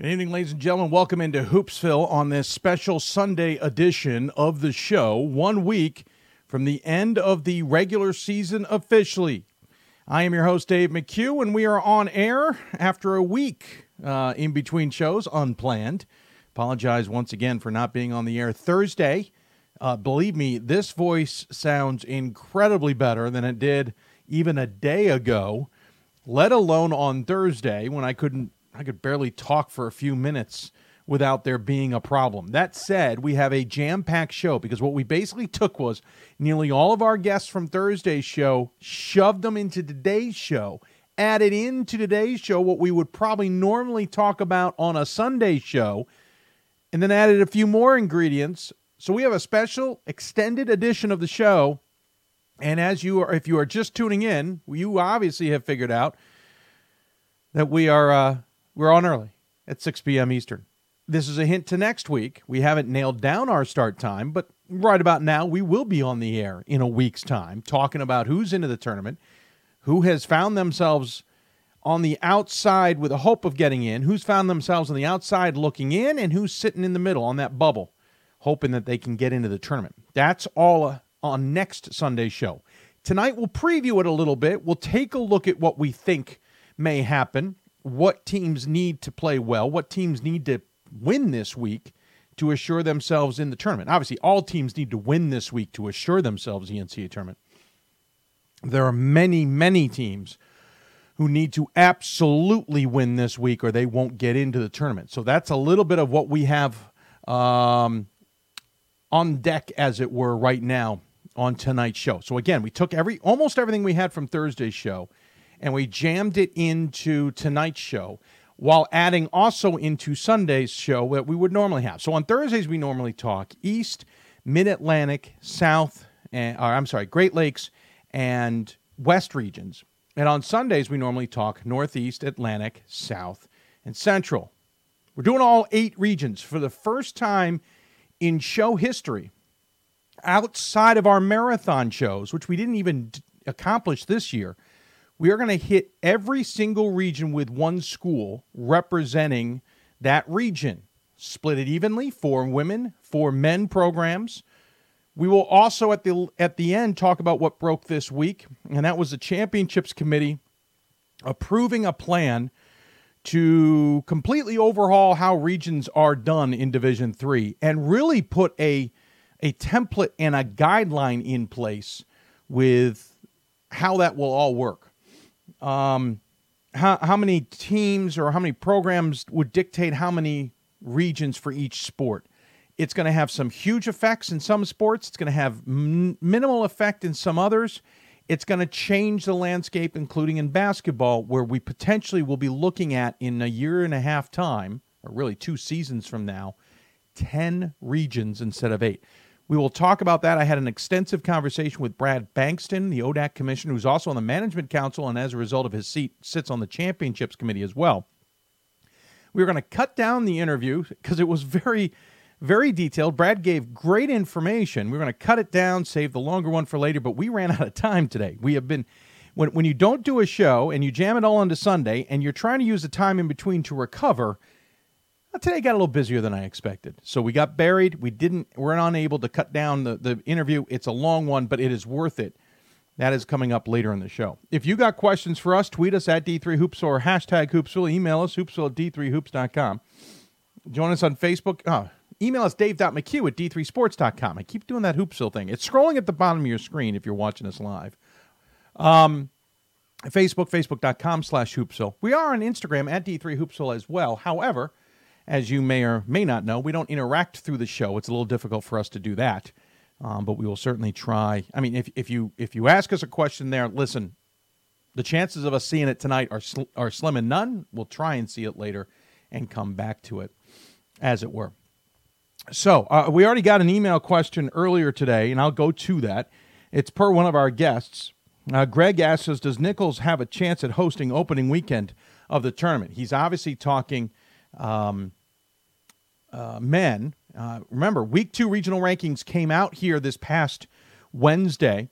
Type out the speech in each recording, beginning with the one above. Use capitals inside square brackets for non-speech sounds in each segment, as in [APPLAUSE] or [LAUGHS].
Good evening, ladies and gentlemen. Welcome into Hoopsville on this special Sunday edition of the show, one week from the end of the regular season officially. I am your host, Dave McHugh, and we are on air after a week uh, in between shows, unplanned. Apologize once again for not being on the air Thursday. Uh, believe me, this voice sounds incredibly better than it did even a day ago, let alone on Thursday when I couldn't I could barely talk for a few minutes without there being a problem. That said, we have a jam packed show because what we basically took was nearly all of our guests from Thursday's show, shoved them into today's show, added into today's show what we would probably normally talk about on a Sunday show, and then added a few more ingredients. So we have a special extended edition of the show. And as you are, if you are just tuning in, you obviously have figured out that we are uh, we're on early at 6 p.m. Eastern. This is a hint to next week. We haven't nailed down our start time, but right about now, we will be on the air in a week's time talking about who's into the tournament, who has found themselves on the outside with a hope of getting in, who's found themselves on the outside looking in, and who's sitting in the middle on that bubble, hoping that they can get into the tournament. That's all uh, on next Sunday's show. Tonight, we'll preview it a little bit. We'll take a look at what we think may happen what teams need to play well, what teams need to win this week to assure themselves in the tournament. Obviously, all teams need to win this week to assure themselves the NCAA tournament. There are many, many teams who need to absolutely win this week or they won't get into the tournament. So that's a little bit of what we have um, on deck, as it were, right now on tonight's show. So again, we took every almost everything we had from Thursday's show and we jammed it into tonight's show while adding also into Sunday's show that we would normally have. So on Thursdays, we normally talk East, Mid Atlantic, South, and, or I'm sorry, Great Lakes, and West regions. And on Sundays, we normally talk Northeast, Atlantic, South, and Central. We're doing all eight regions for the first time in show history outside of our marathon shows, which we didn't even accomplish this year we are going to hit every single region with one school representing that region. Split it evenly for women, for men programs. We will also at the at the end talk about what broke this week, and that was the championships committee approving a plan to completely overhaul how regions are done in Division 3 and really put a a template and a guideline in place with how that will all work um, how, how many teams or how many programs would dictate how many regions for each sport. It's going to have some huge effects in some sports. It's going to have m- minimal effect in some others. It's going to change the landscape, including in basketball, where we potentially will be looking at in a year and a half time, or really two seasons from now, 10 regions instead of eight. We will talk about that. I had an extensive conversation with Brad Bankston, the ODAC commissioner, who's also on the management council and as a result of his seat sits on the championships committee as well. We were going to cut down the interview because it was very, very detailed. Brad gave great information. We were going to cut it down, save the longer one for later, but we ran out of time today. We have been when when you don't do a show and you jam it all onto Sunday and you're trying to use the time in between to recover, today got a little busier than I expected. So we got buried. We didn't. We're unable to cut down the the interview. It's a long one, but it is worth it. That is coming up later in the show. If you got questions for us, tweet us at D3Hoops or hashtag Hoopsville. Email us, hoopsville at D3Hoops.com. Join us on Facebook. Oh, email us, dave.mchugh at D3Sports.com. I keep doing that Hoopsville thing. It's scrolling at the bottom of your screen if you're watching us live. Um, Facebook, facebook.com slash Hoopsville. We are on Instagram at D3Hoopsville as well. However, as you may or may not know, we don't interact through the show. It's a little difficult for us to do that, um, but we will certainly try. I mean, if, if you if you ask us a question there, listen, the chances of us seeing it tonight are sl- are slim and none. We'll try and see it later and come back to it, as it were. So uh, we already got an email question earlier today, and I'll go to that. It's per one of our guests. Uh, Greg asks us, "Does Nichols have a chance at hosting opening weekend of the tournament?" He's obviously talking um, uh, men. Uh, remember, week two regional rankings came out here this past Wednesday.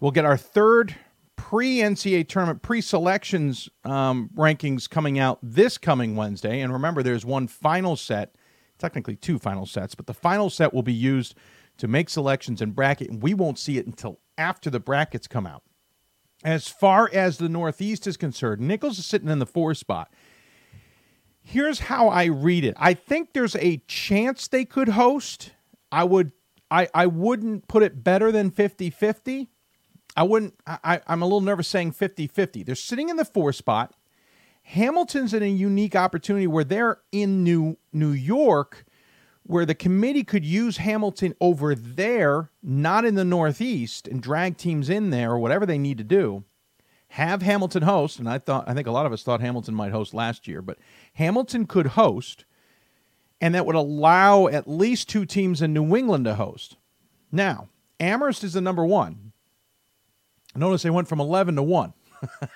We'll get our third pre NCAA tournament, pre selections um, rankings coming out this coming Wednesday. And remember, there's one final set, technically two final sets, but the final set will be used to make selections and bracket, and we won't see it until after the brackets come out. As far as the Northeast is concerned, Nichols is sitting in the four spot. Here's how I read it. I think there's a chance they could host. I would I, I wouldn't put it better than 50-50. I wouldn't I, I'm a little nervous saying 50-50. They're sitting in the four spot. Hamilton's in a unique opportunity where they're in New New York where the committee could use Hamilton over there, not in the Northeast, and drag teams in there or whatever they need to do. Have Hamilton host, and I thought I think a lot of us thought Hamilton might host last year, but Hamilton could host, and that would allow at least two teams in New England to host. Now, Amherst is the number one. Notice they went from 11 to 1.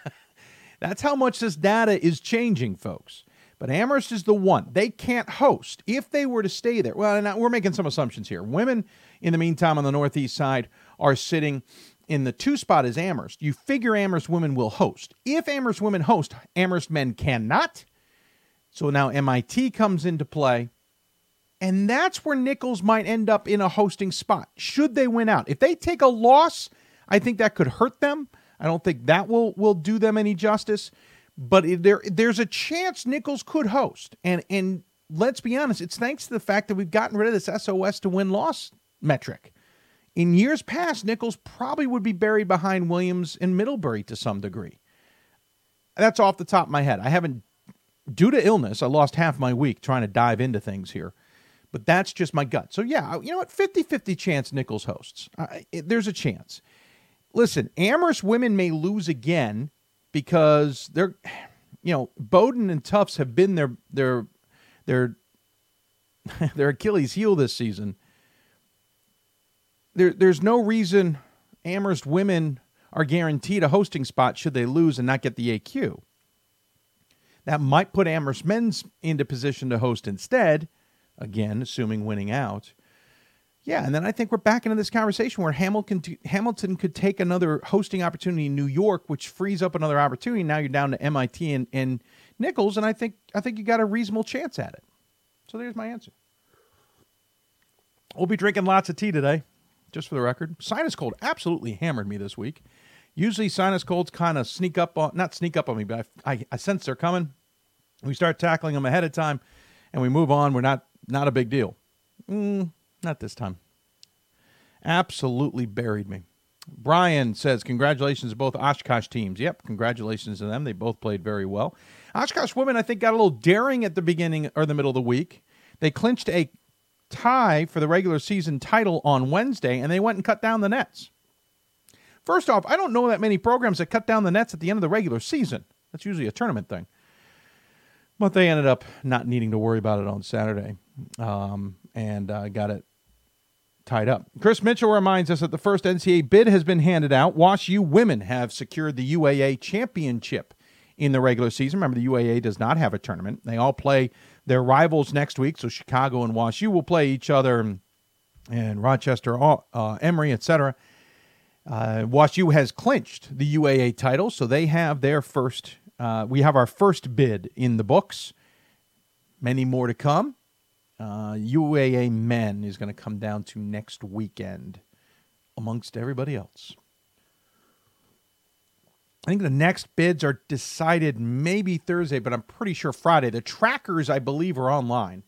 [LAUGHS] That's how much this data is changing, folks. But Amherst is the one. They can't host if they were to stay there. Well, we're making some assumptions here. Women, in the meantime, on the Northeast side, are sitting in the two spot is Amherst. You figure Amherst women will host. If Amherst women host, Amherst men cannot. So now MIT comes into play. And that's where Nichols might end up in a hosting spot, should they win out. If they take a loss, I think that could hurt them. I don't think that will, will do them any justice. But there there's a chance Nichols could host, and and let's be honest, it's thanks to the fact that we've gotten rid of this SOS to win loss metric. In years past, Nichols probably would be buried behind Williams and Middlebury to some degree. That's off the top of my head. I haven't, due to illness, I lost half my week trying to dive into things here. But that's just my gut. So, yeah, you know what? 50 50 chance Nichols hosts. It, there's a chance. Listen, Amherst women may lose again because they're, you know, Bowdoin and Tufts have been their their their [LAUGHS] their Achilles heel this season. There, there's no reason Amherst women are guaranteed a hosting spot should they lose and not get the AQ. That might put Amherst men's into position to host instead, again, assuming winning out. Yeah, and then I think we're back into this conversation where Hamilton Hamilton could take another hosting opportunity in New York, which frees up another opportunity. Now you're down to MIT and, and Nichols, and I think I think you got a reasonable chance at it. So there's my answer. We'll be drinking lots of tea today, just for the record. Sinus cold absolutely hammered me this week. Usually sinus colds kind of sneak up on not sneak up on me, but I, I, I sense they're coming. We start tackling them ahead of time, and we move on. We're not not a big deal. Mm, not this time. Absolutely buried me. Brian says, Congratulations to both Oshkosh teams. Yep, congratulations to them. They both played very well. Oshkosh women, I think, got a little daring at the beginning or the middle of the week. They clinched a tie for the regular season title on Wednesday, and they went and cut down the nets. First off, I don't know that many programs that cut down the nets at the end of the regular season. That's usually a tournament thing. But they ended up not needing to worry about it on Saturday um, and uh, got it tied up. Chris Mitchell reminds us that the first NCAA bid has been handed out. Wash U women have secured the UAA championship in the regular season. Remember, the UAA does not have a tournament. They all play their rivals next week. So Chicago and Wash U will play each other, and Rochester, uh, Emory, etc. Uh, U has clinched the UAA title, so they have their first. Uh, we have our first bid in the books. Many more to come. Uh, UAA men is going to come down to next weekend amongst everybody else. I think the next bids are decided maybe Thursday, but I'm pretty sure Friday. The trackers, I believe, are online.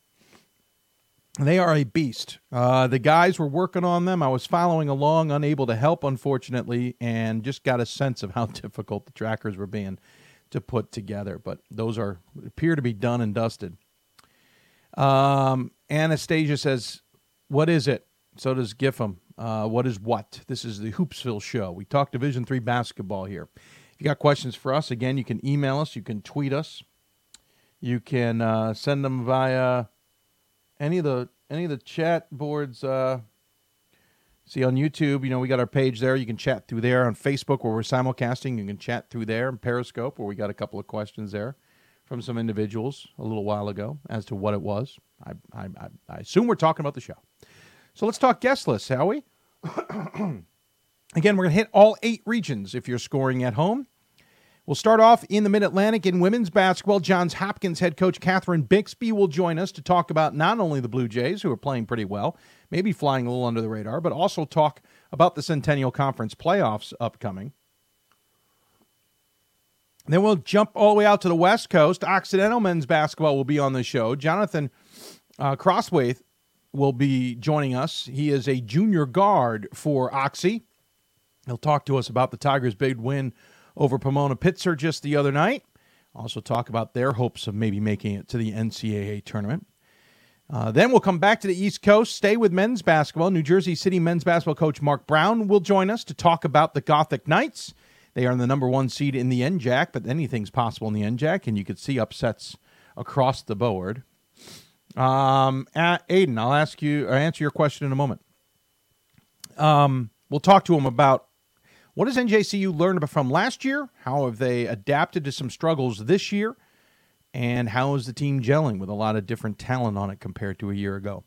They are a beast. Uh, the guys were working on them. I was following along, unable to help, unfortunately, and just got a sense of how [LAUGHS] difficult the trackers were being to put together. But those are appear to be done and dusted. Um, Anastasia says, "What is it?" So does Giffam. Uh, what is what? This is the Hoopsville show. We talk Division three basketball here. If you got questions for us, again, you can email us, you can tweet us, you can uh, send them via any of the any of the chat boards. Uh, see on YouTube, you know, we got our page there. You can chat through there. On Facebook, where we're simulcasting, you can chat through there. And Periscope, where we got a couple of questions there from some individuals a little while ago as to what it was. I, I, I assume we're talking about the show. So let's talk guest list, shall we? [COUGHS] [CLEARS THROAT] Again, we're going to hit all eight regions if you're scoring at home. We'll start off in the Mid Atlantic in women's basketball. Johns Hopkins head coach Catherine Bixby will join us to talk about not only the Blue Jays, who are playing pretty well, maybe flying a little under the radar, but also talk about the Centennial Conference playoffs upcoming. Then we'll jump all the way out to the West Coast. Occidental men's basketball will be on the show. Jonathan uh, Crosswaith will be joining us. He is a junior guard for Oxy. He'll talk to us about the Tigers' big win over Pomona Pitzer just the other night. Also, talk about their hopes of maybe making it to the NCAA tournament. Uh, then we'll come back to the East Coast, stay with men's basketball. New Jersey City men's basketball coach Mark Brown will join us to talk about the Gothic Knights. They are in the number one seed in the NJAC, but anything's possible in the NJAC, and you could see upsets across the board. Um, Aiden, I'll ask you, or answer your question in a moment. Um, we'll talk to him about what has NJCU learned from last year? How have they adapted to some struggles this year? And how is the team gelling with a lot of different talent on it compared to a year ago?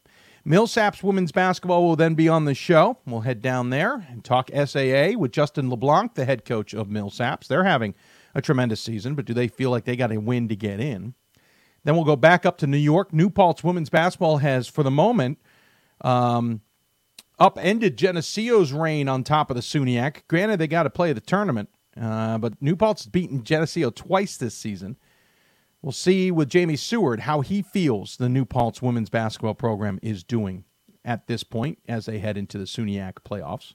Millsaps women's basketball will then be on the show. We'll head down there and talk SAA with Justin LeBlanc, the head coach of Millsaps. They're having a tremendous season, but do they feel like they got a win to get in? Then we'll go back up to New York. New Paltz women's basketball has, for the moment, um, upended Geneseo's reign on top of the SUNYAC. Granted, they got to play the tournament, uh, but New has beaten Geneseo twice this season. We'll see with Jamie Seward how he feels the New Paltz women's basketball program is doing at this point as they head into the SUNYAC playoffs.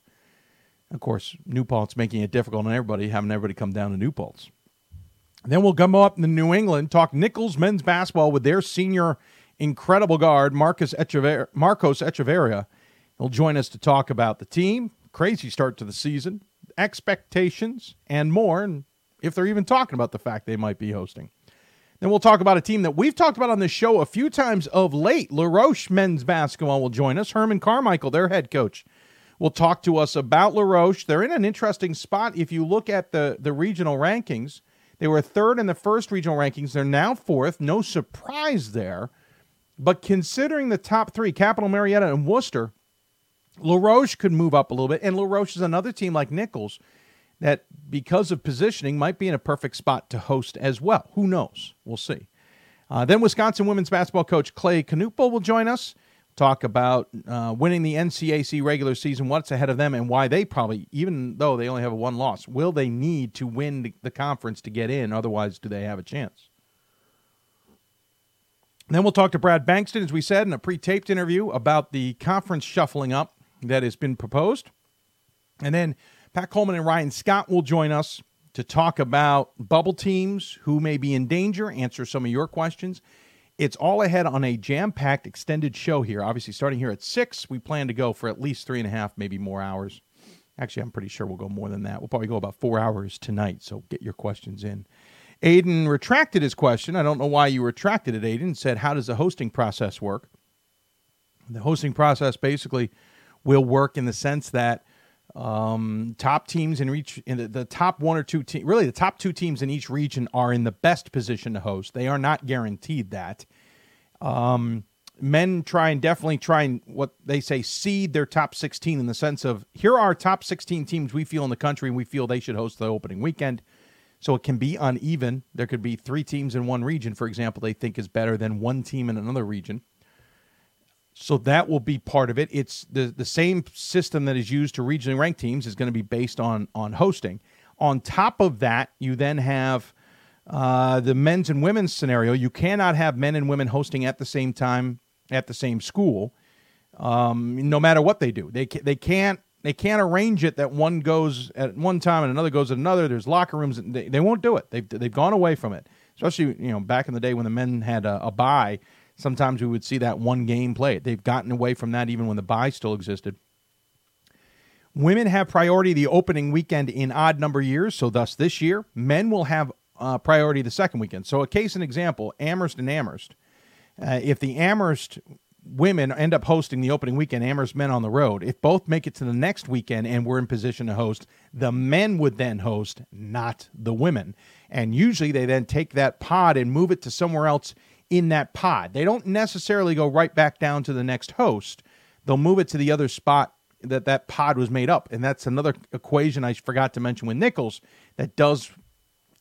Of course, New Paltz making it difficult on everybody, having everybody come down to New Paltz. Then we'll come up in New England, talk Nichols men's basketball with their senior incredible guard, Marcus Echever- Marcos Echeverria He'll join us to talk about the team, crazy start to the season, expectations, and more, and if they're even talking about the fact they might be hosting. Then we'll talk about a team that we've talked about on this show a few times of late. La Roche men's basketball will join us. Herman Carmichael, their head coach, will talk to us about La Roche. They're in an interesting spot if you look at the, the regional rankings. They were third in the first regional rankings. They're now fourth. No surprise there. But considering the top three, Capital Marietta and Wooster, LaRoche could move up a little bit, and LaRoche is another team like Nichols that, because of positioning, might be in a perfect spot to host as well. Who knows? We'll see. Uh, then Wisconsin women's basketball coach Clay Knupel will join us. Talk about uh, winning the NCAC regular season, what's ahead of them, and why they probably, even though they only have a one loss, will they need to win the, conference to get in? Otherwise, do they have a chance? Then we'll talk to Brad Bankston, as we said in a pre taped interview, about the conference shuffling up that has been proposed. And then Pat Coleman and Ryan Scott will join us to talk about bubble teams who may be in danger, answer some of your questions. It's all ahead on a jam packed extended show here. Obviously, starting here at six, we plan to go for at least three and a half, maybe more hours. Actually, I'm pretty sure we'll go more than that. We'll probably go about four hours tonight, so get your questions in. Aiden retracted his question. I don't know why you retracted it, Aiden. Said, How does the hosting process work? The hosting process basically will work in the sense that um, top teams in each in the, the top one or two teams, really the top two teams in each region are in the best position to host. They are not guaranteed that. Um, men try and definitely try and what they say seed their top 16 in the sense of here are top 16 teams we feel in the country and we feel they should host the opening weekend. So it can be uneven. There could be three teams in one region, for example, they think is better than one team in another region. So that will be part of it. It's the the same system that is used to regionally ranked teams is going to be based on on hosting. On top of that, you then have uh, the men's and women's scenario. You cannot have men and women hosting at the same time at the same school, um, no matter what they do. They they can't they can't arrange it that one goes at one time and another goes at another. There's locker rooms. They, they won't do it. They've they've gone away from it. Especially you know back in the day when the men had a, a bye sometimes we would see that one game played. They've gotten away from that even when the bye still existed. Women have priority the opening weekend in odd number years, so thus this year, men will have uh, priority the second weekend. So, a case and example Amherst and Amherst. Uh, if the Amherst women end up hosting the opening weekend, Amherst men on the road, if both make it to the next weekend and we're in position to host, the men would then host, not the women. And usually they then take that pod and move it to somewhere else in that pod. They don't necessarily go right back down to the next host. They'll move it to the other spot that that pod was made up, and that's another equation I forgot to mention with Nichols that does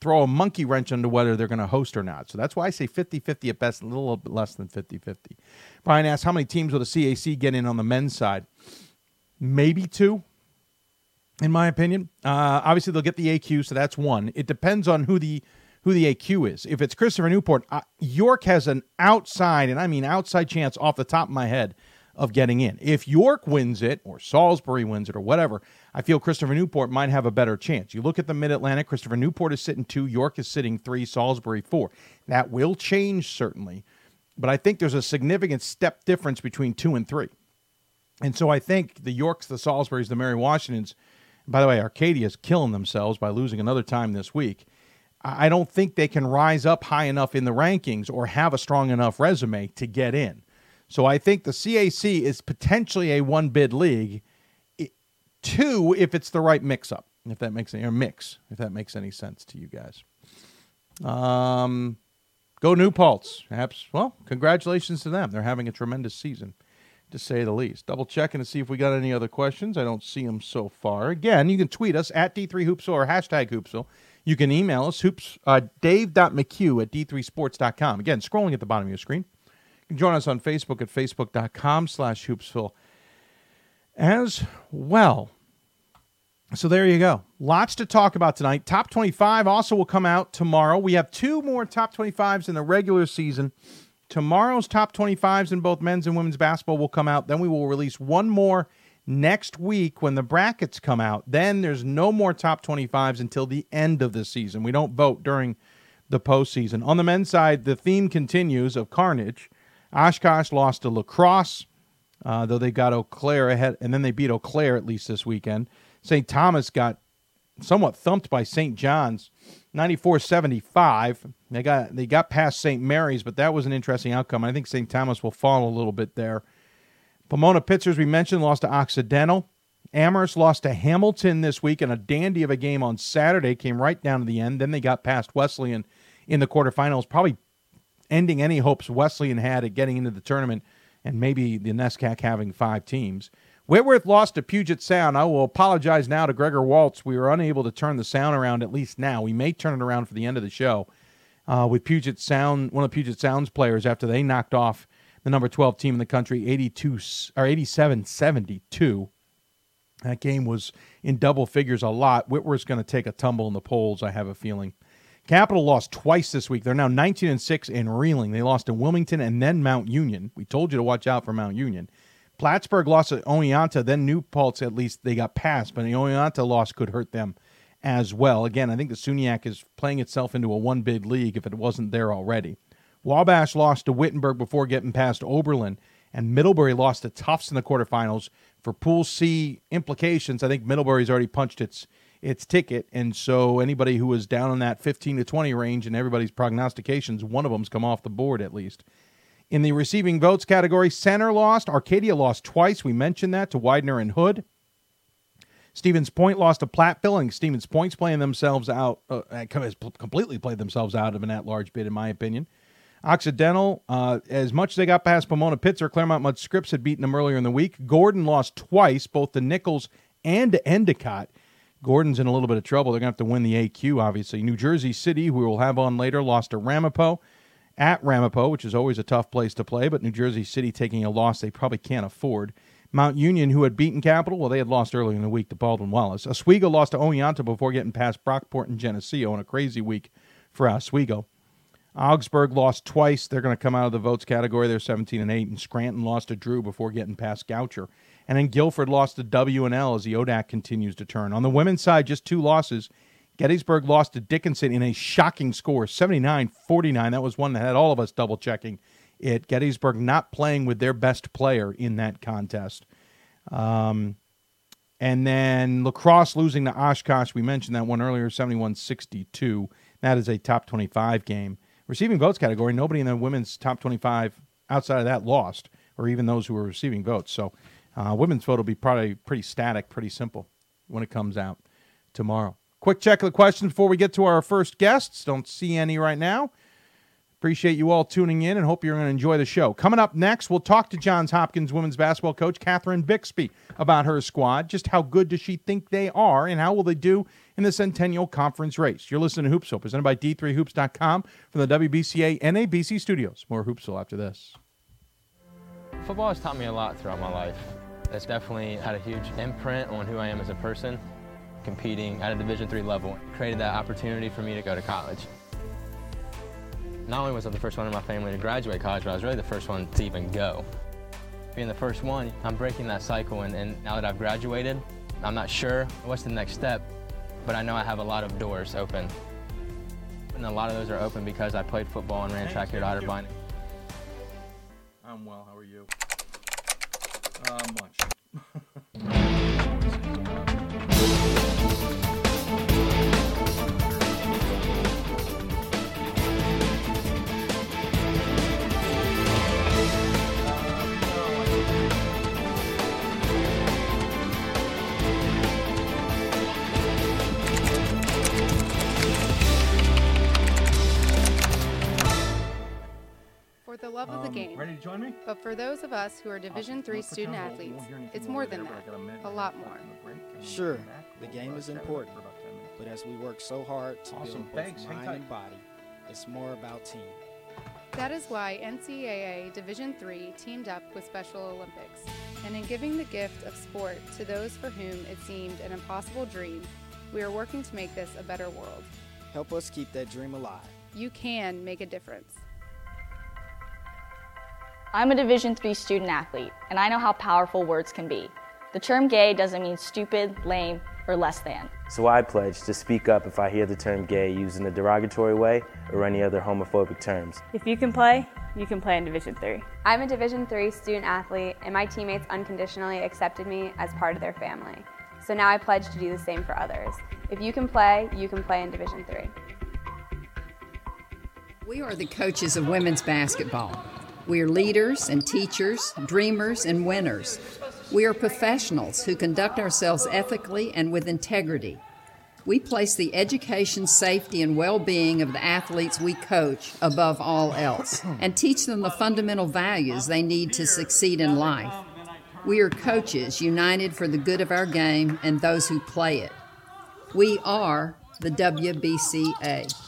throw a monkey wrench into whether they're going to host or not. So that's why I say 50-50 at best, a little bit less than 50-50. Brian asks, how many teams will the CAC get in on the men's side? Maybe two, in my opinion. Uh, obviously, they'll get the AQ, so that's one. It depends on who the who the AQ is. If it's Christopher Newport, uh, York has an outside, and I mean outside chance off the top of my head of getting in. If York wins it, or Salisbury wins it, or whatever, I feel Christopher Newport might have a better chance. You look at the Mid Atlantic, Christopher Newport is sitting two, York is sitting three, Salisbury four. That will change, certainly, but I think there's a significant step difference between two and three. And so I think the Yorks, the Salisburys, the Mary Washingtons, by the way, Arcadia is killing themselves by losing another time this week. I don't think they can rise up high enough in the rankings or have a strong enough resume to get in. So I think the CAC is potentially a one bid league. two, if it's the right mix up, if that makes any or mix, if that makes any sense to you guys. Um, go New Paltz. Perhaps, well, congratulations to them. They're having a tremendous season, to say the least. Double checking to see if we got any other questions. I don't see them so far. Again, you can tweet us at D3Hoopsville or hashtag Hoopsville. You can email us, hoops, uh, dave.mchugh at d3sports.com. Again, scrolling at the bottom of your screen. You can join us on Facebook at facebook.com slash hoopsville as well. So there you go. Lots to talk about tonight. Top 25 also will come out tomorrow. We have two more top 25s in the regular season. Tomorrow's top 25s in both men's and women's basketball will come out. Then we will release one more next week when the brackets come out. Then there's no more top 25s until the end of the season. We don't vote during the postseason. On the men's side, the theme continues of carnage. Oshkosh lost to La Crosse, uh, though they got Eau Claire ahead, and then they beat Eau Claire at least this weekend. St. Thomas got somewhat thumped by St. John's, 94-75. They got they got past St. Mary's, but that was an interesting outcome. I think St. Thomas will fall a little bit there. Pomona Pitzers, we mentioned, lost to Occidental. Amherst lost to Hamilton this week in a dandy of a game on Saturday, came right down to the end. Then they got past Wesleyan in the quarterfinals, probably ending any hopes Wesleyan had at getting into the tournament and maybe the NESCAC having five teams. Whitworth lost to Puget Sound. I will apologize now to Gregor Waltz. We were unable to turn the sound around at least now. We may turn it around for the end of the show uh, with Puget Sound, one of Puget Sound's players after they knocked off the number 12 team in the country 82 or 87-72. That game was in double figures a lot. Whitworth's going to take a tumble in the polls, I have a feeling. Capital lost twice this week. They're now 19 and 6 and reeling. They lost to Wilmington and then Mount Union. We told you to watch out for Mount Union. Plattsburgh lost to Oneonta, then New Paltz at least they got past, but the Oneonta loss could hurt them as well. Again, I think the SUNYAC is playing itself into a one bid league if it wasn't there already. Wabash lost to Wittenberg before getting past Oberlin, and Middlebury lost to Tufts in the quarterfinals. For Pool C implications, I think Middlebury's already punched its its ticket. And so anybody who was down in that 15 to 20 range in everybody's prognostications, one of them's come off the board at least. In the receiving votes category, Center lost. Arcadia lost twice. We mentioned that to Widener and Hood. Stevens Point lost to Platteville, and Stevens Point's playing themselves out, uh, has completely played themselves out of an at large bid, in my opinion. Occidental, uh, as much as they got past Pomona Pitzer, Claremont Mudd Scripps had beaten them earlier in the week. Gordon lost twice, both to Nichols and to Endicott. Gordon's in a little bit of trouble. They're going to have to win the AQ, obviously. New Jersey City, who we'll have on later, lost to Ramapo at Ramapo, which is always a tough place to play, but New Jersey City taking a loss they probably can't afford. Mount Union, who had beaten Capital, well, they had lost earlier in the week to Baldwin Wallace. Oswego lost to Oneonta before getting past Brockport and Geneseo in a crazy week for Oswego. Augsburg lost twice. They're going to come out of the votes category. They're 17 and 8. And Scranton lost to Drew before getting past Goucher. And then Guilford lost to W and L as the ODAC continues to turn. On the women's side, just two losses. Gettysburg lost to Dickinson in a shocking score, 79 49. That was one that had all of us double checking it. Gettysburg not playing with their best player in that contest. Um, and then La Crosse losing to Oshkosh. We mentioned that one earlier, 71 62. That is a top 25 game. Receiving votes category, nobody in the women's top 25 outside of that lost, or even those who were receiving votes. So uh, women's vote will be probably pretty static, pretty simple when it comes out tomorrow. Quick check of the questions before we get to our first guests. Don't see any right now. Appreciate you all tuning in and hope you're going to enjoy the show. Coming up next, we'll talk to Johns Hopkins women's basketball coach Catherine Bixby about her squad. Just how good does she think they are, and how will they do in the Centennial Conference race? You're listening to Hoopsville, presented by D3Hoops.com from the WBCA NABC studios. More Hoopsville after this. Football has taught me a lot throughout my life. It's definitely had a huge imprint on who I am as a person. Competing at a Division three level created that opportunity for me to go to college not only was I the first one in my family to graduate college, but I was really the first one to even go. Being the first one, I'm breaking that cycle, and, and now that I've graduated, I'm not sure what's the next step, but I know I have a lot of doors open. And a lot of those are open because I played football and ran track here at Otterbein. I'm well. How are you? Uh, much. [LAUGHS] For the love of the Um, game. Ready to join me? But for those of us who are Division you student on hold. You athletes, won't hear anything it's more than but that, a A lot more. on the break, and then Sure, we'll come back. the game is important. for about 10 minutes. But as we work so hard to Awesome. build both Thanks. Mind and body, it's more about team. That is why NCAA Division III teamed up with Special Olympics. And in giving the gift of sport to those for whom it seemed an impossible dream, we are working to make this a better world. Help us keep that dream alive. You can make a difference. I'm a Division III student athlete, and I know how powerful words can be. The term gay doesn't mean stupid, lame, or less than. So I pledge to speak up if I hear the term gay used in a derogatory way or any other homophobic terms. If you can play, you can play in Division 3. I'm a Division III student athlete, and my teammates unconditionally accepted me as part of their family. So now I pledge to do the same for others. If you can play, you can play in Division III. We are the coaches of women's basketball. We are leaders and teachers, dreamers and winners. We are professionals who conduct ourselves ethically and with integrity. We place the education, safety, and well being of the athletes we coach above all else and teach them the fundamental values they need to succeed in life. We are coaches united for the good of our game and those who play it. We are the WBCA.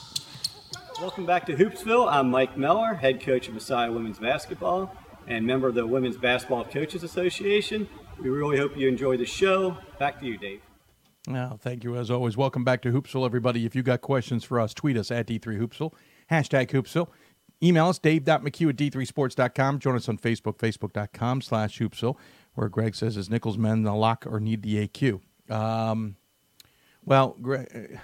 Welcome back to Hoopsville. I'm Mike Miller, head coach of Messiah Women's Basketball and member of the Women's Basketball Coaches Association. We really hope you enjoy the show. Back to you, Dave. Well, thank you as always. Welcome back to Hoopsville, everybody. If you got questions for us, tweet us at D3Hoopsville, hashtag Hoopsville. Email us, dave.mchugh at d3sports.com. Join us on Facebook, facebook.com slash Hoopsville, where Greg says, is Nichols men the lock or need the AQ? Um, well, Greg,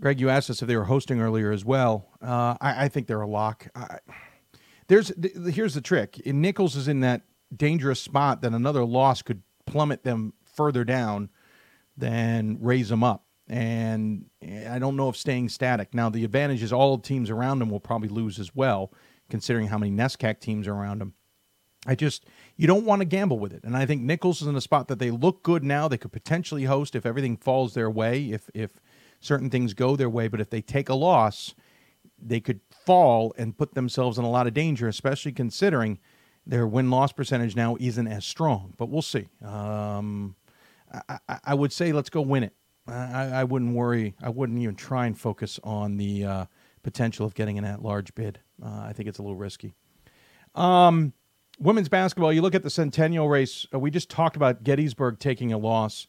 Greg, you asked us if they were hosting earlier as well. Uh, I, I think they're a lock. I, there's th- here's the trick. In Nichols is in that dangerous spot that another loss could plummet them further down than raise them up. And I don't know if staying static. Now the advantage is all teams around them will probably lose as well, considering how many NESCAC teams are around them. I just you don't want to gamble with it. And I think Nichols is in a spot that they look good now. They could potentially host if everything falls their way, if if certain things go their way. But if they take a loss, they could fall and put themselves in a lot of danger, especially considering their win loss percentage now isn't as strong. But we'll see. Um, I, I, would say let's go win it. I, I wouldn't worry. I wouldn't even try and focus on the uh, potential of getting an at-large bid. Uh, I think it's a little risky. Um, women's basketball. You look at the Centennial race. Uh, we just talked about Gettysburg taking a loss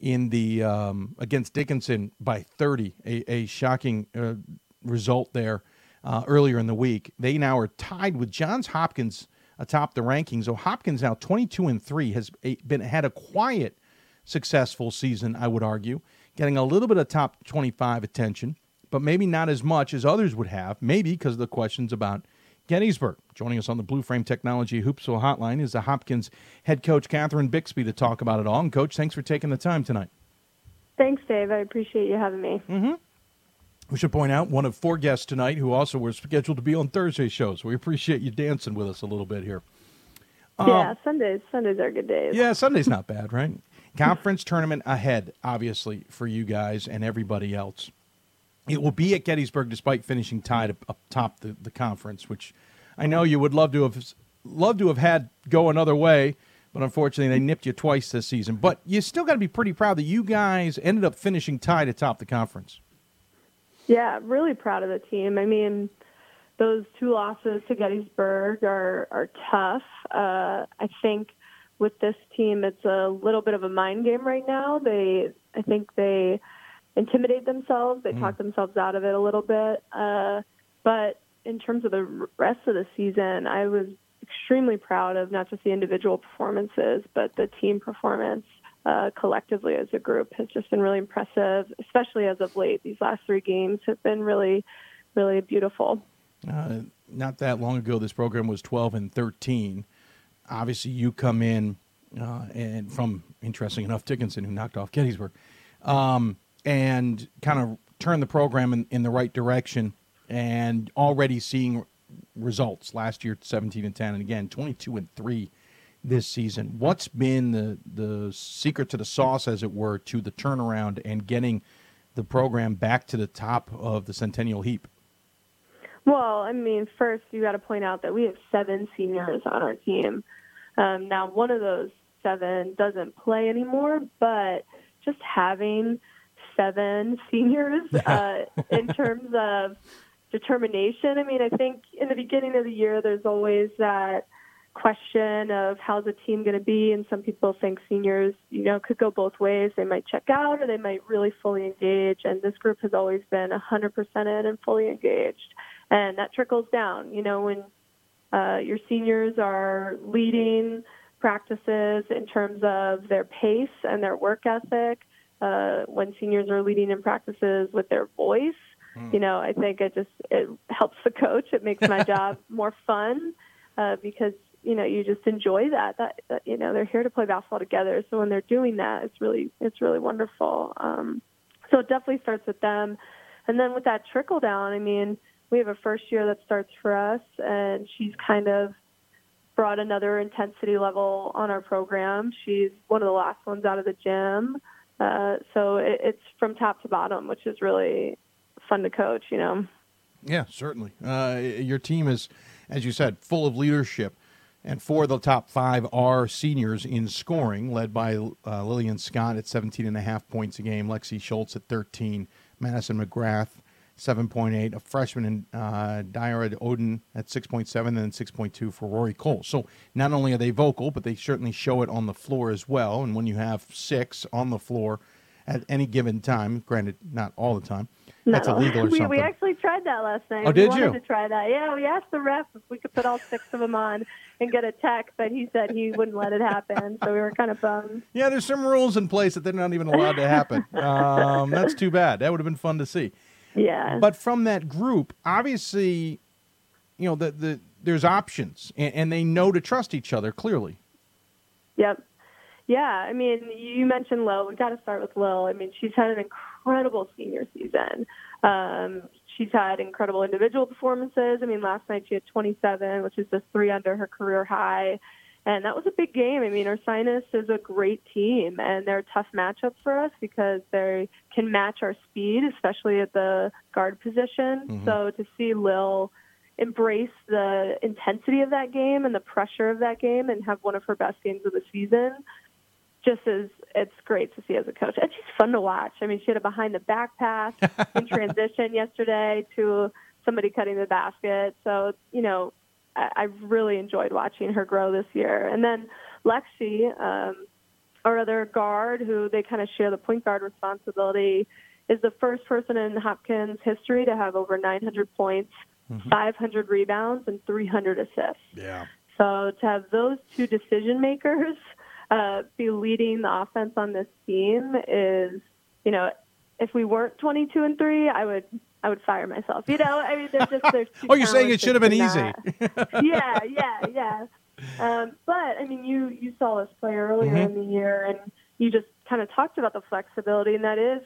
in the um, against Dickinson by 30. A, a shocking uh, result there uh, earlier in the week. They now are tied with Johns Hopkins atop the rankings. So Hopkins now 22 and three has been had a quiet, successful season. I would argue, getting a little bit of top 25 attention, but maybe not as much as others would have. Maybe because of the questions about Gettysburg. Joining us on the Blue Frame Technology Hoopsville Hotline is the Hopkins head coach, Catherine Bixby, to talk about it all. And, Coach, thanks for taking the time tonight. Thanks, Dave. I appreciate you having me. Mm-hmm. We should point out one of four guests tonight who also were scheduled to be on Thursday shows. We appreciate you dancing with us a little bit here. yeah, Sundays. Sundays are good days. Yeah, Sunday's not [LAUGHS] bad, right? Conference tournament ahead, obviously, for you guys and everybody else. It will be at Gettysburg despite finishing tied up, top the, the conference, which I know you would love to have love to have had go another way, but unfortunately they nipped you twice this season. But you still got to be pretty proud that you guys ended up finishing tied atop the conference. Yeah, really proud of the team. I mean, those two losses to Gettysburg are are tough. Uh, I think with this team, it's a little bit of a mind game right now. They, I think they intimidate themselves. They mm. talk themselves out of it a little bit. Uh, but in terms of the rest of the season, I was extremely proud of not just the individual performances, but the team performance uh, collectively as a group has just been really impressive, especially as of late. These last three games have been really, really beautiful. Uh, not that long ago, this program was 12 and 13. Obviously, you come in uh, and from interesting enough Dickinson, who knocked off Gettysburg, um, and kind of turn the program in, in the right direction, and already seeing results. Last year, 17 and 10, and again 22 and three this season. What's been the the secret to the sauce, as it were, to the turnaround and getting the program back to the top of the Centennial heap? Well, I mean, first you got to point out that we have seven seniors on our team. Um, now, one of those seven doesn't play anymore, but just having seven seniors [LAUGHS] uh, in terms of determination. I mean, I think in the beginning of the year, there's always that question of how's the team going to be, and some people think seniors, you know, could go both ways. They might check out, or they might really fully engage. And this group has always been 100% in and fully engaged, and that trickles down. You know, when uh, your seniors are leading practices in terms of their pace and their work ethic. Uh, when seniors are leading in practices with their voice, mm. you know, I think it just it helps the coach. It makes my [LAUGHS] job more fun uh, because you know you just enjoy that. That, that you know they're here to play basketball together. So when they're doing that, it's really it's really wonderful. Um, so it definitely starts with them, and then with that trickle down. I mean, we have a first year that starts for us, and she's kind of brought another intensity level on our program. She's one of the last ones out of the gym. Uh, so it, it's from top to bottom, which is really fun to coach, you know. Yeah, certainly. Uh, your team is, as you said, full of leadership. And four of the top five are seniors in scoring, led by uh, Lillian Scott at 17 and a half points a game, Lexi Schultz at 13, Madison McGrath 7.8, a freshman in uh, Odin at 6.7, and then 6.2 for Rory Cole. So not only are they vocal, but they certainly show it on the floor as well. And when you have six on the floor at any given time, granted, not all the time, no. that's illegal or [LAUGHS] we, something. We actually tried that last night. Oh, we did wanted you? to try that. Yeah, we asked the ref if we could put all six of them on and get a tech, but he said he wouldn't let it happen. So we were kind of bummed. Yeah, there's some rules in place that they're not even allowed to happen. [LAUGHS] um, that's too bad. That would have been fun to see. Yeah. But from that group, obviously, you know, the, the there's options, and, and they know to trust each other clearly. Yep. Yeah, I mean, you mentioned Lil. We got to start with Lil. I mean, she's had an incredible senior season. Um, she's had incredible individual performances. I mean, last night she had 27, which is just three under her career high. And that was a big game. I mean, Ursinus is a great team, and they're a tough matchup for us because they can match our speed, especially at the guard position. Mm-hmm. So to see Lil embrace the intensity of that game and the pressure of that game and have one of her best games of the season just as it's great to see as a coach. And she's fun to watch. I mean, she had a behind the back pass [LAUGHS] in transition yesterday to somebody cutting the basket. So, you know, I, really enjoyed watching her grow this year. And then Lexi, um, our other guard, who they kind of share the point guard responsibility, is the first person in Hopkins history to have over 900 points, mm-hmm. 500 rebounds, and 300 assists. Yeah. So to have those two decision makers uh, be leading the offense on this team is, you know, if we weren't 22 and three, I would I would fire myself. You know, I mean, they're just there's. [LAUGHS] Too Oh, you're saying it should have been easy. [LAUGHS] yeah, yeah, yeah. Um, but I mean, you you saw us play earlier mm-hmm. in the year, and you just kind of talked about the flexibility, and that is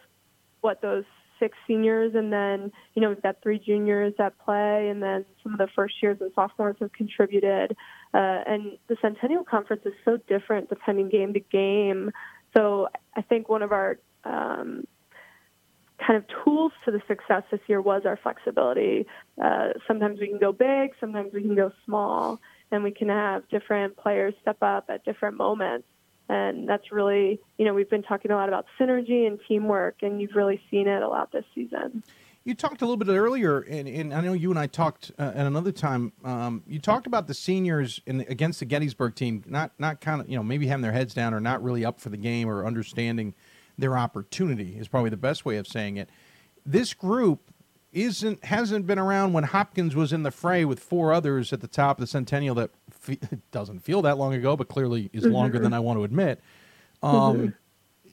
what those six seniors, and then you know we've got three juniors at play, and then some of the first years and sophomores have contributed. Uh, and the Centennial Conference is so different depending game to game. So I think one of our um, kind of tools to the success this year was our flexibility. Uh, sometimes we can go big, sometimes we can go small, and we can have different players step up at different moments. And that's really, you know, we've been talking a lot about synergy and teamwork, and you've really seen it a lot this season. You talked a little bit earlier, and, and I know you and I talked uh, at another time. Um, you talked about the seniors in against the Gettysburg team, not not kind of you know maybe having their heads down or not really up for the game or understanding their opportunity is probably the best way of saying it. This group isn't hasn't been around when Hopkins was in the fray with four others at the top of the Centennial. That fe- [LAUGHS] doesn't feel that long ago, but clearly is longer Mm-hmm. than I want to admit. Um,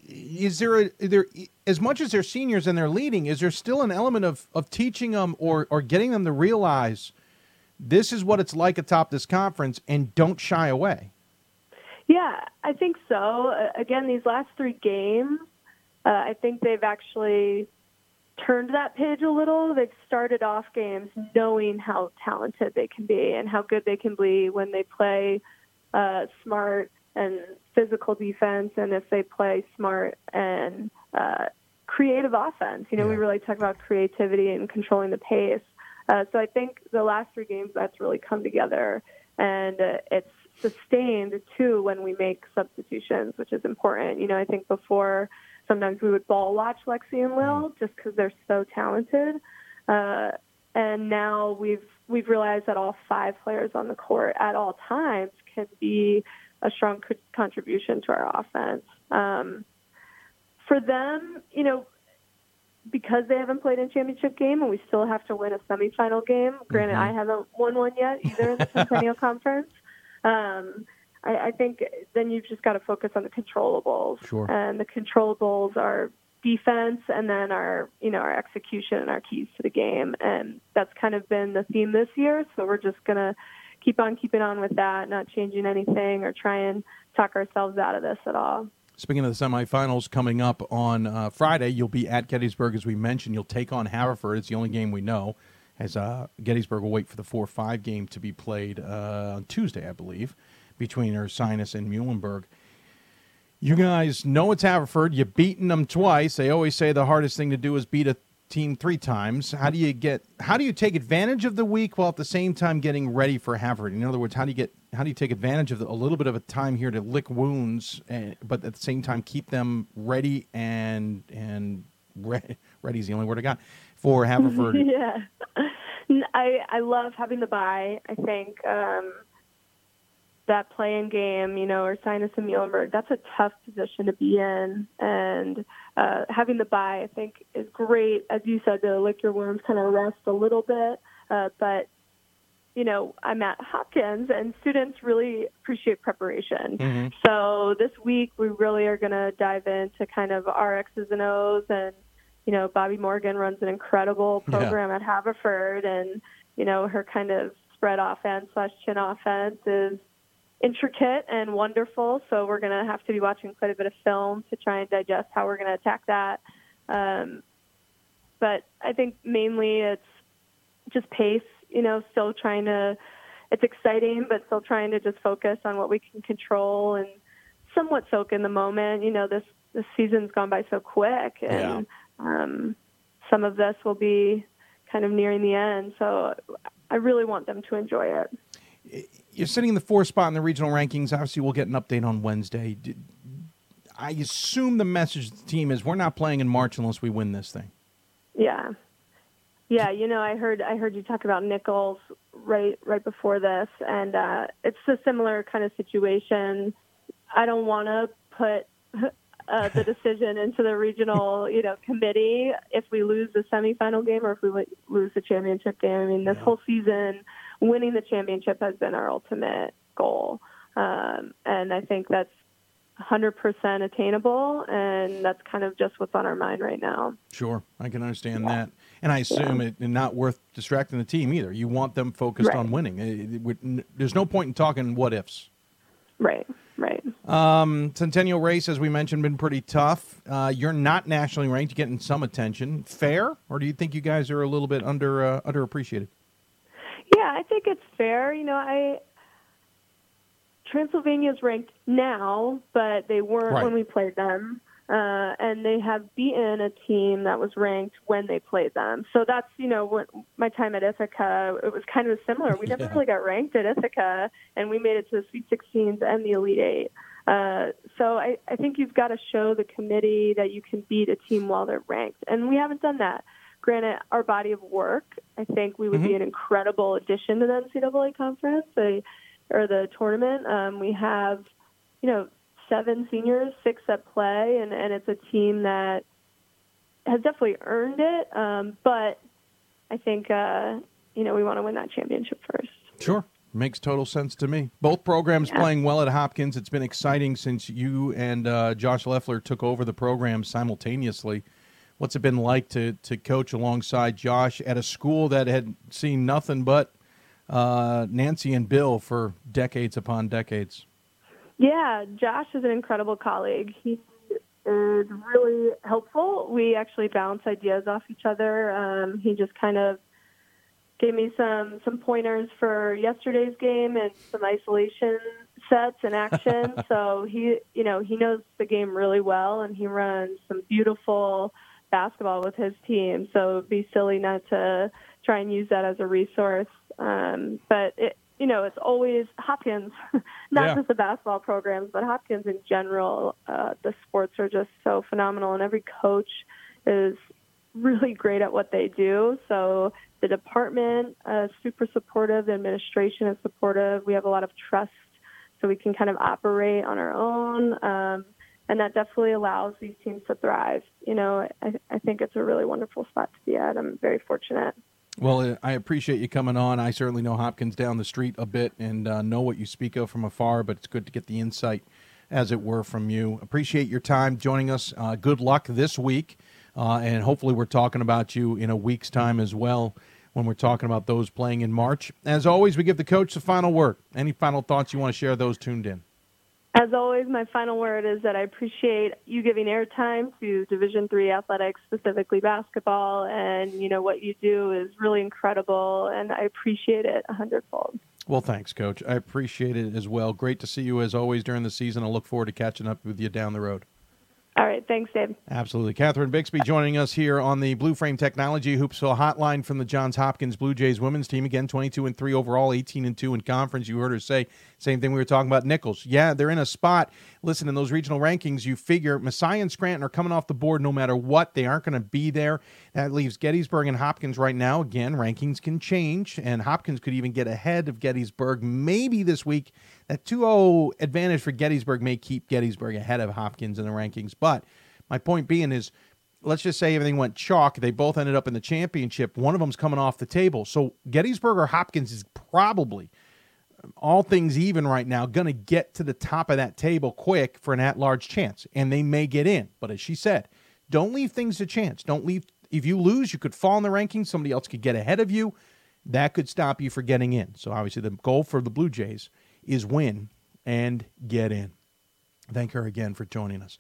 Is there a there as much as they're seniors and they're leading? Is there still an element of of teaching them or or getting them to realize this is what it's like atop this conference and don't shy away? Yeah, I think so. Again, these last three games, uh, I think they've actually turned that page a little. They've started off games knowing how talented they can be and how good they can be when they play uh, smart and physical defense, and if they play smart and uh, creative offense. You know, we really talk about creativity and controlling the pace. Uh, so I think the last three games that's really come together, and uh, it's sustained too when we make substitutions, which is important. You know, I think before sometimes we would ball watch Lexi and Will just because they're so talented, uh, and now we've we've realized that all five players on the court at all times can be a strong co- contribution to our offense. Um, for them, you know, because they haven't played in a championship game and we still have to win a semifinal game. Granted, I haven't won one yet either in the [LAUGHS] Centennial Conference. Um, I, I think then you've just got to focus on the controllables. Sure. And the controllables are defense and then our you know our execution and our keys to the game and that's kind of been the theme this year so we're just going to keep on keeping on with that not changing anything or try and talk ourselves out of this at all Speaking of the semifinals coming up on uh, Friday, you'll be at Gettysburg, as we mentioned. You'll take on Haverford. It's the only game we know, as uh, Gettysburg will wait for the 4 5 game to be played uh, on Tuesday, I believe, between Ursinus and Muhlenberg. You guys know it's Haverford. You've beaten them twice. They always say the hardest thing to do is beat a team three times. How do you get? How do you take advantage of the week while at the same time getting ready for Haverford? In other words, how do you get? How do you take advantage of the, a little bit of a time here to lick wounds, and, but at the same time keep them ready and and re- [LAUGHS] ready is the only word I got for [LAUGHS] Haverford. yeah, I I love having the bye. I think um, that playing game, you know, Ursinus and Muhlenberg, that's a tough position to be in, and uh, having the bye, I think, is great. As you said, to lick your wounds, kind of rest a little bit, uh, but. You know, I'm at Hopkins, and students really appreciate preparation. Mm-hmm. So this week, we really are going to dive into kind of our X's and O's and you know, Bobbi Morgan runs an incredible Yeah. program at Haverford, and you know, her kind of spread offense slash chin offense is intricate and wonderful. So we're going to have to be watching quite a bit of film to try and digest how we're going to attack that. Um, but I think mainly it's just pace. You know, still trying to. It's exciting, but still trying to just focus on what we can control and somewhat soak in the moment. You know, this this season's gone by so quick, and um, some of this will be kind of nearing the end. So I really want them to enjoy it. You're sitting in the fourth spot in the regional rankings. Obviously, we'll get an update on Wednesday. I assume the message to the team is we're not playing in March unless we win this thing. Yeah. Yeah, you know, I heard I heard you talk about Nichols right right before this, and uh, it's a similar kind of situation. I don't want to put uh, the decision into the regional, you know, committee if we lose the semifinal game or if we lose the championship game. I mean, this whole season, winning the championship has been our ultimate goal, um, and I think that's 100% attainable, and that's kind of just what's on our mind right now. Sure, I can understand that, and I assume it's not worth distracting the team either. You want them focused Right. on winning. It- it would- there's no point in talking what ifs. Right, right. Um, Centennial race, as we mentioned, been pretty tough. Uh, you're not nationally ranked, you're getting some attention. Fair, or do you think you guys are a little bit under uh, underappreciated? Yeah, I think it's fair. You know, I Transylvania's ranked now, but they weren't Right. when we played them. uh, and they have beaten a team that was ranked when they played them. So that's you know what my time at Ithaca it was kind of similar. We never Yeah. really got ranked at Ithaca, and we made it to the Sweet 16s and the Elite Eight. Uh, so I, I think you've got to show the committee that you can beat a team while they're ranked, and we haven't done that. Granted, our body of work, I think we would be Mhm. an incredible addition to the NCAA conference or the tournament. Um, we have, you know, seven seniors, six at play, and, and it's a team that has definitely earned it. Um, but I think, uh, you know, we want to win that championship first. Sure. Makes total sense to me. Both programs Yeah. playing well at Hopkins. It's been exciting since you and uh, Josh Loeffler took over the program simultaneously. What's it been like to, to coach alongside Josh at a school that had seen nothing but uh, Nancy and Bill for decades upon decades? Yeah, Josh is an incredible colleague. He is really helpful. We actually bounce ideas off each other. Um, he just kind of gave me some some pointers for yesterday's game and some isolation sets and action. [LAUGHS] so he, you know, he knows the game really well, and he runs some beautiful basketball with his team. So it'd be silly not to try and use that as a resource. Um, but it, you know, it's always Hopkins, [LAUGHS] not Yeah. just the basketball programs, but Hopkins in general. Uh, the sports are just so phenomenal, and every coach is really great at what they do. So the department uh, is super supportive. The administration is supportive. We have a lot of trust, so we can kind of operate on our own. Um, and that definitely allows these teams to thrive. You know, I, I think it's a really wonderful spot to be at. I'm very fortunate. Well, uh, I appreciate you coming on. I certainly know Hopkins down the street a bit and uh, know what you speak of from afar, but it's good to get the insight, as it were, from you. Appreciate your time joining us. Uh, good luck this week, uh, and hopefully, we're talking about you in a week's time as well when we're talking about those playing in March. As always, we give the coach the final word. Any final thoughts you want to share? Those tuned in. As always, my final word is that I appreciate you giving airtime to Division three athletics, specifically basketball, and you know what you do is really incredible, and I appreciate it a hundredfold. Well, thanks, Coach. I appreciate it as well. Great to see you as always during the season. I look forward to catching up with you down the road. All right, thanks, Dave. Absolutely. Catherine Bixby joining us here on the Blue Frame Technology Hoopsville hotline from the Johns Hopkins Blue Jays women's team. Again, 22 and 3 overall, 18 and 2 in conference. You heard her say same thing we were talking about Nichols. Yeah, they're in a spot. Listen, in those regional rankings, you figure Messiah and Scranton are coming off the board no matter what. They aren't going to be there. That leaves Gettysburg and Hopkins right now. Again, rankings can change, and Hopkins could even get ahead of Gettysburg maybe this week. That 2 0 advantage for Gettysburg may keep Gettysburg ahead of Hopkins in the rankings. But my point being is, let's just say everything went chalk. They both ended up in the championship. One of them's coming off the table. So Gettysburg or Hopkins is probably, all things even right now, going to get to the top of that table quick for an at large chance. And they may get in. But as she said, don't leave things to chance. Don't leave. If you lose, you could fall in the rankings. Somebody else could get ahead of you. That could stop you from getting in. So obviously, the goal for the Blue Jays is win and get in. Thank her again for joining us.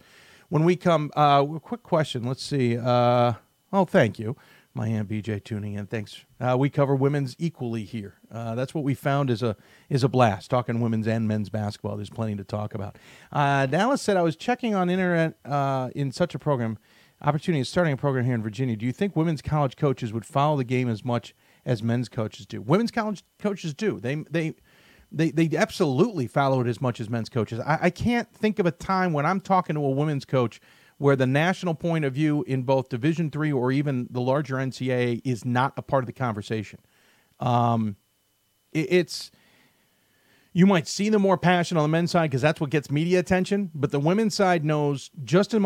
When we come, uh, quick question. Let's see. Uh, oh, thank you, my aunt BJ, tuning in. Thanks. Uh, we cover women's equally here. Uh, that's what we found is a is a blast talking women's and men's basketball. There's plenty to talk about. Uh, Dallas said I was checking on internet uh, in such a program. Opportunity starting a program here in Virginia. Do you think women's college coaches would follow the game as much as men's coaches do? Women's college coaches do. They they they they absolutely follow it as much as men's coaches. I, I can't think of a time when I'm talking to a women's coach where the national point of view in both Division three or even the larger NCAA is not a part of the conversation. Um, it, it's you might see the more passion on the men's side because that's what gets media attention, but the women's side knows just as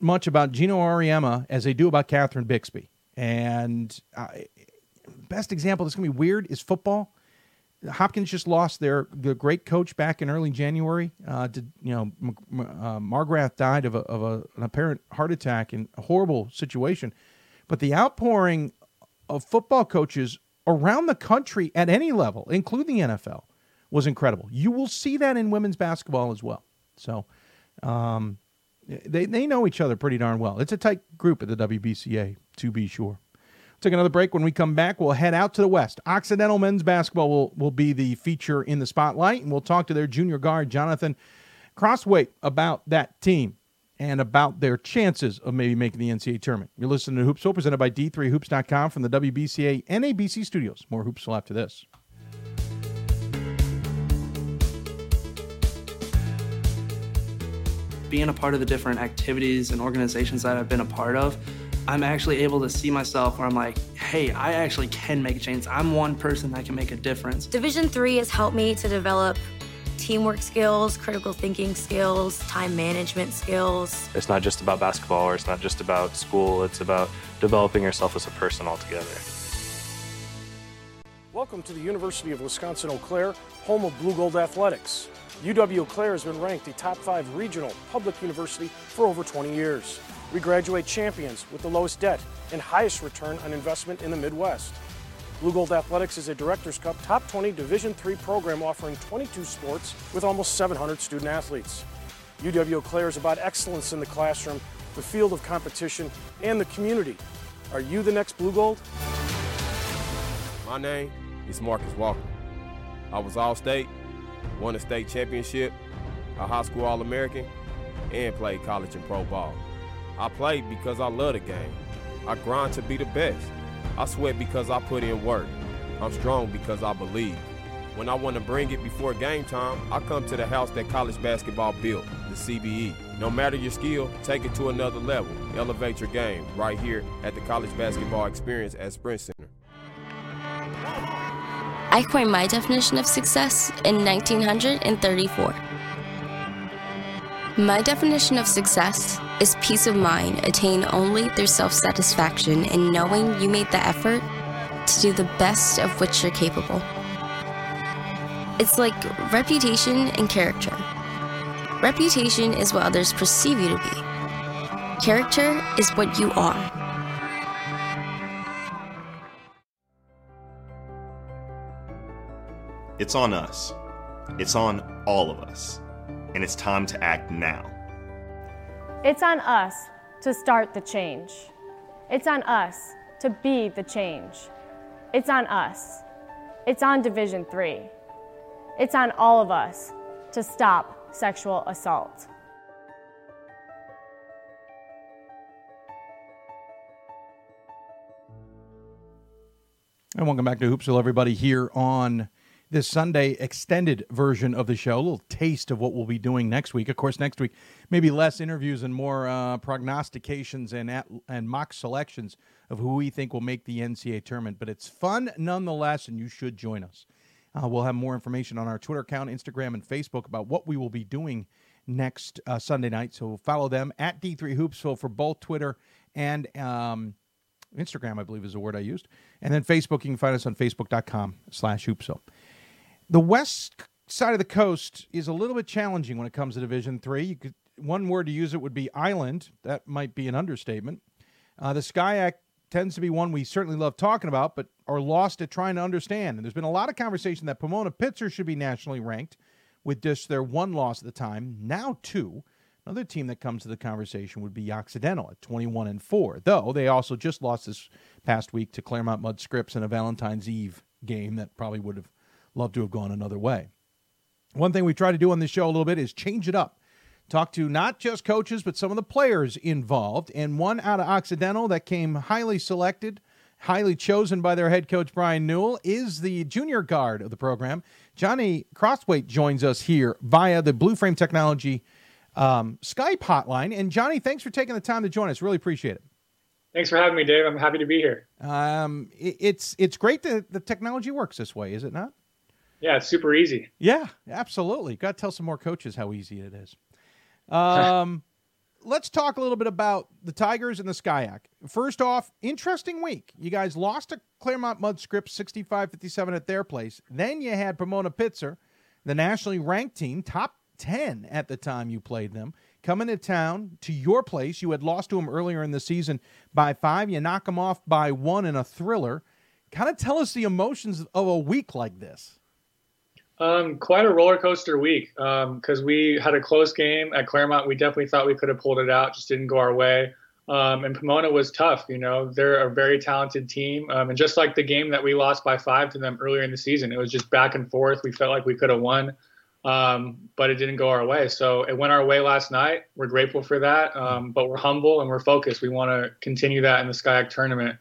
much about Geno Auriemma as they do about Catherine Bixby. And uh, best example that's going to be weird is football. Hopkins just lost their the great coach back in early January. Uh, to, you know, uh, Margraff died of, a, of a, an apparent heart attack in a horrible situation. But the outpouring of football coaches around the country at any level, including the NFL, was incredible. You will see that in women's basketball as well. So um, they, they know each other pretty darn well. It's a tight group at the WBCA, to be sure. Take another break. When we come back, we'll head out to the West. Occidental men's basketball will, will be the feature in the spotlight, and we'll talk to their junior guard, Jonathan Crossway, about that team. and about their chances of maybe making the NCAA tournament. You're listening to Hoopsville, presented by D3Hoops.com from the WBCA NABC studios. More Hoopsville after this. Being a part of the different activities and organizations that I've been a part of, I'm actually able to see myself where I'm like, hey, I actually can make a change. I'm one person that can make a difference. Division three has helped me to develop teamwork skills, critical thinking skills, time management skills. It's not just about basketball or it's not just about school, it's about developing yourself as a person altogether. Welcome to the University of Wisconsin Eau Claire, home of Blue Gold Athletics. UW Eau Claire has been ranked a top five regional public university for over 20 years. We graduate champions with the lowest debt and highest return on investment in the Midwest. Blue Gold Athletics is a Directors Cup Top 20 Division III program offering 22 sports with almost 700 student athletes. UW Eau Claire is about excellence in the classroom, the field of competition, and the community. Are you the next Blue Gold? My name is Marcus Walker. I was All State, won a state championship, a high school All American, and played college and pro ball. I play because I love the game. I grind to be the best. I sweat because I put in work. I'm strong because I believe. When I want to bring it before game time, I come to the house that college basketball built, the CBE. No matter your skill, take it to another level. Elevate your game right here at the College Basketball Experience at Sprint Center. I coined my definition of success in 1934. My definition of success is peace of mind attained only through self satisfaction in knowing you made the effort to do the best of which you're capable. It's like reputation and character. Reputation is what others perceive you to be, character is what you are. It's on us. It's on all of us. And it's time to act now. It's on us to start the change. It's on us to be the change. It's on us. It's on Division 3. It's on all of us to stop sexual assault. And welcome back to Hoopsville, everybody, here on this Sunday extended version of the show. A little taste of what we'll be doing next week. Of course, next week, maybe less interviews and more uh, prognostications and, at, and mock selections of who we think will make the NCAA tournament. But it's fun nonetheless, and you should join us. Uh, we'll have more information on our Twitter account, Instagram, and Facebook about what we will be doing next uh, Sunday night. So follow them at D3 Hoopsville for both Twitter and um, Instagram, I believe is the word I used. And then Facebook, you can find us on facebook.com slash hoopsville. The west side of the coast is a little bit challenging when it comes to Division Three. You could one word to use it would be island. That might be an understatement. Uh, the SCIAC tends to be one we certainly love talking about, but are lost at trying to understand. And there's been a lot of conversation that Pomona Pitzer should be nationally ranked with just their one loss at the time, now two. Another team that comes to the conversation would be Occidental at 21 and 4, though they also just lost this past week to Claremont Mudd Scripps in a Valentine's Eve game that probably would have loved to have gone another way. One thing we try to do on this show a little bit is change it up. Talk to not just coaches, but some of the players involved. And one out of Occidental that came highly selected, highly chosen by their head coach, Brian Newhall, is the junior guard of the program. Johnny Crosthwaite joins us here via the Blue Frame Technology um, Skype hotline. And Johnny, thanks for taking the time to join us. Really appreciate it. Thanks for having me, Dave. I'm happy to be here. Um, it, it's it's great that the technology works this way, is it not? Yeah, it's super easy. Yeah, absolutely. Got to tell some more coaches how easy it is. Um, [LAUGHS] let's talk a little bit about the Tigers and the SCIAC. First off, interesting week. You guys lost to Claremont Mudd Scripps 65 57 at their place. Then you had Pomona Pitzer, the nationally ranked team, top 10 at the time you played them, coming to town to your place. You had lost to them earlier in the season by five. You knock them off by one in a thriller. Kind of tell us the emotions of a week like this. Um, quite a roller coaster week because um, we had a close game at Claremont. We definitely thought we could have pulled it out, just didn't go our way. Um, and Pomona was tough. You know, they're a very talented team. Um, and just like the game that we lost by five to them earlier in the season, it was just back and forth. We felt like we could have won. um, but it didn't go our way. So it went our way last night. We're grateful for that, um, but we're humble and we're focused. We want to continue that in the SCIAC tournament.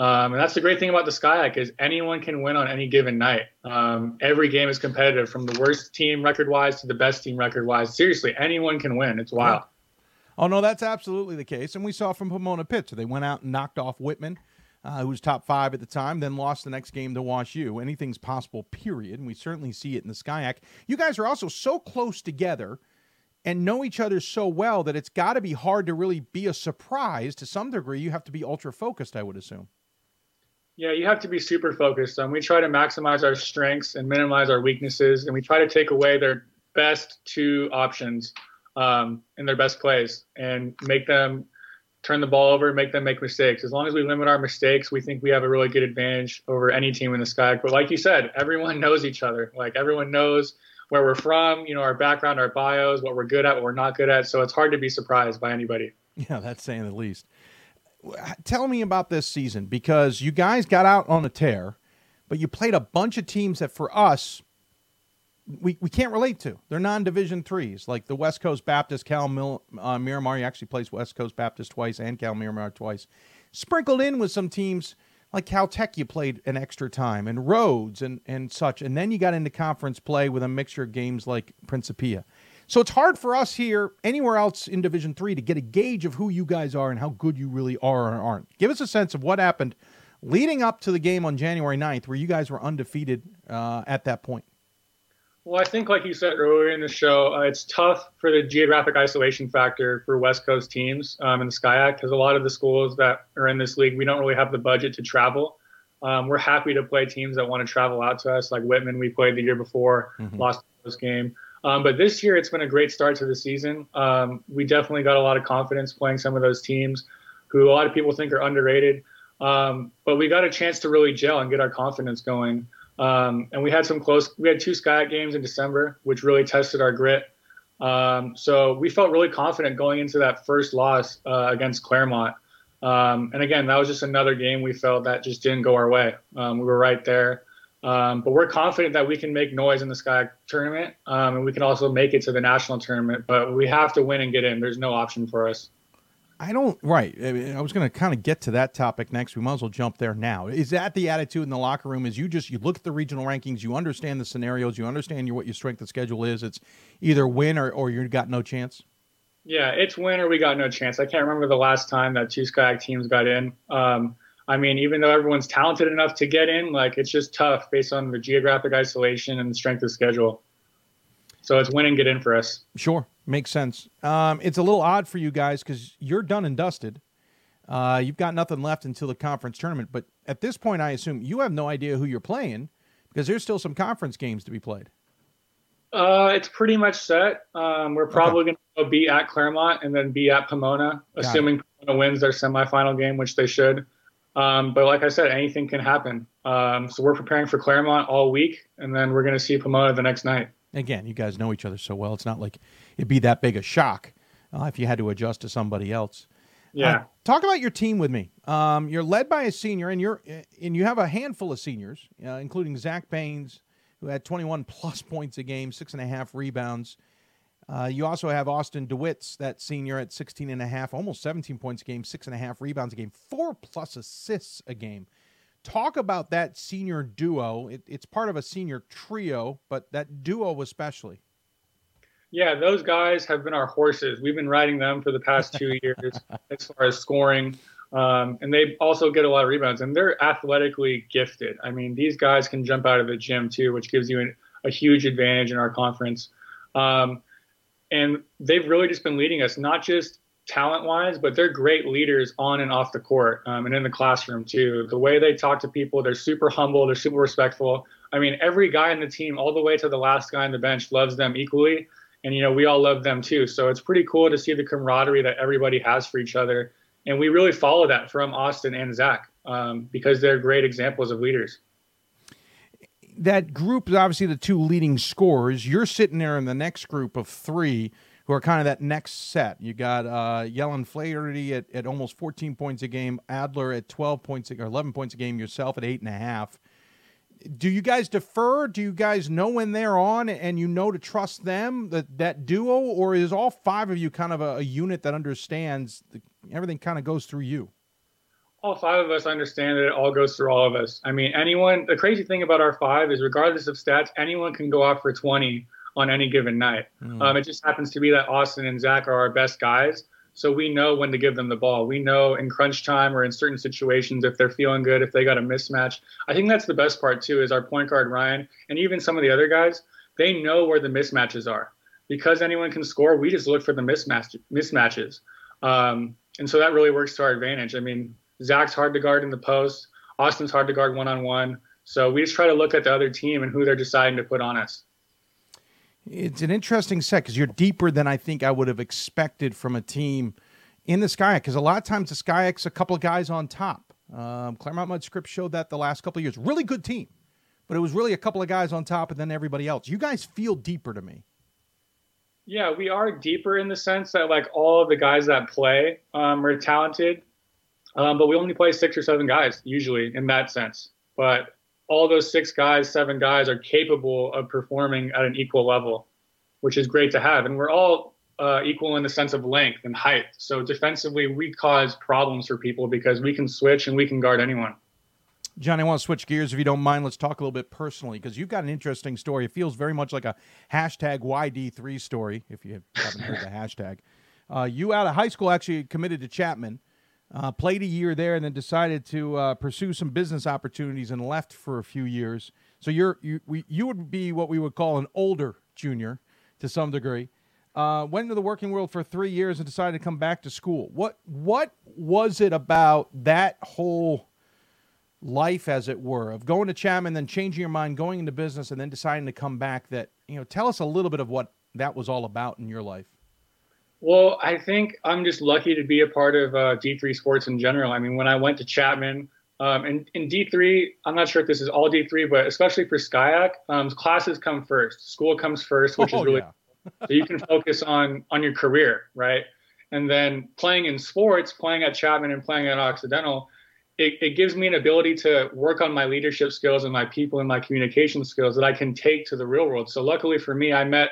Um, and that's the great thing about the SCIAC is anyone can win on any given night. Um, every game is competitive, from the worst team record-wise to the best team record-wise. Seriously, anyone can win. It's wild. Oh no, that's absolutely the case, and we saw from Pomona Pitt. So they went out and knocked off Whitman, uh, who was top five at the time, then lost the next game to Wash U. Anything's possible, period. And we certainly see it in the SCIAC. You guys are also so close together and know each other so well that it's got to be hard to really be a surprise to some degree. You have to be ultra focused, I would assume. Yeah, you have to be super focused. Um, we try to maximize our strengths and minimize our weaknesses, and we try to take away their best two options um, in their best plays and make them turn the ball over, make them make mistakes. As long as we limit our mistakes, we think we have a really good advantage over any team in the sky. But like you said, everyone knows each other. Like everyone knows where we're from, you know, our background, our bios, what we're good at, what we're not good at. So it's hard to be surprised by anybody. [LAUGHS] Yeah, that's saying the least. Tell me about this season because you guys got out on a tear, but you played a bunch of teams that for us we, we can't relate to. They're non-division threes, like the West Coast Baptist, Cal Mil, uh, Miramar. He actually plays West Coast Baptist twice and Cal Miramar twice. Sprinkled in with some teams like Caltech, you played an extra time, and Rhodes and and such, and then you got into conference play with a mixture of games like Principia. So it's hard for us here, anywhere else in Division Three, to get a gauge of who you guys are and how good you really are or aren't. Give us a sense of what happened leading up to the game on January 9th, where you guys were undefeated uh, at that point. Well, I think, like you said earlier in the show, uh, it's tough for the geographic isolation factor for West Coast teams um, in the SCIAC because a lot of the schools that are in this league, we don't really have the budget to travel. Um, we're happy to play teams that want to travel out to us, like Whitman. We played the year before, mm-hmm. lost this game. Um, but this year, it's been a great start to the season. Um, we definitely got a lot of confidence playing some of those teams who a lot of people think are underrated. Um, but we got a chance to really gel and get our confidence going. Um, and we had some close. We had two SCIAC games in December, which really tested our grit. Um, so we felt really confident going into that first loss uh, against Claremont. Um, and again, that was just another game we felt that just didn't go our way. We were right there. Um, but we're confident that we can make noise in the Sky tournament, um, and we can also make it to the national tournament. But we have to win and get in. There's no option for us. I don't. Right. I, mean, I was going to kind of get to that topic next. We might as well jump there now. Is that the attitude in the locker room? Is you just you look at the regional rankings, you understand the scenarios, you understand your, what your strength of schedule is. It's either win or or you got no chance. Yeah, it's win or we got no chance. I can't remember the last time that two Sky teams got in. Um, I mean, even though everyone's talented enough to get in, like it's just tough based on the geographic isolation and the strength of schedule. So it's win and get in for us. Sure. Makes sense. Um, it's a little odd for you guys because you're done and dusted. Uh, you've got nothing left until the conference tournament. But at this point, I assume you have no idea who you're playing because there's still some conference games to be played. Uh, it's pretty much set. Um, we're probably okay. going to be at Claremont and then be at Pomona, got assuming it. Pomona wins their semifinal game, which they should. Um, but like I said, anything can happen. Um, so we're preparing for Claremont all week, and then we're going to see Pomona the next night. Again, you guys know each other so well. It's not like it'd be that big a shock uh, if you had to adjust to somebody else. Yeah. Uh, talk about your team with me. Um, you're led by a senior, and you're and you have a handful of seniors, uh, including Zach Baines, who had 21 plus points a game, six and a half rebounds. Uh, you also have Austin DeWitts, that senior at 16 and a half, almost 17 points a game, six and a half rebounds a game, four plus assists a game. Talk about that senior duo. It, it's part of a senior trio, but that duo especially. Yeah, those guys have been our horses. We've been riding them for the past two [LAUGHS] years as far as scoring. Um, and they also get a lot of rebounds, and they're athletically gifted. I mean, these guys can jump out of the gym too, which gives you an, a huge advantage in our conference. Um, and they've really just been leading us, not just talent wise, but they're great leaders on and off the court um, and in the classroom too. The way they talk to people, they're super humble, they're super respectful. I mean, every guy in the team, all the way to the last guy on the bench, loves them equally. And, you know, we all love them too. So it's pretty cool to see the camaraderie that everybody has for each other. And we really follow that from Austin and Zach um, because they're great examples of leaders. That group is obviously the two leading scorers. You're sitting there in the next group of three who are kind of that next set. You got uh, Yellen Flaherty at, at almost 14 points a game, Adler at 12 points or 11 points a game, yourself at eight and a half. do you guys defer? Do you guys know when they're on and you know to trust them, that, that duo, or is all five of you kind of a, a unit that understands the, everything kind of goes through you? All five of us understand that it all goes through all of us. I mean, anyone, the crazy thing about our five is regardless of stats, anyone can go off for 20 on any given night. Mm. Um, it just happens to be that Austin and Zach are our best guys. So we know when to give them the ball. We know in crunch time or in certain situations if they're feeling good, if they got a mismatch. I think that's the best part too. Is our point guard Ryan and even some of the other guys, they know where the mismatches are because anyone can score. We just look for the mismatch mismatches, um, and so that really works to our advantage. I mean, Zach's hard to guard in the post. Austin's hard to guard one on one. So we just try to look at the other team and who they're deciding to put on us. It's an interesting set because you're deeper than I think I would have expected from a team in the SCIAC. Because a lot of times the SCIAC's a couple of guys on top. Um, Claremont Mudd Scripps showed that the last couple of years. Really good team, but it was really a couple of guys on top and then everybody else. You guys feel deeper to me. Yeah, we are deeper in the sense that like all of the guys that play um, are talented, um, but we only play six or seven guys usually in that sense. But all those six guys, seven guys are capable of performing at an equal level, which is great to have. And we're all uh, equal in the sense of length and height. So defensively, we cause problems for people because we can switch and we can guard anyone. John, I want to switch gears if you don't mind. Let's talk a little bit personally because you've got an interesting story. It feels very much like a hashtag YD3 story, if you haven't heard the [LAUGHS] hashtag. Uh, you out of high school actually committed to Chapman uh, played a year there, and then decided to uh, pursue some business opportunities and left for a few years. So you're you we, you would be what we would call an older junior to some degree. Uh, went into the working world for three years and decided to come back to school. What what was it about that whole life, as it were, of going to Chapman, then changing your mind, going into business, and then deciding to come back? That you know, tell us a little bit of what that was all about in your life. Well, I think I'm just lucky to be a part of uh, D3 sports in general. I mean, when I went to Chapman, um, and in D3, I'm not sure if this is all D3, but especially for SCIAC, um, classes come first. School comes first, which oh, is really yeah. [LAUGHS] so you can focus on on your career, right? And then playing in sports, playing at Chapman and playing at Occidental, it, it gives me an ability to work on my leadership skills and my people and my communication skills that I can take to the real world. So luckily for me, I met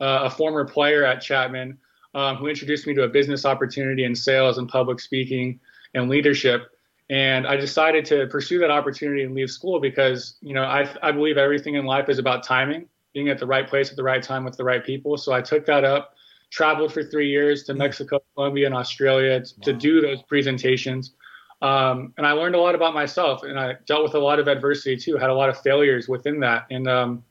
uh, a former player at Chapman um, who introduced me to a business opportunity in sales and public speaking and leadership. And I decided to pursue that opportunity and leave school because, you know, I, I believe everything in life is about timing, being at the right place at the right time with the right people. So I took that up, traveled for three years to Mexico, Colombia, and Australia to, wow. to do those presentations. Um, and I learned a lot about myself and I dealt with a lot of adversity too, had a lot of failures within that. And um,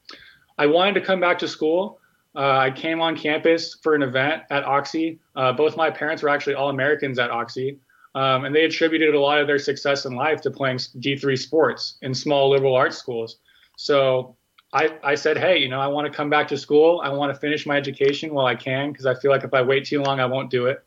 I wanted to come back to school uh, I came on campus for an event at Oxy. Uh, both my parents were actually all Americans at Oxy, um, and they attributed a lot of their success in life to playing D3 sports in small liberal arts schools. So I, I said, hey, you know, I want to come back to school. I want to finish my education while I can because I feel like if I wait too long, I won't do it.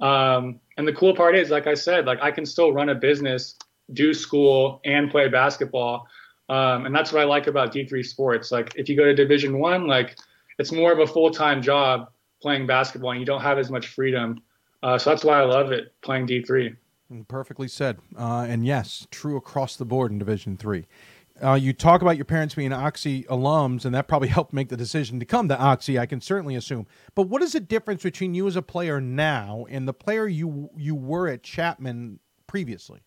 Um, and the cool part is, like I said, like I can still run a business, do school, and play basketball. Um, and that's what I like about D3 sports. Like if you go to Division One, like it's more of a full time job playing basketball, and you don't have as much freedom. Uh, so that's why I love it playing D three. Perfectly said, uh, and yes, true across the board in Division three. Uh, you talk about your parents being Oxy alums, and that probably [LAUGHS] helped make the decision to come to Oxy. I can certainly assume. But what is the difference between you as a player now and the player you you were at Chapman previously?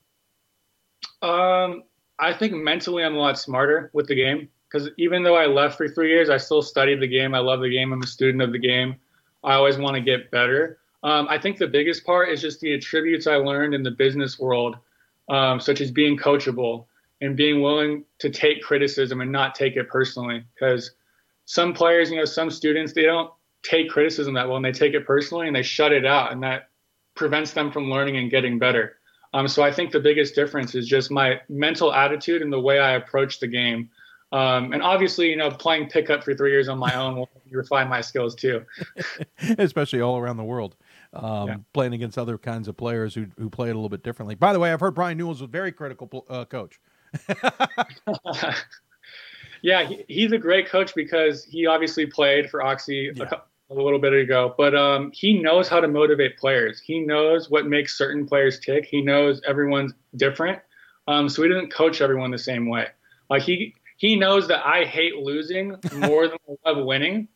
Um, I think mentally I'm a lot smarter with the game because even though I left for three years, I still studied the game. I love the game. I'm a student of the game. I always want to get better. Um, I think the biggest part is just the attributes I learned in the business world, um, such as being coachable and being willing to take criticism and not take it personally. Because some players, you know, some students, they don't take criticism that well and they take it personally and they shut it out, and that prevents them from learning and getting better. Um, so I think the biggest difference is just my mental attitude and the way I approach the game. Um, and obviously, you know, playing pickup for three years on my own will refine my skills too. [LAUGHS] Especially all around the world, um, yeah. playing against other kinds of players who who play it a little bit differently. By the way, I've heard Brian Newhall's a very critical uh, coach. [LAUGHS] yeah, he, he's a great coach because he obviously played for Oxy yeah. a, a, little bit ago, but um, he knows how to motivate players. He knows what makes certain players tick. He knows everyone's different, um, so he doesn't coach everyone the same way. Like he he knows that I hate losing more than I love winning.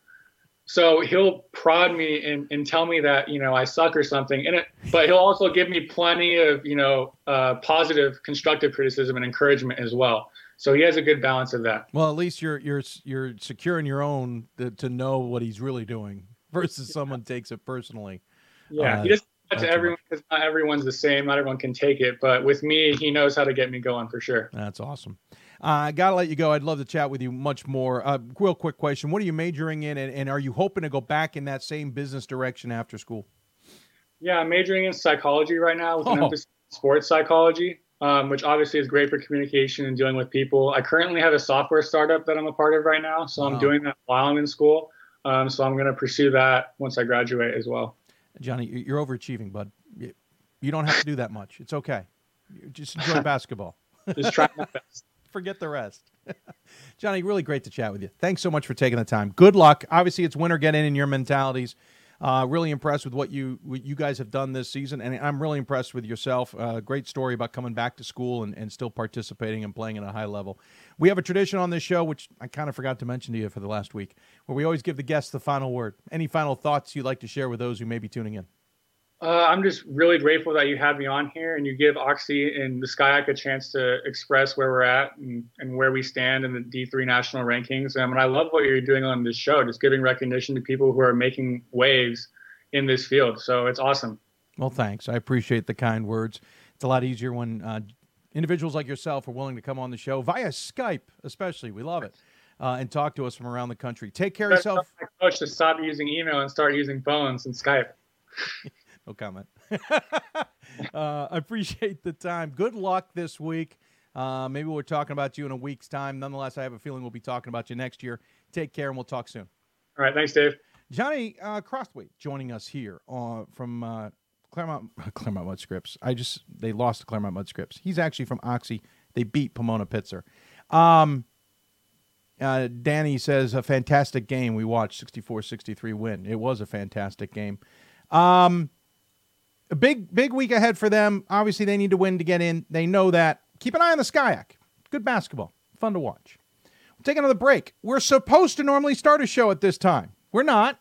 So he'll prod me and, and tell me that you know I suck or something, and it, but he'll also give me plenty of you know uh, positive, constructive criticism and encouragement as well. So he has a good balance of that. Well, at least you're you're you're secure in your own to, to know what he's really doing versus someone takes it personally. Yeah, uh, he doesn't to everyone because not everyone's the same. Not everyone can take it, but with me, he knows how to get me going for sure. That's awesome. Uh, I got to let you go. I'd love to chat with you much more. Uh, real quick question: What are you majoring in, and, and, are you hoping to go back in that same business direction after school? Yeah, I'm majoring in psychology right now with oh. an emphasis in sports psychology, um, which obviously is great for communication and dealing with people. I currently have a software startup that I'm a part of right now, so I'm doing that while I'm in school. Um, so I'm going to pursue that once I graduate as well. Johnny, you're overachieving, bud. You don't have to do that much. It's okay. Just enjoy [LAUGHS] basketball. Just try my best forget the rest. [LAUGHS] Johnny, really great to chat with you. Thanks so much for taking the time. Good luck. Obviously, it's winter. Get in in your mentalities. Uh, really impressed with what you what you guys have done this season, and I'm really impressed with yourself. Uh, great story about coming back to school and, and still participating and playing at a high level. We have a tradition on this show, which I kind of forgot to mention to you for the last week, where we always give the guests the final word. Any final thoughts you'd like to share with those who may be tuning in? Uh, I'm just really grateful that you had me on here and you give Oxy and the SCIAC a chance to express where we're at and, and where we stand in the D3 national rankings. Um, and I love what you're doing on this show, just giving recognition to people who are making waves in this field. So it's awesome. Well, thanks. I appreciate the kind words. It's a lot easier when uh, individuals like yourself are willing to come on the show via Skype, especially. We love it. Uh, and talk to us from around the country. Take care of yourself. Coach to stop using email and start using phones and Skype. [LAUGHS] No comment. [LAUGHS] uh, I appreciate the time. Good luck this week. Uh, maybe we're talking about you in a week's time. Nonetheless, I have a feeling we'll be talking about you next year. Take care, and we'll talk soon. All right. Thanks, Dave. Johnny uh, Crosthwaite joining us here uh, from uh, Claremont [LAUGHS] Claremont Mudd Scripps. I just they lost to Claremont Mudd Scripps. He's actually from Oxy. They beat Pomona Pitzer. Um, uh, Danny says a fantastic game. We watched 64-63 win. It was a fantastic game. Um, a big big week ahead for them. Obviously, they need to win to get in. They know that. Keep an eye on the SCIAC. Good basketball, fun to watch. We'll take another break. We're supposed to normally start a show at this time. We're not,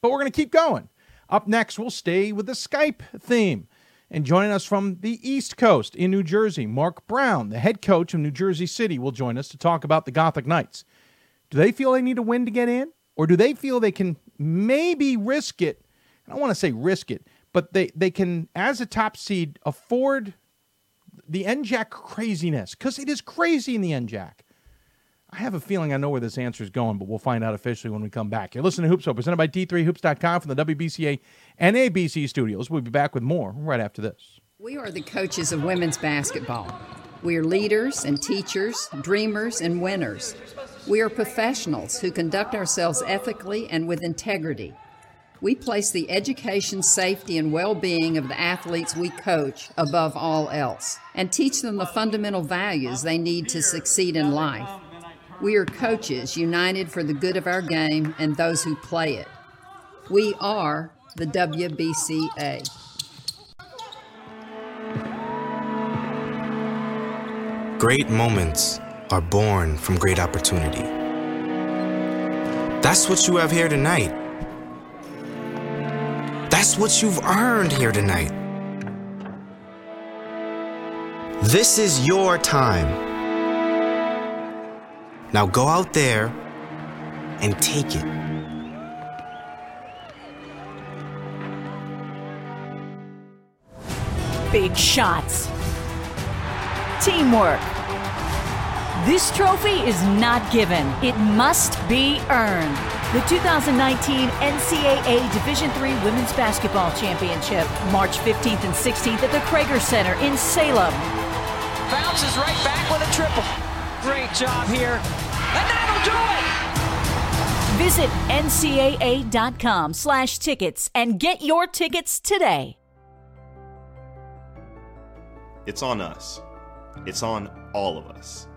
but we're going to keep going. Up next, we'll stay with the Skype theme. And joining us from the East Coast in New Jersey, Mark Brown, the head coach of New Jersey City, will join us to talk about the Gothic Knights. Do they feel they need to win to get in? Or do they feel they can maybe risk it? I don't want to say risk it, but they, they can, as a top seed, afford the NJAC craziness because it is crazy in the NJAC. I have a feeling I know where this answer is going, but we'll find out officially when we come back. You're listening to Hoopsville, presented by D3Hoops.com from the WBCA NABC studios. We'll be back with more right after this. We are the coaches of women's basketball. We are leaders and teachers, dreamers and winners. We are professionals who conduct ourselves ethically and with integrity. We place the education, safety, and well being of the athletes we coach above all else and teach them the fundamental values they need to succeed in life. We are coaches united for the good of our game and those who play it. We are the WBCA. Great moments are born from great opportunity. That's what you have here tonight that's what you've earned here tonight. This is your time. Now go out there and take it. Big shots. Teamwork. This trophy is not given, it must be earned the 2019 NCAA Division III Women's Basketball Championship, March 15th and 16th at the Cregger Center in Salem. Bounces right back with a triple. Great job here. And that'll do it! Visit ncaa.com slash tickets and get your tickets today. It's on us. It's on all of us.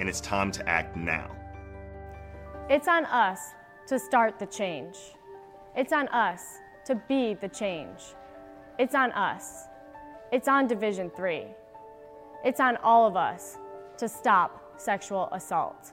And it's time to act now. It's on us to start the change. It's on us to be the change. It's on us. It's on Division 3. It's on all of us to stop sexual assault.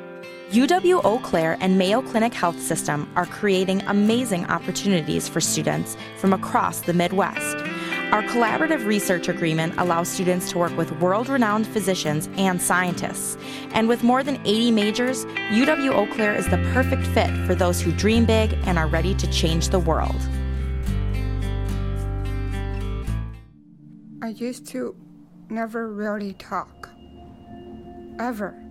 UW Eau Claire and Mayo Clinic Health System are creating amazing opportunities for students from across the Midwest. Our collaborative research agreement allows students to work with world renowned physicians and scientists. And with more than 80 majors, UW Eau Claire is the perfect fit for those who dream big and are ready to change the world. I used to never really talk. Ever.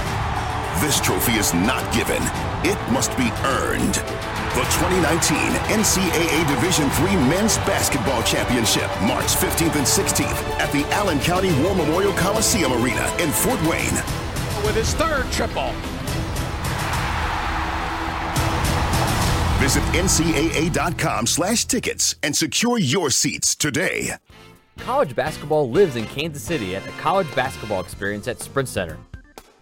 This trophy is not given, it must be earned. The 2019 NCAA Division III Men's Basketball Championship, March 15th and 16th at the Allen County War Memorial Coliseum Arena in Fort Wayne. With his third triple. Visit ncaa.com slash tickets and secure your seats today. College basketball lives in Kansas City at the College Basketball Experience at Sprint Center.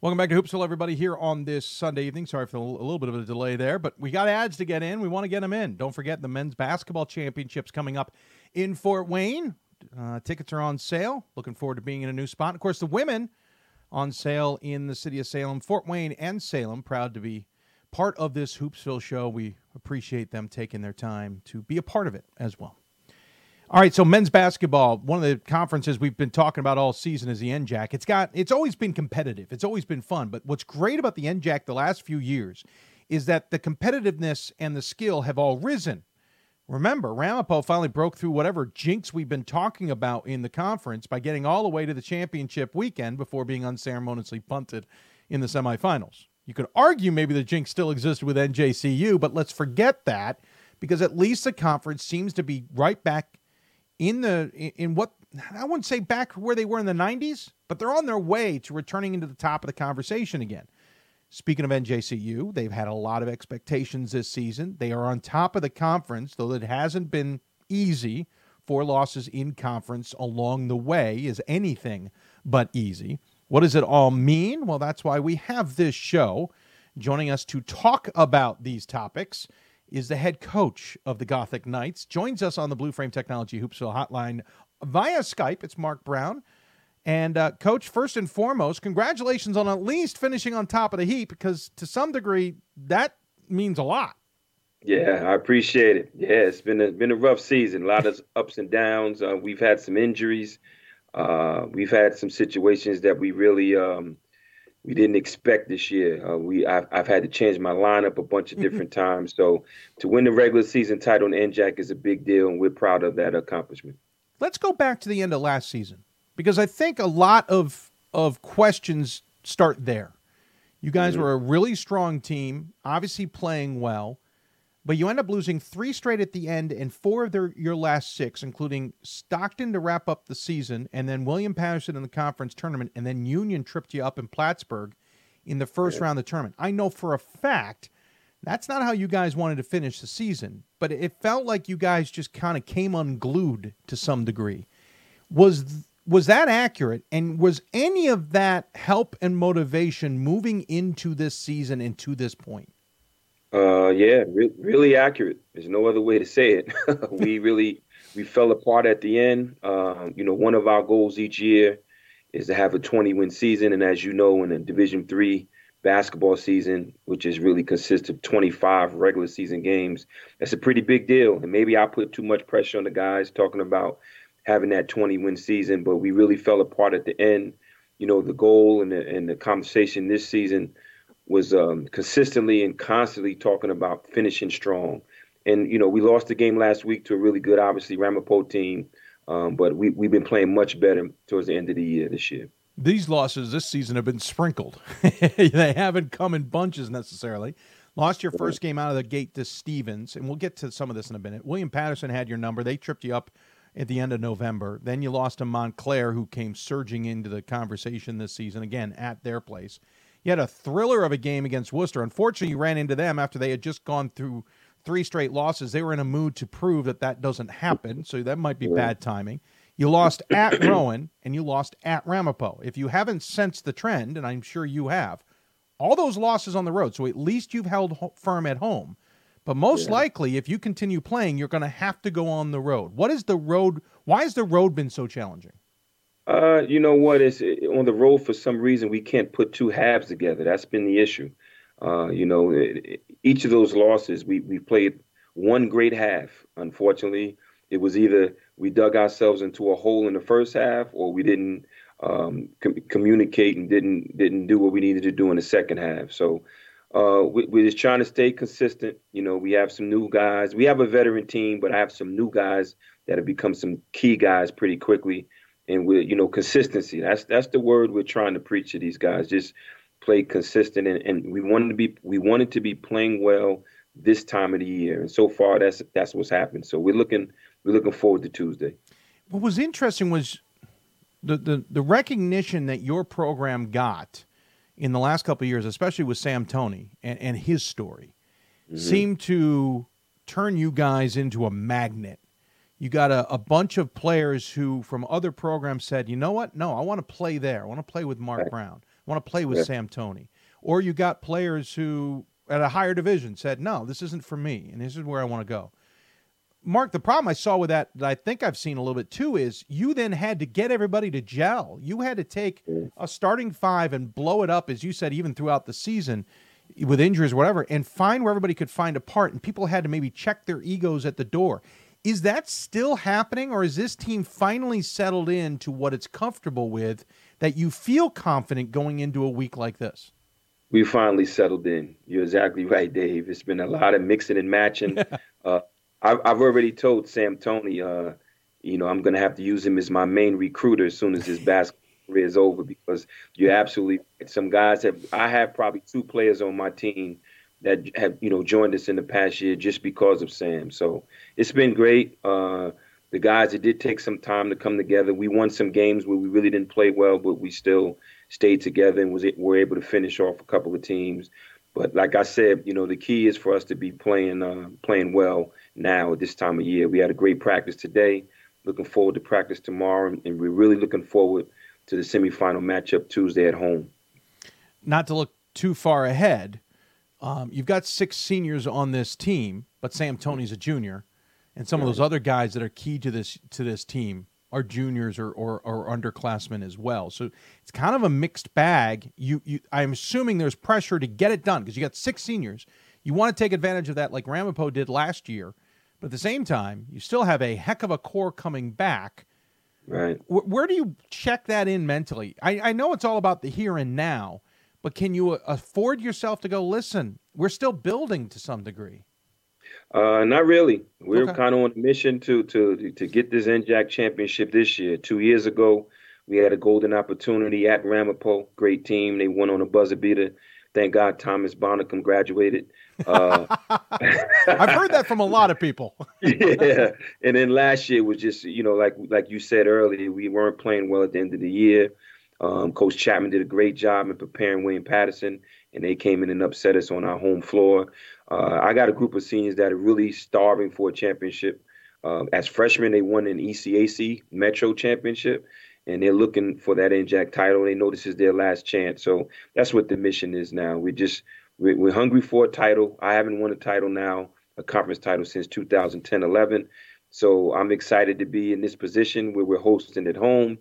Welcome back to Hoopsville, everybody, here on this Sunday evening. Sorry for a little bit of a delay there, but we got ads to get in. We want to get them in. Don't forget the men's basketball championships coming up in Fort Wayne. Uh, tickets are on sale. Looking forward to being in a new spot. Of course, the women on sale in the city of Salem, Fort Wayne, and Salem. Proud to be part of this Hoopsville show. We appreciate them taking their time to be a part of it as well. All right, so men's basketball, one of the conferences we've been talking about all season is the NJAC. It's got it's always been competitive. It's always been fun, but what's great about the NJAC the last few years is that the competitiveness and the skill have all risen. Remember, Ramapo finally broke through whatever jinx we've been talking about in the conference by getting all the way to the championship weekend before being unceremoniously punted in the semifinals. You could argue maybe the jinx still existed with NJCU, but let's forget that because at least the conference seems to be right back in the in what I wouldn't say back where they were in the 90s, but they're on their way to returning into the top of the conversation again. Speaking of NJCU, they've had a lot of expectations this season. They are on top of the conference, though it hasn't been easy. Four losses in conference along the way is anything but easy. What does it all mean? Well, that's why we have this show. Joining us to talk about these topics is the head coach of the Gothic Knights. Joins us on the Blue Frame Technology Hoopsville hotline via Skype. It's Mark Brown. And uh, coach, first and foremost, congratulations on at least finishing on top of the heap because to some degree that means a lot. Yeah, I appreciate it. Yeah, it's been a been a rough season. A lot of [LAUGHS] ups and downs. Uh, we've had some injuries. Uh, we've had some situations that we really um, we didn't expect this year. Uh, we I've, I've, had to change my lineup a bunch of mm-hmm. different times. So to win the regular season title in NJAC is a big deal, and we're proud of that accomplishment. Let's go back to the end of last season because I think a lot of of questions start there. You guys mm-hmm. were a really strong team, obviously playing well. But you end up losing three straight at the end and four of their, your last six, including Stockton to wrap up the season, and then William Paterson in the conference tournament, and then Union tripped you up in Plattsburgh in the first yeah. round of the tournament. I know for a fact that's not how you guys wanted to finish the season, but it felt like you guys just kind of came unglued to some degree. Was was that accurate? And was any of that help and motivation moving into this season and to this point? Uh, yeah, re- really accurate. There's no other way to say it. [LAUGHS] we really we fell apart at the end. Uh, you know, one of our goals each year is to have a 20 win season, and as you know, in a Division three basketball season, which is really consists of 25 regular season games, that's a pretty big deal. And maybe I put too much pressure on the guys talking about having that 20 win season, but we really fell apart at the end. You know, the goal and the, and the conversation this season was um, consistently and constantly talking about finishing strong. And, you know, we lost the game last week to a really good, obviously, Ramapo team, um, but we, we've been playing much better towards the end of the year this year these losses this season have been sprinkled. [LAUGHS] they haven't come in bunches necessarily. Lost your first game out of the gate to Stevens, and we'll get to some of this in a minute. William Paterson had your number. They tripped you up at the end of November. Then you lost to Montclair, who came surging into the conversation this season, again, at their place. You had a thriller of a game against Wooster. Unfortunately, you ran into them after they had just gone through three straight losses. They were in a mood to prove that that doesn't happen, so that might be bad timing. You lost at [CLEARS THROAT] Rowan and you lost at Ramapo. If you haven't sensed the trend, and I'm sure you have, all those losses on the road. So at least you've held firm at home. But most yeah. likely, if you continue playing, you're going to have to go on the road. What is the road? Why has the road been so challenging? Uh, you know what? It's on the road for some reason we can't put two halves together. That's been the issue. Uh, you know, it, each of those losses, we we played one great half. Unfortunately, it was either we dug ourselves into a hole in the first half, or we didn't um, com- communicate and didn't didn't do what we needed to do in the second half. So uh, we, we're just trying to stay consistent. You know, we have some new guys. We have a veteran team, but I have some new guys that have become some key guys pretty quickly. And with you know, consistency. That's that's the word we're trying to preach to these guys. Just play consistent, and, and we wanted to be we wanted to be playing well this time of the year. And so far, that's that's what's happened. So we're looking we're looking forward to Tuesday. What was interesting was the, the, the recognition that your program got in the last couple years, especially with Sam Tony and, and his story, mm-hmm. seemed to turn you guys into a magnet. You got a, a bunch of players who from other programs said, you know what? No, I want to play there. I want to play with Mark right. Brown. I want to play with yeah. Sam Tony. Or you got players who at a higher division said, no, this isn't for me, and this is where I want to go. Mark, the problem I saw with that, that I think I've seen a little bit too, is you then had to get everybody to gel. You had to take a starting five and blow it up, as you said, even throughout the season with injuries or whatever, and find where everybody could find a part. And people had to maybe check their egos at the door. Is that still happening, or is this team finally settled in to what it's comfortable with that you feel confident going into a week like this? We finally settled in. You're exactly right, Dave. It's been a lot of mixing and matching. [LAUGHS] uh, I've, I've already told Sam Tony, uh, you know, I'm going to have to use him as my main recruiter as soon as his basketball career is over because you're absolutely some guys have. I have probably two players on my team that have you know joined us in the past year just because of Sam. So it's been great. Uh, the guys, it did take some time to come together. We won some games where we really didn't play well, but we still stayed together and was were able to finish off a couple of teams. But like I said, you know, the key is for us to be playing uh, playing well now at this time of year. We had a great practice today. Looking forward to practice tomorrow, and we're really looking forward to the semifinal matchup Tuesday at home. Not to look too far ahead, um, you've got six seniors on this team, but Sam Tony's a junior, and some of those other guys that are key to this to this team are juniors or, or, or underclassmen as well. So it's kind of a mixed bag. You, you I'm assuming there's pressure to get it done because you got six seniors. You want to take advantage of that like Ramapo did last year but at the same time, you still have a heck of a core coming back. Right. W- where do you check that in mentally? I, I know it's all about the here and now, but can you afford yourself to go, listen, we're still building to some degree? Uh, not really. We're okay. kind of on a mission to to to get this NJAC championship this year. Two years ago, we had a golden opportunity at Ramapo. Great team. They won on a buzzer beater. Thank God Thomas Bonnicum graduated. Uh, [LAUGHS] I've heard that from a lot of people. [LAUGHS] yeah, and then last year was just you know like like you said earlier, we weren't playing well at the end of the year. Um, Coach Chapman did a great job in preparing William Paterson, and they came in and upset us on our home floor. Uh, I got a group of seniors that are really starving for a championship. Uh, as freshmen, they won an ECAC Metro Championship, and they're looking for that NJAC title. They know this is their last chance, so that's what the mission is now. We just we're, hungry for a title. I haven't won a title now, a conference title since 2010 11. So I'm excited to be in this position where we're hosting at home.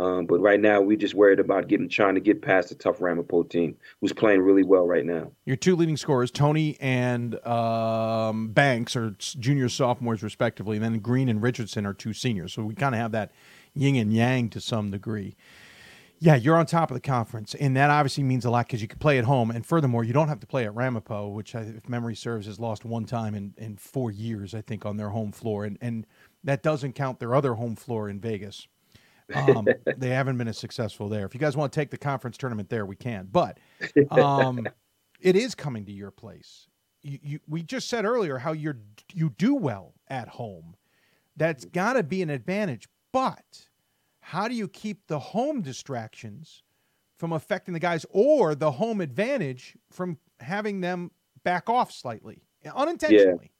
Um, but right now, we're just worried about getting trying to get past the tough Ramapo team, who's playing really well right now. Your two leading scorers, Tony and um, Banks, are junior sophomores respectively, and then Green and Richardson are two seniors. So we kind of have that yin and yang to some degree. Yeah, you're on top of the conference, and that obviously means a lot because you can play at home, and furthermore, you don't have to play at Ramapo, which, if memory serves, has lost one time in, in four years, I think, on their home floor, and and that doesn't count their other home floor in Vegas. Um, [LAUGHS] they haven't been as successful there. If you guys want to take the conference tournament there, we can, but [LAUGHS] um, it is coming to your place. You, you, we just said earlier how you're you do well at home. That's got to be an advantage, but how do you keep the home distractions from affecting the guys or the home advantage from having them back off slightly unintentionally?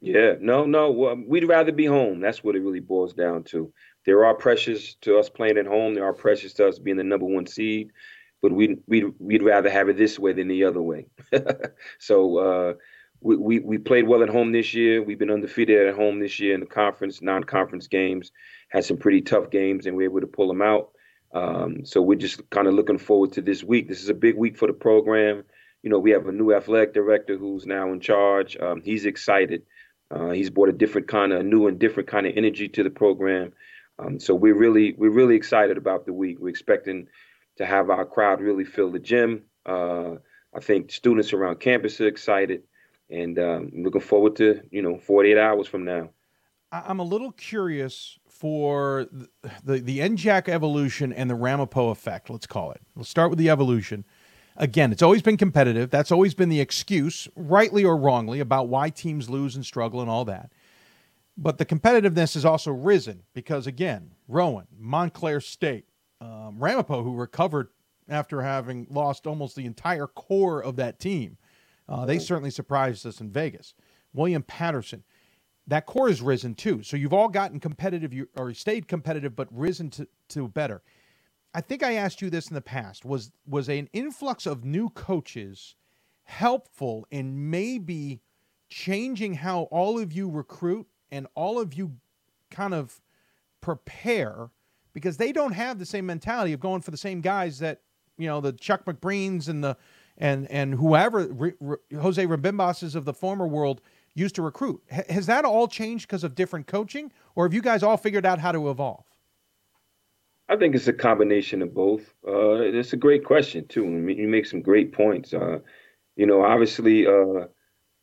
Yeah, yeah. no, no. We'd rather be home. That's what it really boils down to. There are pressures to us playing at home. There are pressures to us being the number one seed, but we we we'd rather have it this way than the other way. [LAUGHS] so uh, we, we we played well at home this year. We've been undefeated at home this year in the conference, non-conference games had some pretty tough games and we were able to pull them out. Um, so we're just kind of looking forward to this week. This is a big week for the program. You know, we have a new athletic director who's now in charge. Um, he's excited. Uh, he's brought a different kind of new and different kind of energy to the program. Um, so we're really we're really excited about the week. We're expecting to have our crowd really fill the gym. Uh, I think students around campus are excited, and um, looking forward to you know 48 hours from now. I'm a little curious for the, the, the NJAC evolution and the Ramapo effect, let's call it. Let's start with the evolution. Again, it's always been competitive. That's always been the excuse, rightly or wrongly, about why teams lose and struggle and all that. But the competitiveness has also risen because, again, Rowan, Montclair State, um, Ramapo, who recovered after having lost almost the entire core of that team, uh, they certainly surprised us in Vegas. William Paterson, that core has risen too. So you've all gotten competitive or stayed competitive, but risen to, to better. I think I asked you this in the past. Was was an influx of new coaches helpful in maybe changing how all of you recruit and all of you kind of prepare because they don't have the same mentality of going for the same guys that you know the Chuck McBreens and the and and whoever Jose Rebimbases of the former world used to recruit. H- has that all changed because of different coaching, or have you guys all figured out how to evolve? I think it's a combination of both. Uh, it's a great question too. You make some great points. Uh, you know, obviously, uh,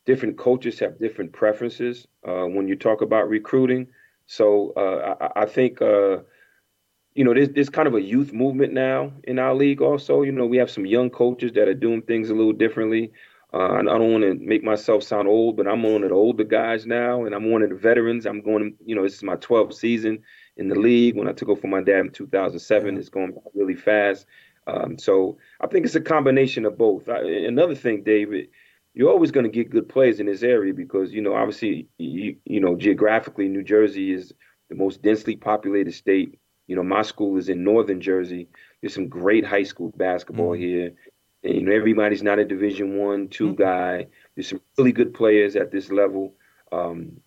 different coaches have different preferences uh, when you talk about recruiting. So uh, I, I, think uh, you know there's, there's kind of a youth movement now in our league. Also, you know, we have some young coaches that are doing things a little differently. Uh, I don't want to make myself sound old, but I'm one of the older guys now, and I'm one of the veterans. I'm going, you know, this is my 12th season in the league. When I took over from my dad in 2007, it's going really fast. Um, so I think it's a combination of both. I, another thing, David, you're always going to get good players in this area because, you know, obviously, you, you know, geographically, New Jersey is the most densely populated state. You know, my school is in northern Jersey. There's some great high school basketball mm-hmm. here. And, you know, everybody's not a Division One, 2 mm-hmm. guy. There's some really good players at this level. Um,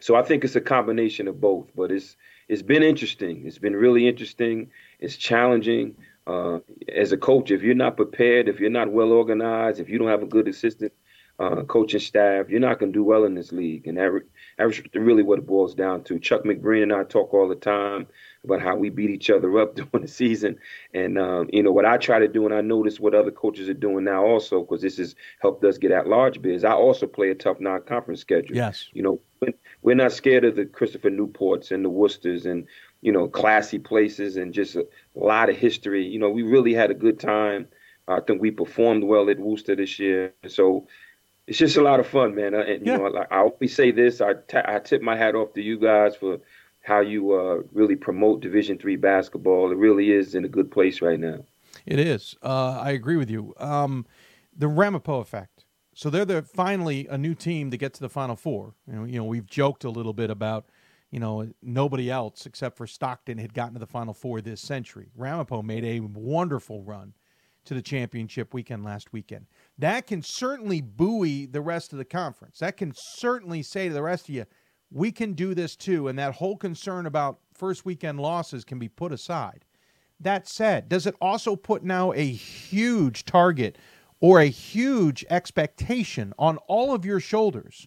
so I think it's a combination of both. But it's it's been interesting. It's been really interesting. It's challenging. Uh, as a coach, if you're not prepared, if you're not well organized, if you don't have a good assistant uh, coaching staff, you're not going to do well in this league. And that, that's really what it boils down to. Chuck McBreen and I talk all the time about how we beat each other up [LAUGHS] during the season. And, um, you know, what I try to do, and I notice what other coaches are doing now also, because this has helped us get at large bids. I also play a tough non conference schedule. Yes. You know, we're not scared of the Christopher Newports and the Woosters and, you know, classy places and just a lot of history. You know, we really had a good time. I think we performed well at Wooster this year. So, it's just a lot of fun, man. And you yeah. know, I always say this: I, t- I tip my hat off to you guys for how you uh, really promote Division three basketball. It really is in a good place right now. It is. Uh, I agree with you. Um, the Ramapo effect. So they're the finally a new team to get to the Final Four. You know, you know, we've joked a little bit about, you know, nobody else except for Stockton had gotten to the Final Four this century. Ramapo made a wonderful run to the championship weekend last weekend. That can certainly buoy the rest of the conference. That can certainly say to the rest of you, we can do this too. And that whole concern about first weekend losses can be put aside. That said, does it also put now a huge target or a huge expectation on all of your shoulders?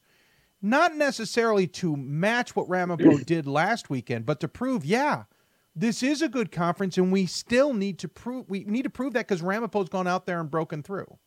Not necessarily to match what Ramapo [CLEARS THROAT] did last weekend, but to prove, yeah, this is a good conference, and we still need to prove we need to prove that because Ramapo's gone out there and broken through.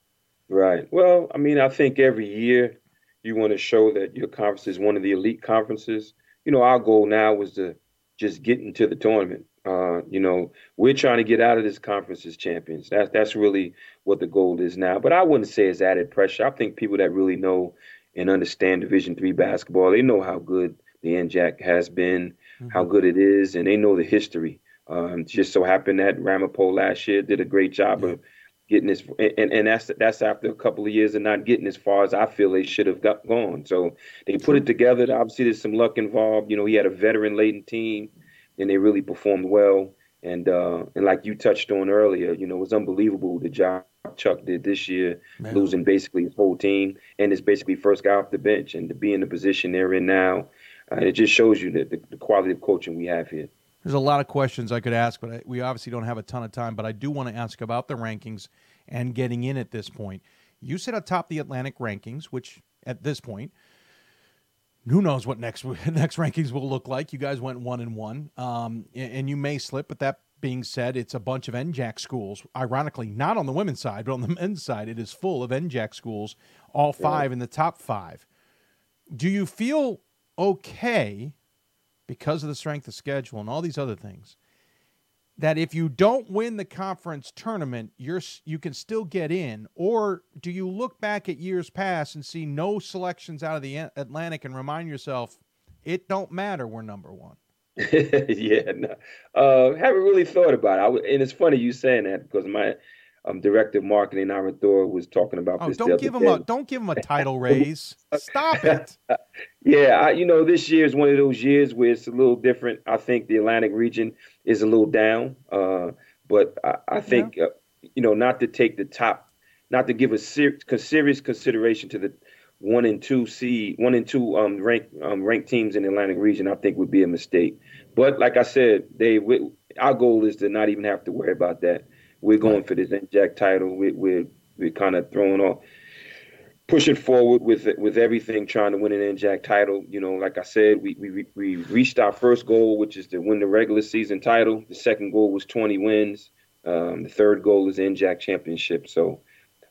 Right. Well, I mean, I think every year you want to show that your conference is one of the elite conferences. You know, our goal now was to just get into the tournament. Uh, you know, we're trying to get out of this conference as champions. That's that's really what the goal is now. But I wouldn't say it's added pressure. I think people that really know and understand Division three basketball, they know how good the NJAC has been, mm-hmm. how good it is, and they know the history. Um, just so happened that Ramapo last year did a great job yeah. of getting this, and, and that's that's after a couple of years of not getting as far as I feel they should have got gone. So they put it together. Obviously, there's some luck involved. You know, he had a veteran laden team, and they really performed well. And uh, and like you touched on earlier, you know, it was unbelievable the job Chuck did this year, Man. losing basically his whole team, and is basically first guy off the bench, and to be in the position they're in now, uh, it just shows you that the, the quality of coaching we have here. There's a lot of questions I could ask, but I, we obviously don't have a ton of time. But I do want to ask about the rankings and getting in at this point. You sit atop the Atlantic rankings, which at this point, who knows what next [LAUGHS] next rankings will look like? You guys went one and one, um, and you may slip. But that being said, it's a bunch of NJAC schools. Ironically, not on the women's side, but on the [LAUGHS] men's side, it is full of NJAC schools. All five yeah. in the top five. Do you feel okay because of the strength of schedule and all these other things that if you don't win the conference tournament you're you can still get in or do you look back at years past and see no selections out of the Atlantic and remind yourself it don't matter we're number 1 [LAUGHS] yeah no. uh haven't really thought about it I, and it's funny you saying that because my um, director of marketing Ira Thor was talking about oh, this. Don't give him a don't give him a title raise. Stop it. [LAUGHS] yeah, I, you know this year is one of those years where it's a little different. I think the Atlantic region is a little down, uh, but I, I think yeah. uh, you know not to take the top, not to give a ser- serious consideration to the one and two seed, one and two um, ranked um, ranked teams in the Atlantic region. I think would be a mistake. But like I said, they we, our goal is to not even have to worry about that we're going for this NJAC title. We, we're we're kind of throwing off, pushing forward with with everything, trying to win an NJAC title. You know, like I said, we we we reached our first goal, which is to win the regular season title. The second goal was 20 wins. Um, the third goal is NJAC championship. So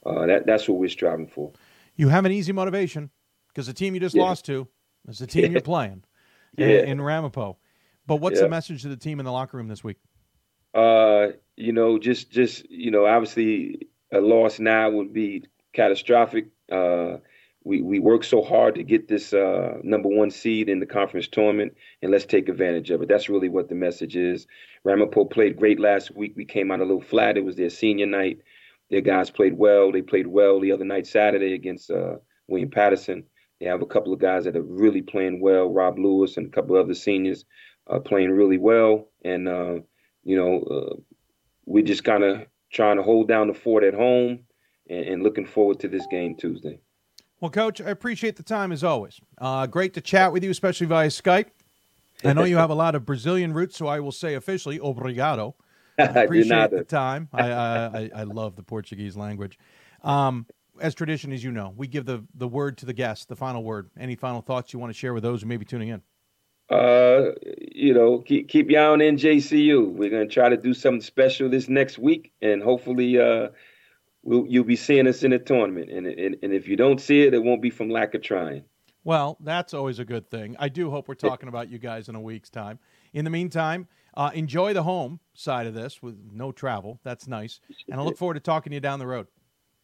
uh, that that's what we're striving for. You have an easy motivation because the team you just yeah. lost to is the team you're [LAUGHS] playing yeah. in, in Ramapo. But what's yeah. the message to the team in the locker room this week? Uh, you know, just just you know, obviously a loss now would be catastrophic. Uh, we we work so hard to get this uh, number one seed in the conference tournament, and let's take advantage of it. That's really what the message is. Ramapo played great last week. We came out a little flat. It was their senior night. Their guys played well. They played well the other night, Saturday, against uh, William Paterson. They have a couple of guys that are really playing well. Rob Lewis and a couple of other seniors uh, playing really well, and uh, you know, uh, we're just kind of trying to hold down the fort at home and, and, looking forward to this game Tuesday. Well, Coach, I appreciate the time as always. Uh, great to chat with you, especially via Skype. I know you [LAUGHS] have a lot of Brazilian roots, so I will say officially, obrigado. I appreciate the time. I, I, I love the Portuguese language. Um, as tradition, as you know, we give the, the word to the guest, the final word. Any final thoughts you want to share with those who may be tuning in? uh, you know, keep keep you on NJCU. We're gonna try to do something special this next week, and hopefully, uh, we'll, you'll be seeing us in the tournament. And, and and if you don't see it, it won't be from lack of trying. Well, that's always a good thing. I do hope we're talking about you guys in a week's time. In the meantime, uh, enjoy the home side of this with no travel. That's nice, and I look forward to talking to you down the road.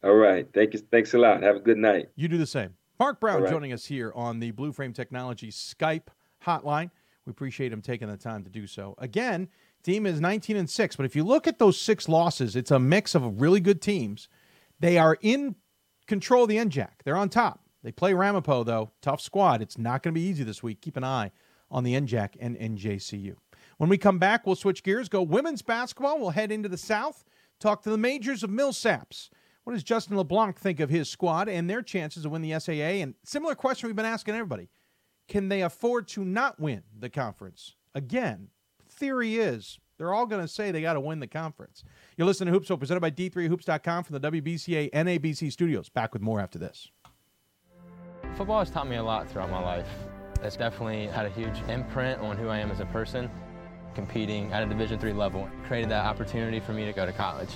All right. Thank you. Thanks a lot. Have a good night. You do the same. Mark Brown right. joining us here on the Blue Frame Technology Skype hotline. We appreciate him taking the time to do so. Again, team is 19 and 6, but if you look at those six losses, it's a mix of really good teams. They are in control of the NJAC. They're on top. They play Ramapo, though. Tough squad. It's not going to be easy this week. Keep an eye on the NJAC and NJCU. When we come back, we'll switch gears, go women's basketball. We'll head into the South, talk to the majors of Millsaps. What does Justin LeBlanc think of his squad and their chances to win the SAA? And similar question we've been asking everybody can they afford to not win the conference? Again, theory is they're all going to say they got to win the conference. You're listening to Hoops Hoopsville, presented by D3Hoops.com from the WBCA NABC studios. Back with more after this. Football has taught me a lot throughout my life. It's definitely had a huge imprint on who I am as a person. Competing at a Division III level created that opportunity for me to go to college.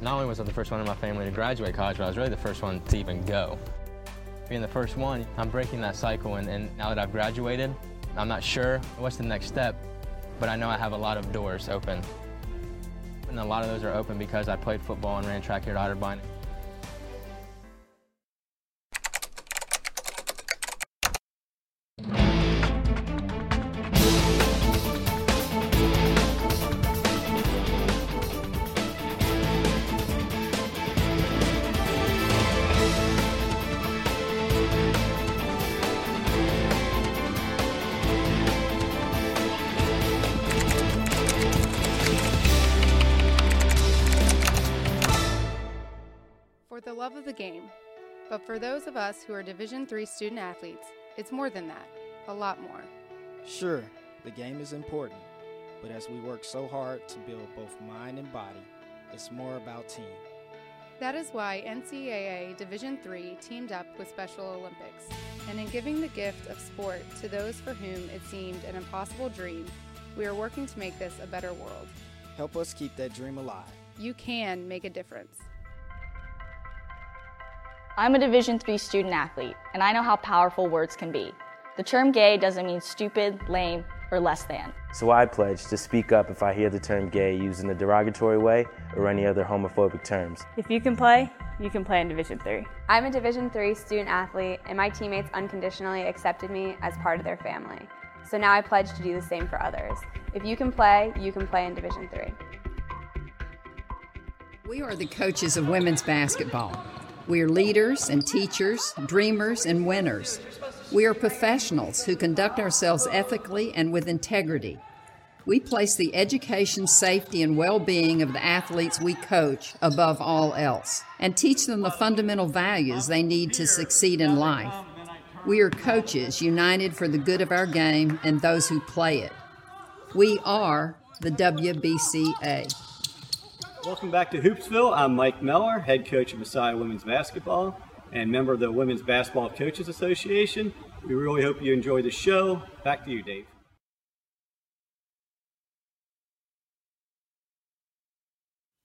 Not only was I the first one in my family to graduate college, but I was really the first one to even go. Being the first one, I'm breaking that cycle, and, and now that I've graduated, I'm not sure what's the next step, but I know I have a lot of doors open. And a lot of those are open because I played football and ran track here at Otterbein. Us who are Division III student athletes, it's more than that, a lot more. Sure, the game is important, but as we work so hard to build both mind and body, it's more about team. That is why NCAA Division III teamed up with Special Olympics. And in giving the gift of sport to those for whom it seemed an impossible dream, we are working to make this a better world. Help us keep that dream alive. You can make a difference. I'm a Division III student athlete, and I know how powerful words can be. The term gay doesn't mean stupid, lame, or less than. So I pledge to speak up if I hear the term gay used in a derogatory way or any other homophobic terms. If you can play, you can play in Division III. I'm a Division III student athlete, and my teammates unconditionally accepted me as part of their family. So now I pledge to do the same for others. If you can play, you can play in Division III. We are the coaches of women's basketball. We are leaders and teachers, dreamers and winners. We are professionals who conduct ourselves ethically and with integrity. We place the education, safety, and well being of the athletes we coach above all else and teach them the fundamental values they need to succeed in life. We are coaches united for the good of our game and those who play it. We are the WBCA. Welcome back to Hoopsville. I'm Mike Miller, head coach of Messiah Women's Basketball and member of the Women's Basketball Coaches Association. We really hope you enjoy the show. Back to you, Dave.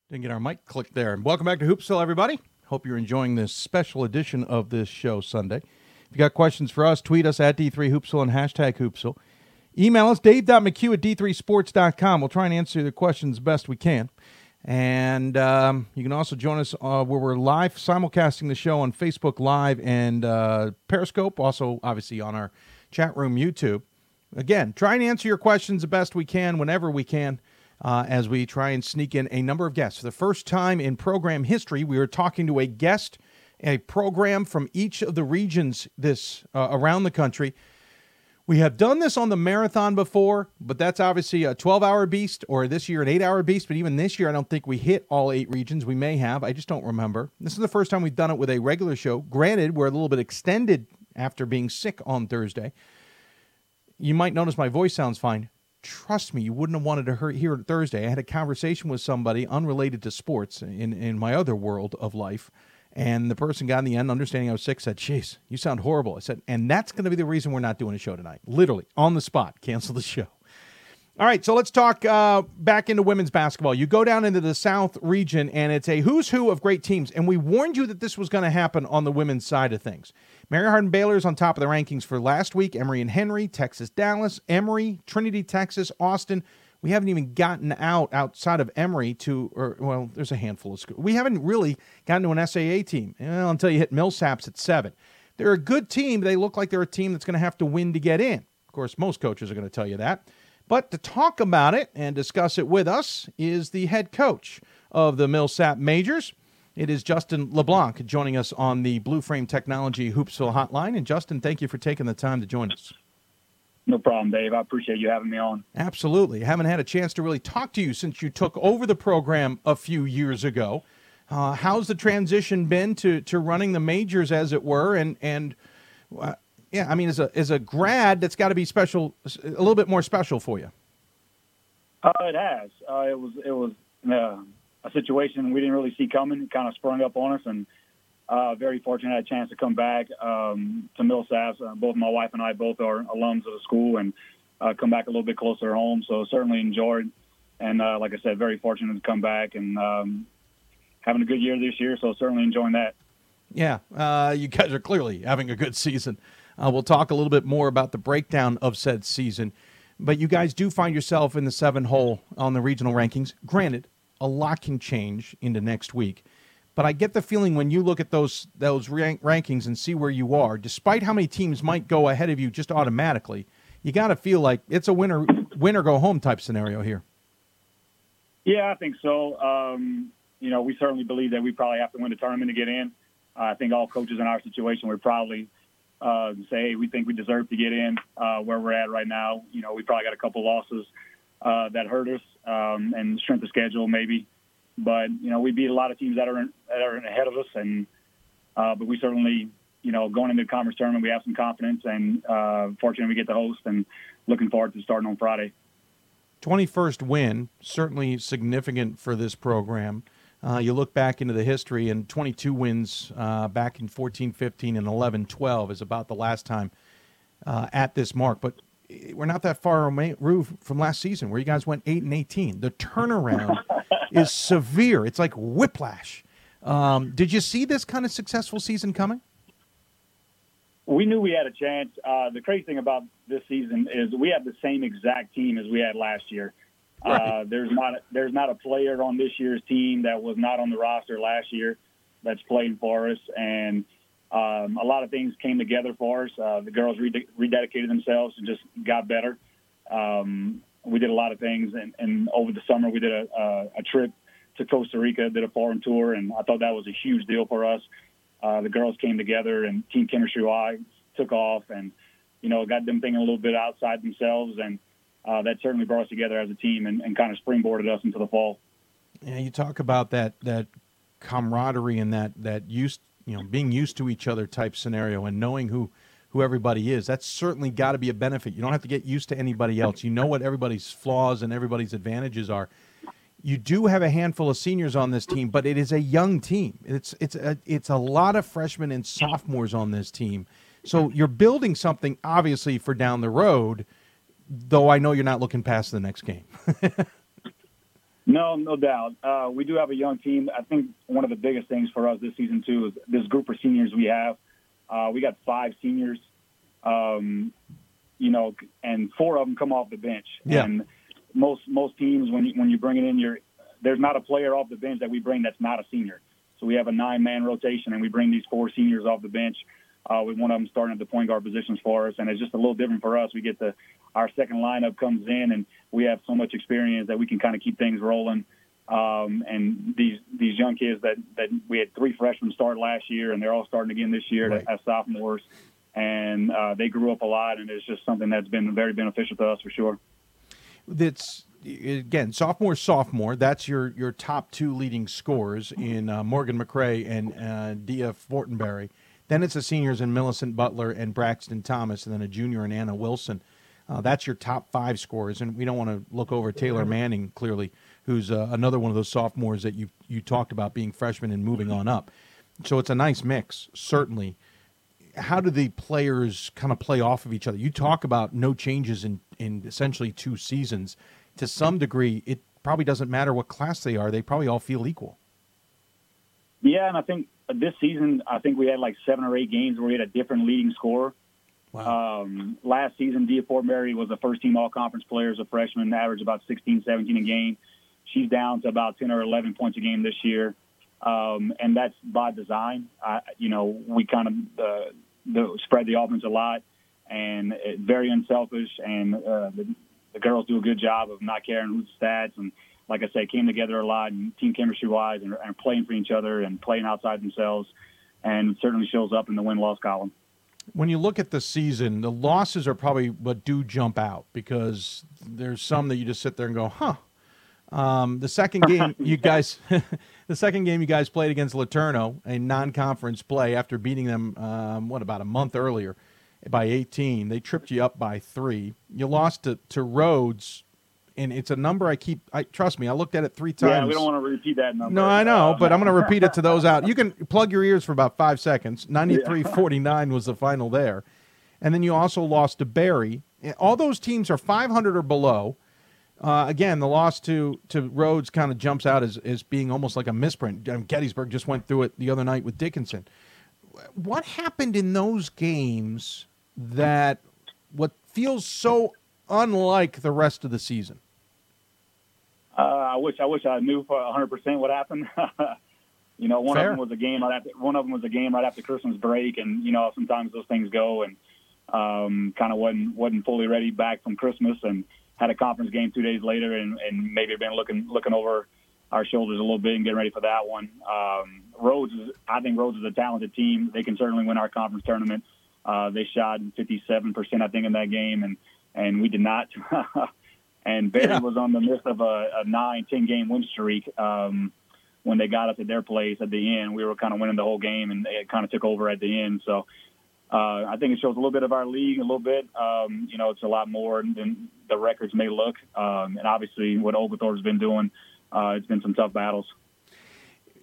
Didn't get our mic clicked there. And welcome back to Hoopsville, everybody. Hope you're enjoying this special edition of this show Sunday. If you got questions for us, tweet us at D3Hoopsville and hashtag Hoopsville. Email us, dave.mchugh at d3sports.com. We'll try and answer the questions best we can. And um, you can also join us uh, where we're live simulcasting the show on Facebook Live and uh, Periscope, also obviously on our chat room YouTube. Again, try and answer your questions the best we can whenever we can uh, as we try and sneak in a number of guests. For the first time in program history, we are talking to a guest, a program from each of the regions this uh, around the country. We have done this on the marathon before, but that's obviously a 12 hour beast, or this year an eight hour beast. But even this year, I don't think we hit all eight regions. We may have, I just don't remember. This is the first time we've done it with a regular show. Granted, we're a little bit extended after being sick on Thursday. You might notice my voice sounds fine. Trust me, you wouldn't have wanted to hear it Thursday. I had a conversation with somebody unrelated to sports in, in my other world of life. And the person got in the end, understanding I was sick, said, Jeez, you sound horrible. I said, And that's going to be the reason we're not doing a show tonight. Literally, on the spot, cancel the show. All right, so let's talk uh, back into women's basketball. You go down into the South region, and it's a who's who of great teams. And we warned you that this was going to happen on the women's side of things. Mary Hardin Baylor is on top of the rankings for last week. Emory and Henry, Texas, Dallas, Emory, Trinity, Texas, Austin. We haven't even gotten out outside of Emory to, or well, there's a handful of schools. We haven't really gotten to an SAA team well, until you hit Millsaps at seven. They're a good team. They look like they're a team that's going to have to win to get in. Of course, most coaches are going to tell you that. But to talk about it and discuss it with us is the head coach of the Millsaps Majors. It is Justin LeBlanc joining us on the Blue Frame Technology Hoopsville Hotline. And Justin, thank you for taking the time to join us. No problem, Dave. I appreciate you having me on. Absolutely. I haven't had a chance to really talk to you since you took over the program a few years ago. Uh, how's the transition been to, to running the majors, as it were? And and uh, Yeah, I mean, as a as a grad, that's got to be special, a little bit more special for you. Uh, it has. Uh, it was it was uh, a situation we didn't really see coming. It kind of sprung up on us, and uh, very fortunate I had a chance to come back um, to Millsaps. Uh, both my wife and I both are alums of the school, and uh, come back a little bit closer home. So certainly enjoyed, and uh, like I said, very fortunate to come back and um, having a good year this year. So certainly enjoying that. Yeah, uh, you guys are clearly having a good season. Uh, we'll talk a little bit more about the breakdown of said season. But you guys do find yourself in the seven hole on the regional rankings. Granted, a lot can change into next week. But I get the feeling when you look at those those rank- rankings and see where you are, despite how many teams might go ahead of you just automatically, you got to feel like it's a winner winner go home type scenario here. Yeah, I think so. Um, you know, we certainly believe that we probably have to win the tournament to get in. Uh, I think all coaches in our situation would probably uh, say, hey, we think we deserve to get in uh, where we're at right now. You know, we probably got a couple losses uh, that hurt us um, and strength of schedule maybe. But, you know, we beat a lot of teams that are, in, that are ahead of us. And, uh, but we certainly, you know, going into the conference tournament, we have some confidence and uh, fortunately we get the host and looking forward to starting on Friday. 21st win, certainly significant for this program. Uh, you look back into the history, and 22 wins uh, back in 14 15 and 11 12 is about the last time uh, at this mark. But we're not that far removed from last season where you guys went 8 and 18. The turnaround [LAUGHS] is severe. It's like whiplash. Um, did you see this kind of successful season coming? We knew we had a chance. Uh, the crazy thing about this season is we have the same exact team as we had last year. Right. Uh, there's not a, there's not a player on this year's team that was not on the roster last year that's playing for us, and um, a lot of things came together for us. Uh, the girls rede- rededicated themselves and just got better. Um, we did a lot of things, and, and over the summer we did a, a, a trip to Costa Rica, did a foreign tour, and I thought that was a huge deal for us. Uh, the girls came together, and team chemistry wise took off, and you know got them thinking a little bit outside themselves, and uh, that certainly brought us together as a team and, and kind of springboarded us into the fall. Yeah, you talk about that that camaraderie and that that used you know being used to each other type scenario and knowing who who everybody is. That's certainly got to be a benefit. You don't have to get used to anybody else. You know what everybody's flaws and everybody's advantages are. You do have a handful of seniors on this team, but it is a young team. It's it's a it's a lot of freshmen and sophomores on this team. So you're building something obviously for down the road though I know you're not looking past the next game. [LAUGHS] no, no doubt. Uh, we do have a young team. I think one of the biggest things for us this season too is this group of seniors we have. Uh, we got five seniors, um, you know, and four of them come off the bench. Yeah. And most most teams when you, when you bring it in, your there's not a player off the bench that we bring that's not a senior. So we have a nine man rotation, and we bring these four seniors off the bench uh, with one of them starting at the point guard positions for us, and it's just a little different for us. We get the our second lineup comes in, and we have so much experience that we can kind of keep things rolling. Um, and these these young kids that that we had three freshmen start last year, and they're all starting again this year right. as sophomores, and uh, they grew up a lot, and it's just something that's been very beneficial to us for sure. That's again sophomore sophomore that's your your top two leading scores in uh, Morgan McRae and uh, Dia Fortenberry then it's the seniors in Millicent Butler and Braxton Thomas, and then a junior in Anna Wilson. Uh, that's your top five scores, and we don't want to look over Taylor Manning clearly, who's uh, another one of those sophomores that you you talked about being freshmen and moving on up. So it's a nice mix, certainly. How do the players kind of play off of each other? You talk about no changes in in essentially two seasons. To some degree, it probably doesn't matter what class they are; they probably all feel equal. Yeah, and I think this season, I think we had like seven or eight games where we had a different leading scorer. Wow. Um, last season, Dia Fortenberry was a first team all conference player as a freshman, averaged about 16, 17 a game. She's down to about 10 or 11 points a game this year. Um, and that's by design. I, you know, we kind of uh, the, spread the offense a lot and it, very unselfish. And uh, the, the girls do a good job of not caring who's stats and like I say, came together a lot and team chemistry wise and, and playing for each other and playing outside themselves. And certainly shows up in the win loss column. When you look at the season, the losses are probably what do jump out because there's some that you just sit there and go, huh. Um, the second [LAUGHS] game you guys, [LAUGHS] the second game you guys played against LeTourneau, a non-conference play after beating them, um, what about a month earlier, by 18. They tripped you up by three. You lost to, to Rhodes, and it's a number I keep. I trust me. I looked at it three times. Yeah, we don't want to repeat that number. No, I know, but I'm going [LAUGHS] to repeat it to those out. You can plug your ears for about five seconds. 93 49 was the final there. And then you also lost to Barry. All those teams are 500 or below. Uh, again, the loss to, to Rhodes kind of jumps out as, as being almost like a misprint. Um, Gettysburg just went through it the other night with Dickinson. What happened in those games that what feels so unlike the rest of the season? Uh, I wish I wish I knew for 100 percent what happened. [LAUGHS] you know, one Fair. of them was a game right after one of them was a game right after Christmas break, and you know sometimes those things go, and um, kind of wasn't wasn't fully ready back from Christmas, and had a conference game two days later, and, and maybe been looking looking over our shoulders a little bit and getting ready for that one. Um, Rhodes, is, I think Rhodes is a talented team. They can certainly win our conference tournament. Uh, they shot 57 percent, I think, in that game, and and we did not. [LAUGHS] and Berry Yeah. was on the midst of a, a nine, ten game win streak. Um, when they got us at their place at the end, we were kind of winning the whole game, and it kind of took over at the end. So uh, I think it shows a little bit of our league, a little bit. Um, you know, it's a lot more than the records may look, um, and obviously what Oglethorpe's been doing, uh, it's been some tough battles.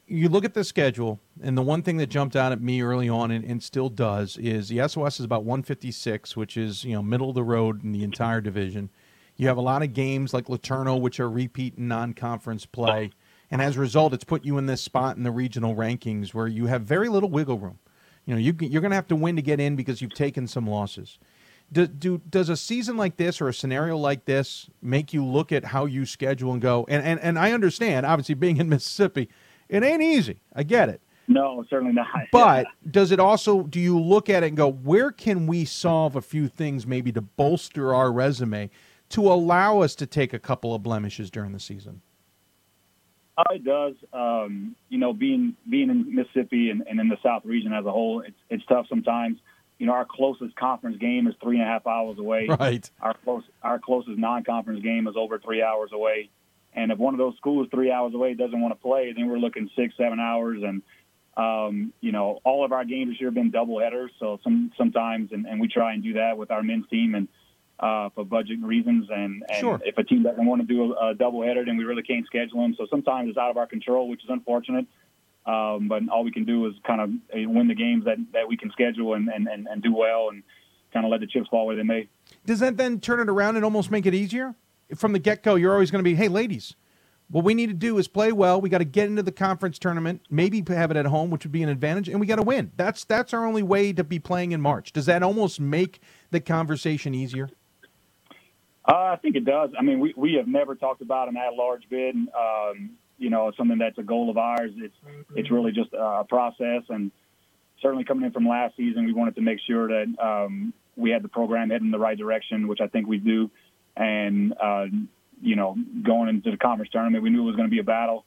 you look at the schedule, and the one thing that jumped out at me early on, and, and still does, is the SOS is about 156, which is you know middle of the road in the entire division. You have a lot of games like LeTourneau, which are repeat and non-conference play, and as a result, it's put you in this spot in the regional rankings where you have very little wiggle room. You know, you, you're going to have to win to get in because you've taken some losses. Do, do, does a season like this or a scenario like this make you look at how you schedule and go? And, and, and I understand, obviously, being in [LAUGHS] Mississippi, it ain't easy. I get it. No, certainly not. [LAUGHS] But does it also, do you look at it and go, where can we solve a few things maybe to bolster our resume to allow us to take a couple of blemishes during the season? Uh, it does. Um, you know, being being in Mississippi and, and in the South region as a whole, it's it's tough sometimes. You know, our closest conference game is three and a half hours away. [LAUGHS] Right. Our close our closest non-conference game is over three hours away. And if one of those schools three hours away doesn't want to play, then we're looking six, seven hours. And um, you know, all of our games this year have been double headers. So some sometimes, and, and we try and do that with our men's team and uh, for budget reasons. And, and Sure. if a team doesn't want to do a, a double header, then we really can't schedule them. So sometimes it's out of our control, which is unfortunate. Um, but all we can do is kind of uh, win the games that, that we can schedule and, and, and, and do well and kind of let the chips fall where they may. Does that then turn it around and almost make it easier? From the get go, you're always going to be, hey, ladies, what we need to do is play well. We got to get into the conference tournament, maybe have it at home, which would be an advantage, and we got to win. That's that's our only way to be playing in March. Does that almost make the conversation easier? Uh, I think it does. I mean, we, we have never talked about an at-large bid. Um, you know, something that's a goal of ours. It's it's really just a process, and certainly coming in from last season, we wanted to make sure that um, we had the program heading in the right direction, which I think we do. And uh, you know, going into the conference tournament, we knew it was going to be a battle.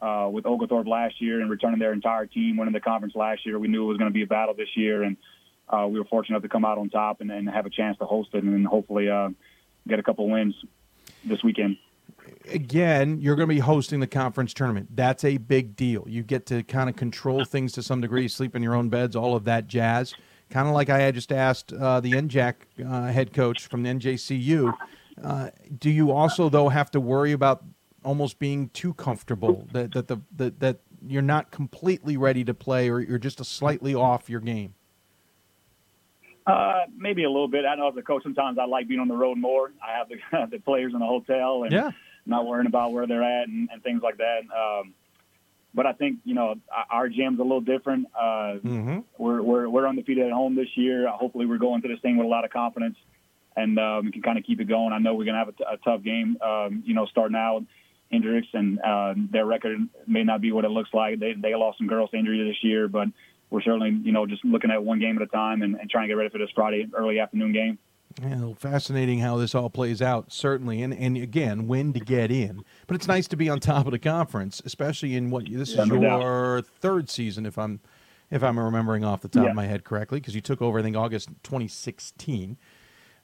Uh, with Oglethorpe last year and returning their entire team, winning the conference last year, we knew it was going to be a battle this year, and uh, we were fortunate enough to come out on top and, and have a chance to host it, and hopefully uh, get a couple wins this weekend. Again, you're going to be hosting the conference tournament. That's a big deal. You get to kind of control things to some degree, sleep in your own beds, all of that jazz. Kind of like I had just asked uh, the NJAC uh, head coach from the NJCU. Uh, do you also, though, have to worry about almost being too comfortable that that the that, that you're not completely ready to play, or you're just a slightly off your game? Uh, maybe a little bit. I know as a coach, sometimes I like being on the road more. I have the, [LAUGHS] the players in the hotel and Yeah. not worrying about where they're at and, and things like that. Um, but I think you know our- gym's a little different. Uh, Mm-hmm. we're we're we're undefeated at home this year. Hopefully, we're going to this thing with a lot of confidence, and um, we can kind of keep it going. I know we're going to have a, t- a tough game. Um, you know, starting out, Hendrix and uh, their record may not be what it looks like. They they lost some girls to injury this year, but we're certainly you know just looking at one game at a time and, and trying to get ready for this Friday early afternoon game. Yeah, fascinating how this all plays out, certainly, and and again, when to get in. But it's nice to be on top of the conference, especially in what this Yeah, is no doubt. your third season, if I'm if I'm remembering off the top Yeah. of my head correctly, because you took over, I think, August 2016.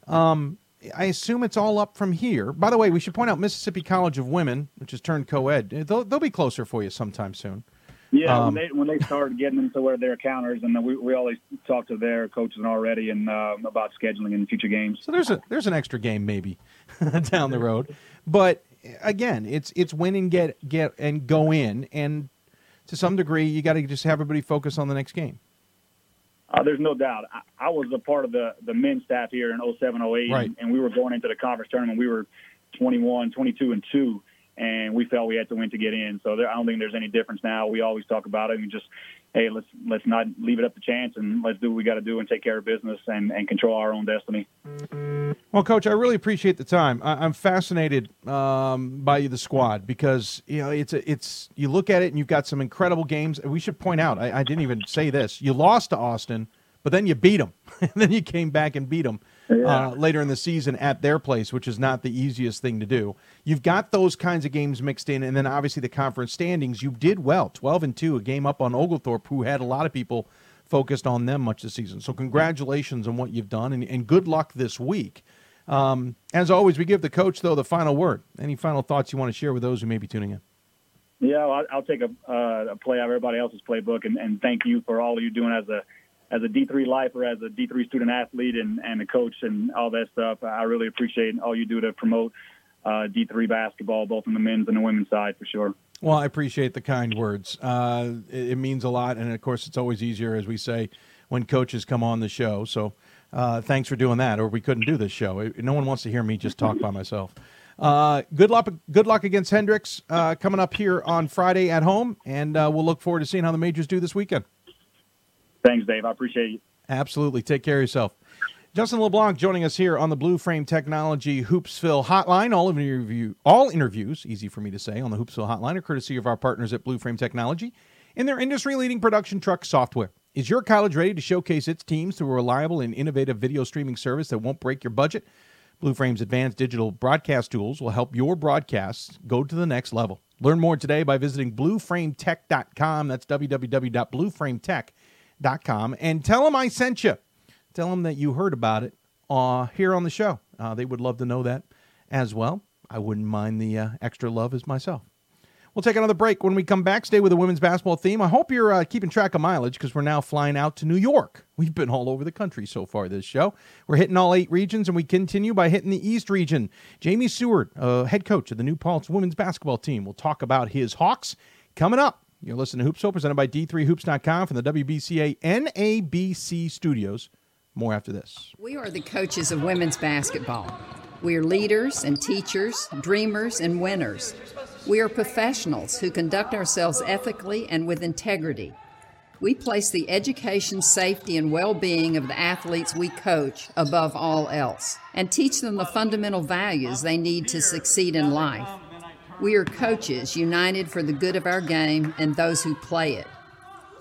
Um, I assume it's all up from here. By the way, we should point out Mississippi College of Women, which has turned co-ed. They'll, they'll be closer for you sometime soon. Yeah, Um, when they when they started getting them to where they're counters, and we, we always talk to their coaches already and um, about scheduling in future games. So there's a there's an extra game maybe [LAUGHS] down the road, but again, it's it's win and get get and go in, and to some degree, you got to just have everybody focus on the next game. Uh, there's no doubt. I, I was a part of the the men's staff here in 07, 08, Right. and, and we were going into the conference tournament. We were 21, 22, and two, and we felt we had to win to get in. So there, I don't think there's any difference now. We always talk about it and just, hey, let's let's not leave it up to chance and let's do what we got to do and take care of business and, and control our own destiny. Well, Coach, I really appreciate the time. I, I'm fascinated um, by the squad because you know it's a, it's you look at it and you've got some incredible games. We should point out I, I didn't even say this. You lost to Austin, but then you beat them. [LAUGHS] And then you came back and beat them uh, later in the season at their place, which is not the easiest thing to do. You've got those kinds of games mixed in, and then obviously the conference standings. You did well, twelve and two, a game up on Oglethorpe, who had a lot of people focused on them much this season. So congratulations on what you've done, and, and good luck this week. Um, as always, we give the coach though the final word. Any final thoughts you want to share with those who may be tuning in? Yeah, well, I'll take a, uh, a play out of everybody else's playbook, and, and thank you for all you're doing as a as a D3 lifer, as a D3 student athlete, and and a coach, and all that stuff. I really appreciate all you do to promote uh, D3 basketball, both on the men's and the women's side, for sure. Well, I appreciate the kind words. Uh, it, it means a lot, and of course, it's always easier, as we say, when coaches come on the show. So, uh, thanks for doing that, or we couldn't do this show. No one wants to hear me just talk by myself. Uh, good luck, good luck against Hendrix uh, coming up here on Friday at home, and uh, we'll look forward to seeing how the majors do this weekend. Thanks, Dave. I appreciate you. Absolutely. Take care of yourself. Justin LeBlanc joining us here on the Blue Frame Technology Hoopsville Hotline. All of interview, all interviews, easy for me to say, on the Hoopsville Hotline are courtesy of our partners at Blue Frame Technology and their industry-leading production truck software. Is your college ready to showcase its teams through a reliable and innovative video streaming service that won't break your budget? Blue Frame's advanced digital broadcast tools will help your broadcasts go to the next level. Learn more today by visiting blueframetech.com. That's www.blueframetech.com. Com and tell them I sent you. Tell them that you heard about it uh, here on the show. Uh, they would love to know that as well. I wouldn't mind the uh, extra love as myself. We'll take another break. When we come back, stay with the women's basketball theme. I hope you're uh, keeping track of mileage because we're now flying out to New York. We've been all over the country so far this show. We're hitting all eight regions, and we continue by hitting the East region. Jamie Seward, uh, head coach of the New Paltz women's basketball team, will talk about his Hawks coming up. You're listening to Hoopsville, presented by D3Hoops.com from the WBCA NABC studios. More after this. We are the coaches of women's basketball. We are leaders and teachers, dreamers and winners. We are professionals who conduct ourselves ethically and with integrity. We place the education, safety, and well being of the athletes we coach above all else and teach them the fundamental values they need to succeed in life. We are coaches united for the good of our game and those who play it.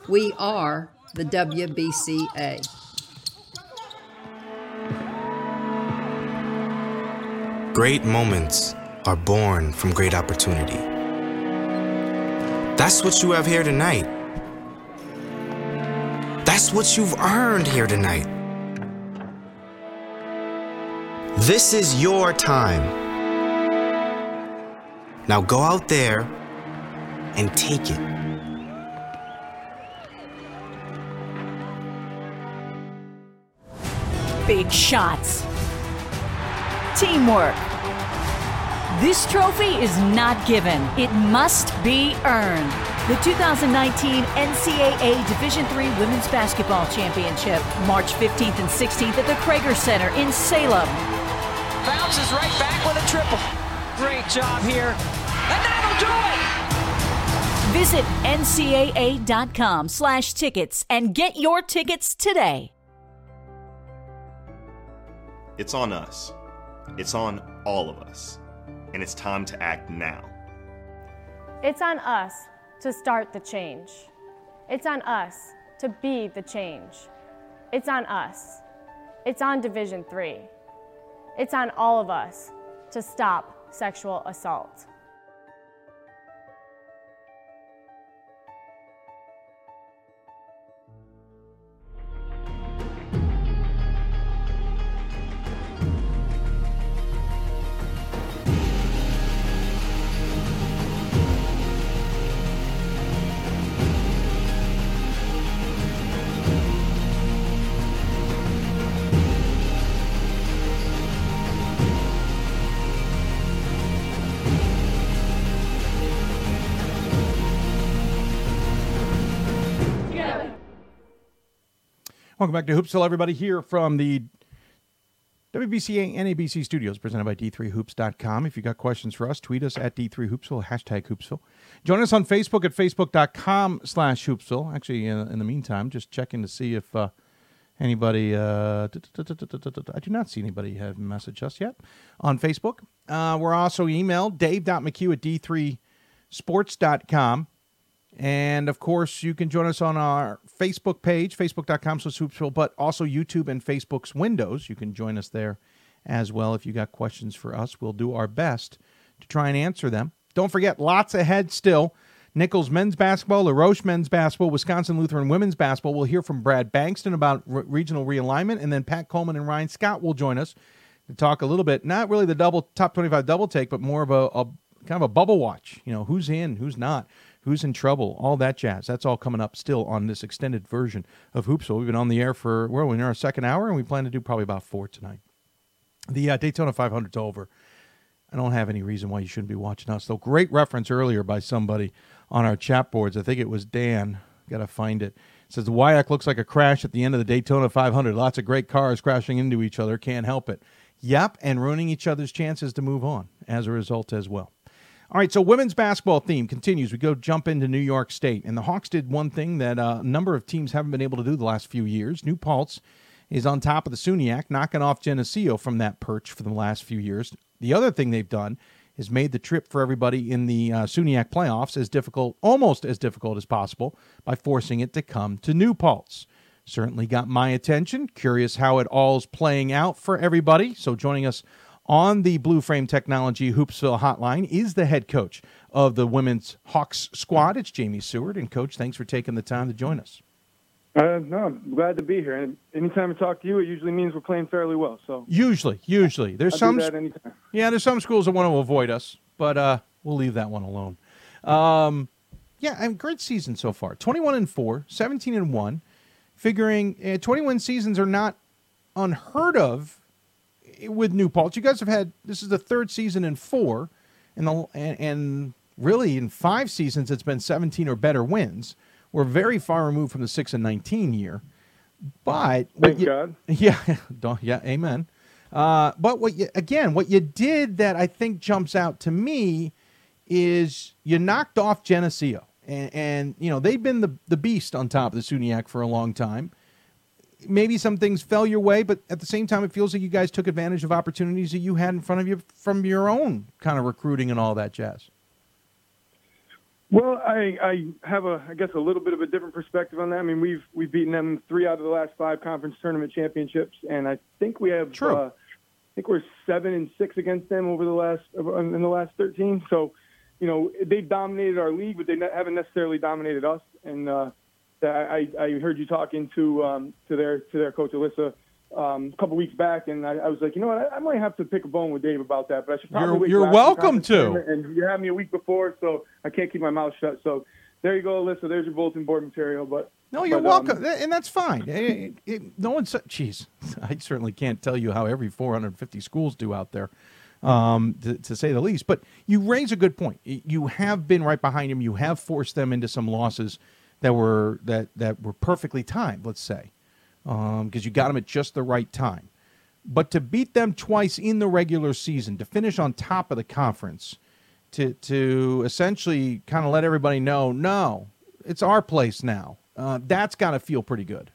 We are the WBCA. Great moments are born from great opportunity. That's what you have here tonight. That's what you've earned here tonight. This is your time. Now go out there and take it. Big shots. Teamwork. This trophy is not given, it must be earned. The 2019 NCAA Division III Women's Basketball Championship, March 15th and 16th at the Cregger Center in Salem. Bounces right back with a triple. Great job here. And that'll do it! Visit ncaa.com slash tickets and get your tickets today. It's on us. It's on all of us. And it's time to act now. It's on us to start the change. It's on us to be the change. It's on us. It's on Division 3. It's on all of us to stop sexual assault. Welcome back to Hoopsville, everybody, here from the WBCA NABC studios presented by D3Hoops.com. If you got questions for us, tweet us at D3Hoopsville, hashtag Hoopsville. Join us on Facebook at Facebook.com slash Hoopsville. Actually, in the meantime, just checking to see if uh, anybody, I do not see anybody have messaged us yet on Facebook. We're also emailed dave.mchugh at D3Sports.com. And of course, you can join us on our Facebook page, facebook.com slash hoopsville, but also YouTube and Facebook's windows. You can join us there as well if you got questions for us. We'll do our best to try and answer them. Don't forget, lots ahead still. Nichols men's basketball, LaRoche men's basketball, Wisconsin Lutheran women's basketball. We'll hear from Brad Bankston about re- regional realignment, and then Pat Coleman and Ryan Scott will join us to talk a little bit, not really the double top 25 double take, but more of a, a kind of a bubble watch. You know, who's in, who's not who's in trouble, all that jazz. That's all coming up still on this extended version of Hoopsville. We've been on the air for, well, we're in our second hour, and we plan to do probably about four tonight. The uh, Daytona 500's over. I don't have any reason why you shouldn't be watching us. Though, great reference earlier by somebody on our chat boards. I think it was Dan. Got to find it. it. Says the WIAC looks like a crash at the end of the Daytona 500. Lots of great cars crashing into each other. Can't help it. Yep, and ruining each other's chances to move on as a result as well. All right, so women's basketball theme continues. We go jump into New York State, and the Hawks did one thing that uh, a number of teams haven't been able to do the last few years. New Paltz is on top of the SUNYAC, knocking off Geneseo from that perch for the last few years. The other thing they've done is made the trip for everybody in the uh, SUNYAC playoffs as difficult, almost as difficult as possible, by forcing it to come to New Paltz. Certainly got my attention. Curious how it all's playing out for everybody. So joining us on the Blue Frame Technology Hoopsville hotline is the head coach of the women's Hawks squad. It's Jamie Seward. And, Coach, thanks for taking the time to join us. Uh, no, I'm glad to be here. And anytime I talk to you, it usually means we're playing fairly well. So usually, usually, there's I'll some. Yeah, there's some schools that want to avoid us, but uh, we'll leave that one alone. Um, yeah, I mean, great season so far. 21 and four, 17 and one. Figuring uh, 21 seasons are not unheard of with New Paltz. You guys have had this is the third season in four, and the and, and really in five seasons it's been 17 or better wins. We're very far removed from the six and 19 year, but thank you, God. [LAUGHS] Yeah, yeah, amen. Uh, but what you again, what you did that I think jumps out to me is you knocked off Geneseo, and, and you know they've been the the beast on top of the SUNYAC for a long time maybe some things fell your way, but at the same time, it feels like you guys took advantage of opportunities that you had in front of you from your own kind of recruiting and all that jazz. Well, I, I have a, I guess, a little bit of a different perspective on that. I mean, we've we've beaten them three out of the last five conference tournament championships, and I think we have, True. Uh, I think we're seven and six against them over the last in the last thirteen. So, you know, they've dominated our league, but they haven't necessarily dominated us. And uh, I, I heard you talking to um, to their to their coach Alyssa um, a couple weeks back, and I, I, was like, you know what, I, I, might have to pick a bone with Dave about that, but I should probably. You're, you're welcome to. And you had me a week before, so I can't keep my mouth shut. So there you go, Alyssa. There's your bulletin board material. But no, you're but, welcome, um, and that's fine. It, it, no one said, "Geez, [LAUGHS] I certainly can't tell you how every 450 schools do out there." Um, to, to, say the least. But you raise a good point. You have been right behind him. You have forced them into some losses that were that that were perfectly timed. Let's say because um, you got them at just the right time. But to beat them twice in the regular season, to finish on top of the conference, to to essentially kind of let everybody know, no, it's our place now. Uh, that's got to feel pretty good.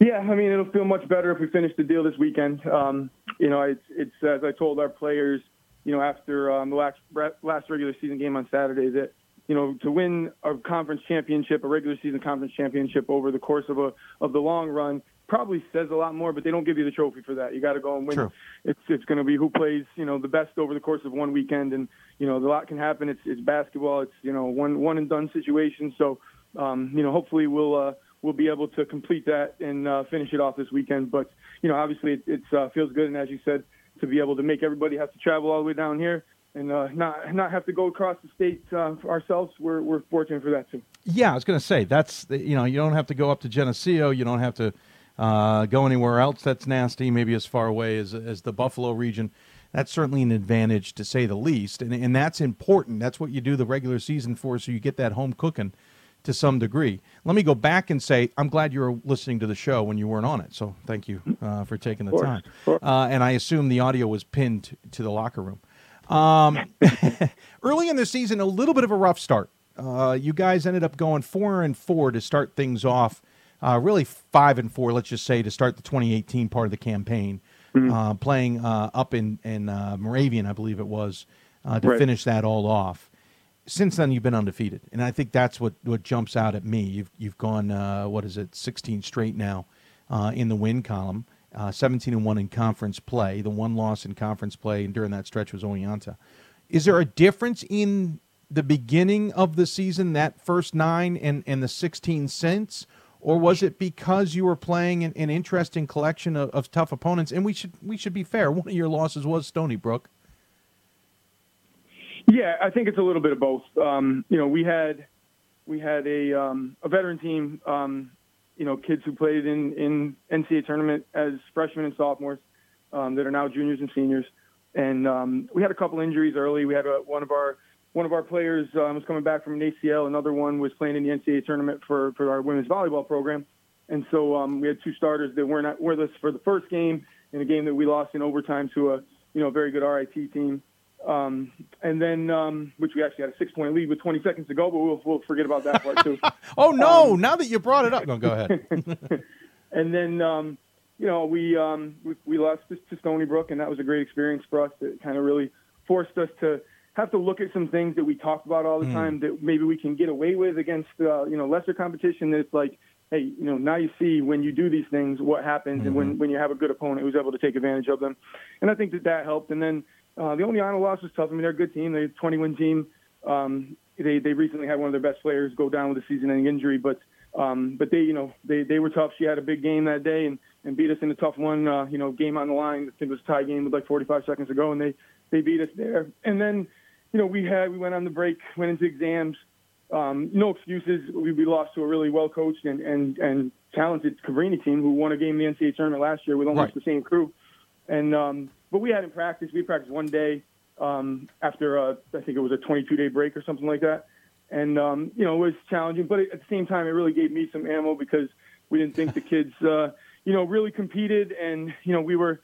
Yeah, I mean, it'll feel much better if we finish the deal this weekend. Um, you know, it's, it's as I told our players, you know, after um, the last last regular season game on Saturday that you know, to win a conference championship, a regular season conference championship over the course of a of the long run probably says a lot more, but they don't give you the trophy for that. You got to go and win. True. It's it's going to be who plays, you know, the best over the course of one weekend, and you know, a lot can happen. It's it's basketball. It's you know one one and done situation. So, um, you know, hopefully we'll uh, we'll be able to complete that and uh, finish it off this weekend. But you know, obviously it it's, uh, feels good, and as you said, to be able to make everybody have to travel all the way down here and uh, not not have to go across the state uh, ourselves. We're we're fortunate for that too. Yeah, I was going to say that's you know you don't have to go up to Geneseo. You don't have to uh, go anywhere else that's nasty. Maybe as far away as as the Buffalo region. That's certainly an advantage to say the least, and and that's important. That's what you do the regular season for, so you get that home cooking to some degree. Let me go back and say I'm glad you were listening to the show when you weren't on it. So thank you uh, for taking the time. Uh, and I assume the audio was pinned to the locker room. Um, [LAUGHS] early in the season, a little bit of a rough start. Uh, you guys ended up going four and four to start things off. Uh, really five and four, let's just say, to start the 2018 part of the campaign. Uh, playing uh, up in in uh, Moravian, I believe it was, uh, to Right. finish that all off. Since then, you've been undefeated, and I think that's what, what jumps out at me. You've you've gone uh, what is it, 16 straight now uh, in the win column, uh, 17 and one in conference play. The one loss in conference play, and during that stretch was Oneonta. Is there a difference in the beginning of the season, that first nine and, and the 16 since? Or was it because you were playing an, an interesting collection of, of tough opponents? And we should we should be fair. [LAUGHS] One of your losses was Stony Brook. Yeah, I think it's a little bit of both. Um, you know, we had we had a um, a veteran team. Um, you know, kids who played in in NCAA tournament as freshmen and sophomores um, that are now juniors and seniors. And um, we had a couple injuries early. We had a, one of our one of our players um, was coming back from an ACL. Another one was playing in the NCAA tournament for for our women's volleyball program. And so um, we had two starters that weren't with us for the first game in a game that we lost in overtime to a you know very good RIT team. Um, and then, um, which we actually had a six point lead with 20 seconds to go, but we'll, we'll forget about that part too. [LAUGHS] Oh no! now that you brought it up, no, go ahead. [LAUGHS] and then, um, you know, we, um, we we lost to, to Stony Brook, and that was a great experience for us. It kind of really forced us to have to look at some things that we talk about all the Mm. time that maybe we can get away with against, uh, you know, lesser competition. That it's like, hey, you know, now you see when you do these things what happens, and when when you have a good opponent who's able to take advantage of them, and I think that that helped. And then uh, the Oneonta loss was tough. I mean, they're a good team. They're a 20 win team. Um, they they recently had one of their best players go down with a season-ending injury, but um, but they you know they they were tough. She had a big game that day and and beat us in a tough one. Uh, you know, game on the line. I think it was a tie game with like 45 seconds to go, and they they beat us there. And then you know we had we went on the break, went into exams. Um, no excuses. We, we lost to a really well coached and, and, and talented Cabrini team who won a game in the NCAA tournament last year with almost Right. the same crew. And um, but we hadn't practiced. We practiced one day um, after uh, I think it was a 22 day break or something like that. And um, you know it was challenging, but at the same time it really gave me some ammo because we didn't think the [LAUGHS] kids uh, you know really competed, and you know we were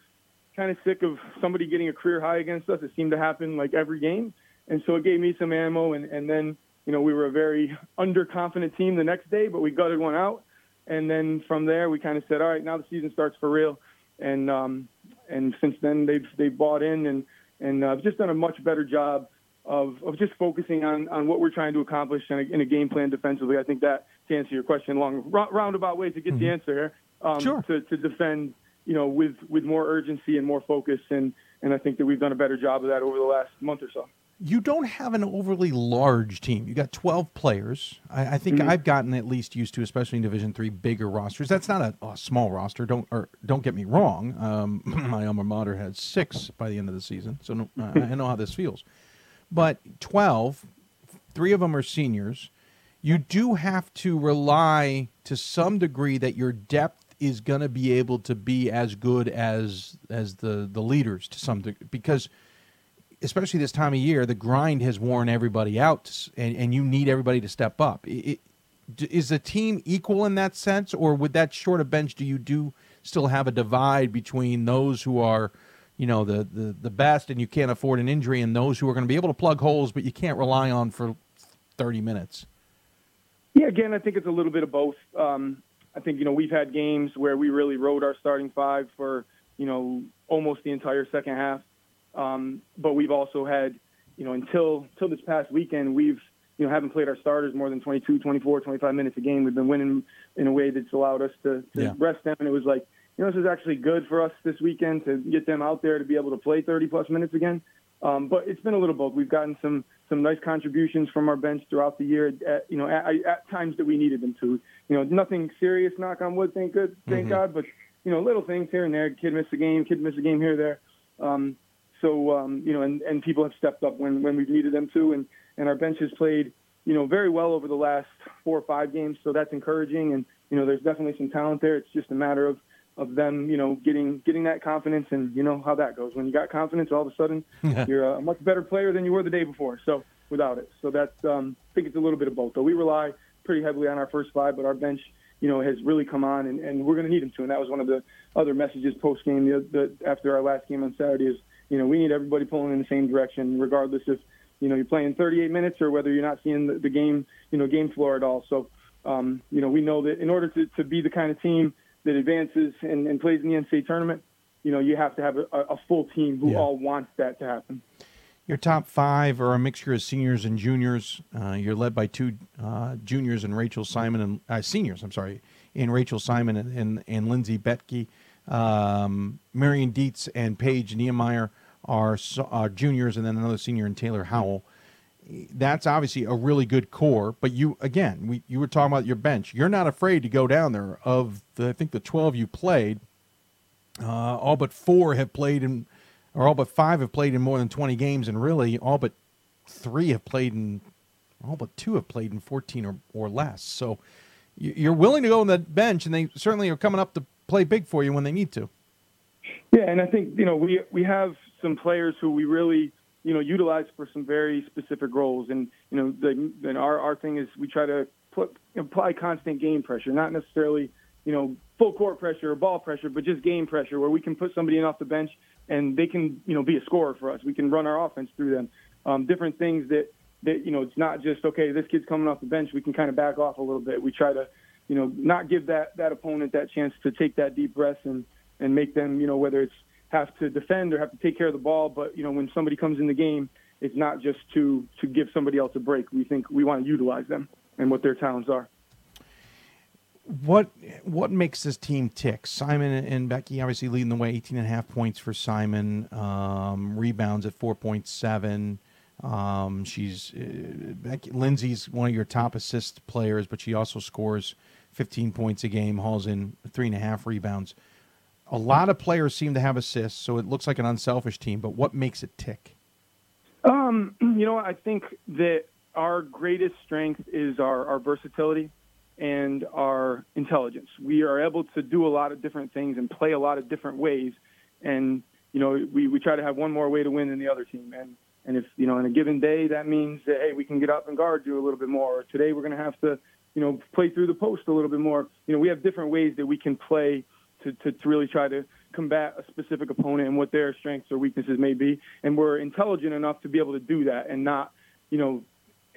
kind of sick of somebody getting a career high against us. It seemed to happen like every game, and so it gave me some ammo. And, and then you know we were a very underconfident team the next day, but we gutted one out. And then from there we kind of said, all right, now the season starts for real. And um, and since then they've they've bought in and and uh, just done a much better job of, of just focusing on, on what we're trying to accomplish in a, in a game plan defensively. I think that to answer your question, long rou- roundabout way to get the answer here, um, Sure. to, to defend, you know, with, with more urgency and more focus. And, and I think that we've done a better job of that over the last month or so. You don't have an overly large team. You got 12 players. I, I think Mhm. I've gotten at least used to, especially in Division Three, bigger rosters. That's not a, a small roster. Don't or don't get me wrong. Um, [CLEARS THROAT] my alma mater had six by the end of the season, so no, I I know how this feels. But 12, three of them are seniors. You do have to rely to some degree that your depth is going to be able to be as good as as the the leaders to some degree because especially this time of year, the grind has worn everybody out, and, and you need everybody to step up. I- I- d- is the team equal in that sense, or with that shorter bench, do you do still have a divide between those who are, you know, the the, the best and you can't afford an injury, and those who are going to be able to plug holes, but you can't rely on for thirty minutes? Yeah, again, I think it's a little bit of both. Um, I think you know we've had games where we really rode our starting five for you know almost the entire second half, um, but we've also had you know until until this past weekend we've you know haven't played our starters more than 22, 24, 25 minutes a game. We've been winning in a way that's allowed us to, to Yeah. rest them, and it was like you know this is actually good for us this weekend to get them out there to be able to play 30 plus minutes again. Um, but it's been a little both. We've gotten some some nice contributions from our bench throughout the year. At, you know, at, at times that we needed them to. You know, nothing serious. Knock on wood. Thank good. Thank Mhm. God. But you know, little things here and there. Kid missed a game. Kid missed a game here or there. Um, so um, you know, and, and people have stepped up when when we've needed them to, and and our bench has played you know very well over the last four or five games. So that's encouraging. And you know, there's definitely some talent there. It's just a matter of of them, you know, getting getting that confidence, and you know how that goes. When you got confidence, all of a sudden you're a much better player than you were the day before. So without it, so that's um, I think it's a little bit of both. Though we rely pretty heavily on our first five, but our bench, you know, has really come on, and, and we're going to need them to. And that was one of the other messages post game the, the, after our last game on Saturday is, you know, we need everybody pulling in the same direction, regardless if you know you're playing 38 minutes or whether you're not seeing the, the game, you know, game floor at all. So, um, you know, we know that in order to, to be the kind of team that advances and, and plays in the NCAA tournament, you know, you have to have a, a full team who Yeah. all wants that to happen. Your top five are a mixture of seniors and juniors. Uh, you're led by two uh, juniors and Rachel Simon and uh, seniors. I'm sorry, in Rachel Simon and and, and Lindsay Betke. Um, Marion Dietz and Paige Niemeyer are, so, juniors, and then another senior in Taylor Howell. That's obviously a really good core. But you again, we you were talking about your bench. You're not afraid to go down there. Of the, I think the 12 you played, uh, all but four have played in, or all but five have played in more than 20 games, and really all but three have played in, all but two have played in 14 or, or less. So you- you're willing to go on the bench, and they certainly are coming up to play big for you when they need to. Yeah, and I think you know we we have some players who we really you know utilize for some very specific roles, and you know the and our our thing is we try to put apply constant game pressure, not necessarily you know full court pressure or ball pressure, but just game pressure where we can put somebody in off the bench and they can you know be a scorer for us. We can run our offense through them. Um, different things that that you know it's not just okay. This kid's coming off the bench. We can kind of back off a little bit. We try to you know not give that that opponent that chance to take that deep breath and and make them, you know, whether it's have to defend or have to take care of the ball. But you know, when somebody comes in the game, it's not just to to give somebody else a break. We think we want to utilize them and what their talents are. What what makes this team tick? Simon and Betke obviously leading the way, 18 and a half points for Simon. Um, rebounds at 4.7. Um, she's uh, Betke, Lindsay's one of your top assist players, but she also scores 15 points a game, hauls in three and a half rebounds. A lot of players seem to have assists, so it looks like an unselfish team. But what makes it tick? Um, [CLEARS THROAT] you know, I think that our greatest strength is our, our versatility and our intelligence. We are able to do a lot of different things and play a lot of different ways. And, you know, we, we try to have one more way to win than the other team. And, and if, you know, in a given day, that means that, hey, we can get up and guard you a little bit more. Or today we're going to have to, you know, play through the post a little bit more. You know, we have different ways that we can play to, to, to really try to combat a specific opponent and what their strengths or weaknesses may be. And we're intelligent enough to be able to do that and not, you know,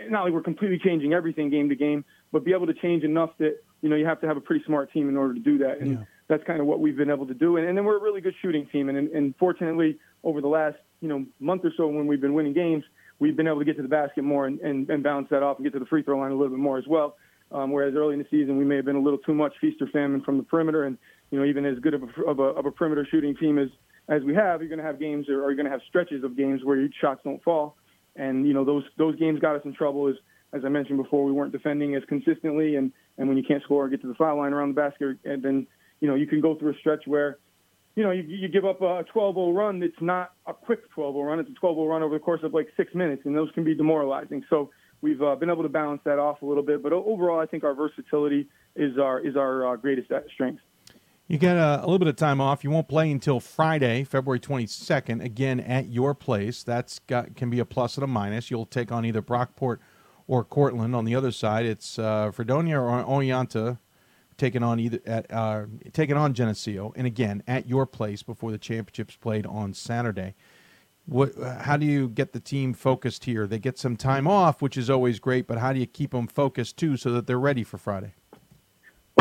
not like we're completely changing everything game to game, but be able to change enough that, you know, you have to have a pretty smart team in order to do that. And that's kind of what we've been able to do. And, and then we're a really good shooting team. And, and fortunately, over the last, you know, month or so when we've been winning games, we've been able to get to the basket more and, and, and bounce that off and get to the free throw line a little bit more as well. Um, whereas early in the season, we may have been a little too much feast or famine from the perimeter. And, you know, even as good of a, of a, of a perimeter shooting team as, as we have, you're going to have games or, or you're going to have stretches of games where your shots don't fall. And, you know, those, those games got us in trouble as, as I mentioned before, we weren't defending as consistently. And, and when you can't score or get to the foul line around the basket, and then, you know, you can go through a stretch where, you know, you, you give up a 12-0 run. It's not a quick 12-0 run. It's a 12-0 run over the course of like six minutes, and those can be demoralizing. So we've uh, been able to balance that off a little bit. But overall, I think our versatility is our is our uh, greatest strength. You get a, a little bit of time off. You won't play until Friday, February 22nd, again at your place. That's got can be a plus and a minus. You'll take on either Brockport or Cortland. On the other side, it's uh, Fredonia or Oneonta taking on either at uh, taking on Geneseo, and again at your place before the championships played on Saturday. What? How do you get the team focused here? They get some time off, which is always great, but how do you keep them focused too, so that they're ready for Friday?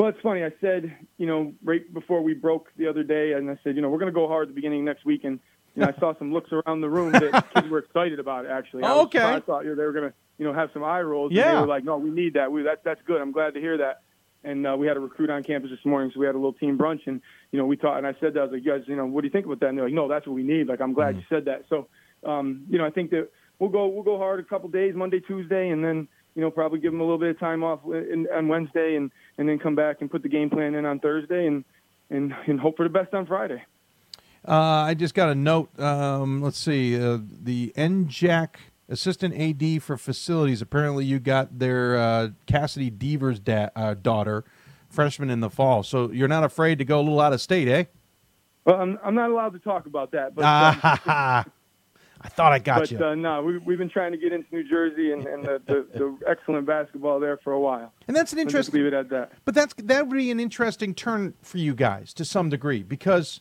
Well, it's funny. I said, you know, right before we broke the other day, and I said, you know, we're going to go hard at the beginning of next week. And, you know, I saw some looks around the room that [LAUGHS] kids were excited about it, actually. I Okay. I thought you know, they were going to, you know, have some eye rolls. and Yeah. They were like, no, we need that. We, that. That's good. I'm glad to hear that. And uh, we had a recruit on campus this morning, so we had a little team brunch. And, you know, we talked, and I said that. I was like, you guys, you know, what do you think about that? And they're like, no, that's what we need. Like, I'm glad you said that. So, um, you know, I think that we'll go, we'll go hard a couple days, Monday, Tuesday, and then, you know, probably give them a little bit of time off in, on Wednesday, and and then come back and put the game plan in on Thursday, and and and hope for the best on Friday. Uh, I just got a note. Um, let's see. Uh, the NJAC assistant AD for facilities. Apparently, you got their uh, Cassidy Deaver's da- uh, daughter, freshman in the fall. So you're not afraid to go a little out of state, eh? Well, I'm I'm not allowed to talk about that, but Ah, [LAUGHS] I thought I got but, you. Uh, no, we, we've been trying to get into New Jersey and, and the, the, the excellent basketball there for a while. And that's an interesting. leave it at that. But that's that would be an interesting turn for you guys to some degree because,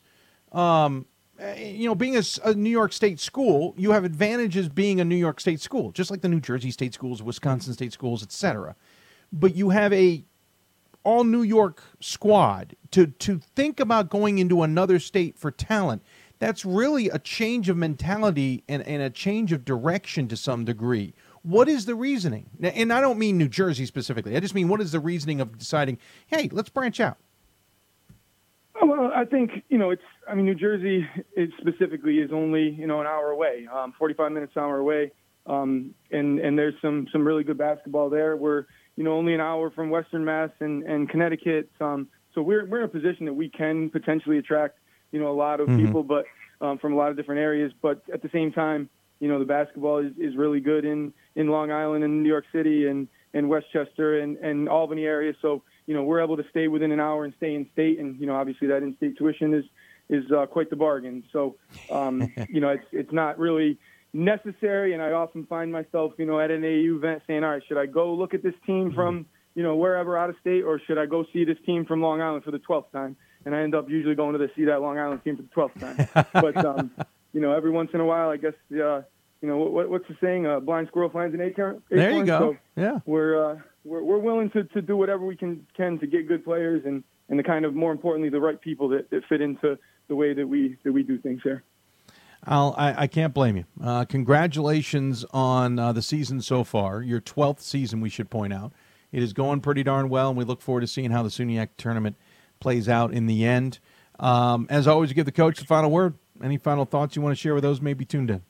um, eh, you know, being a New York State school, you have advantages being a New York State school, just like the New Jersey State schools, Wisconsin State schools, etc. But you have a all New York squad to to think about going into another state for talent. That's really a change of mentality and, and a change of direction to some degree. What is the reasoning? And I don't mean New Jersey specifically. I just mean what is the reasoning of deciding, hey, let's branch out? Oh, Well, I think you know it's. I mean, New Jersey is specifically is only you know an hour away, um, 45 minutes an hour away, um, and and there's some some really good basketball there. We're you know only an hour from Western Mass and and Connecticut, um, so we're we're in a position that we can potentially attract you know a lot of Mhm. people, but um, from a lot of different areas. But at the same time, you know the basketball is, is really good in in Long Island and New York City and and Westchester and and Albany area. So you know we're able to stay within an hour and stay in state, and you know obviously that in-state tuition is is uh, quite the bargain. So um, [LAUGHS] you know it's it's not really necessary, and I often find myself you know at an AU event saying, all right, should I go look at this team from you know wherever out of state, or should I go see this team from Long Island for the 12th time? And I end up usually going to the, see that Long Island team for the 12th time. [LAUGHS] but um, you know every once in a while, I guess uh, you know what, what's the saying? Uh, blind squirrel finds an acorn. There you go. So, Yeah. we're uh, we're we're willing to, to do whatever we can can to get good players and and the kind of more importantly the right people that, that fit into the way that we that we do things here. I'll, I, I can't blame you. Uh, congratulations on uh, the season so far. Your 12th season, we should point out. It is going pretty darn well, and we look forward to seeing how the SUNYAC tournament plays out in the end. Um, as always, you give the coach the final word. Any final thoughts you want to share with those maybe tuned in?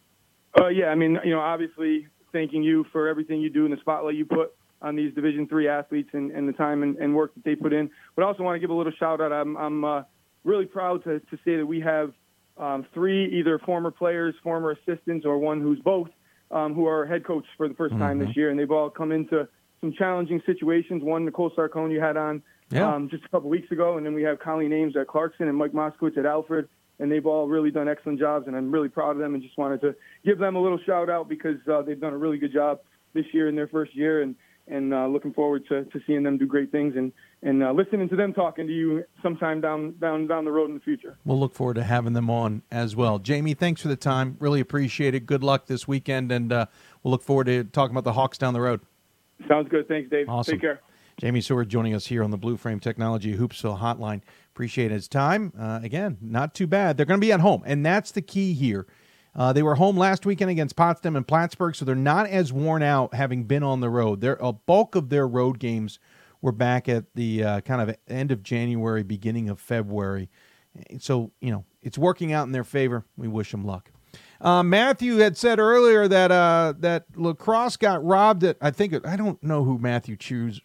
Uh, yeah, I mean, you know, obviously, thanking you for everything you do and the spotlight you put on these Division three athletes and, and the time and, and work that they put in. But I also want to give a little shout out. I'm, I'm uh, really proud to, to say that we have um, three either former players, former assistants, or one who's both, um, who are head coach for the 1st time Mhm. this year, and they've all come into some challenging situations. One, Nicole Sarcone, you had on Yeah. um, just a couple weeks ago, and then we have Colleen Ames at Clarkson and Mike Moskowitz at Alfred, and they've all really done excellent jobs, and I'm really proud of them, and just wanted to give them a little shout out because uh, they've done a really good job this year in their first year, and and uh, looking forward to, to seeing them do great things and and uh, listening to them talking to you sometime down down down the road in the future. We'll look forward to having them on as well. Jamie, thanks for the time. Really appreciate it. Good luck this weekend, and uh, we'll look forward to talking about the Hawks down the road. Sounds good. Thanks, Dave. Awesome. Take care. Jamie Seward joining us here on the Blue Frame Technology Hoopsville Hotline. Appreciate his time. Uh, again, not too bad. They're going to be at home, and that's the key here. Uh, they were home last weekend against Potsdam and Plattsburgh, so they're not as worn out having been on the road. They're, a bulk of their road games were back at the uh, kind of end of January, beginning of February. So, you know, it's working out in their favor. We wish them luck. Uh, Matthew had said earlier that uh, that La Crosse got robbed at I think I don't know who Matthew cheers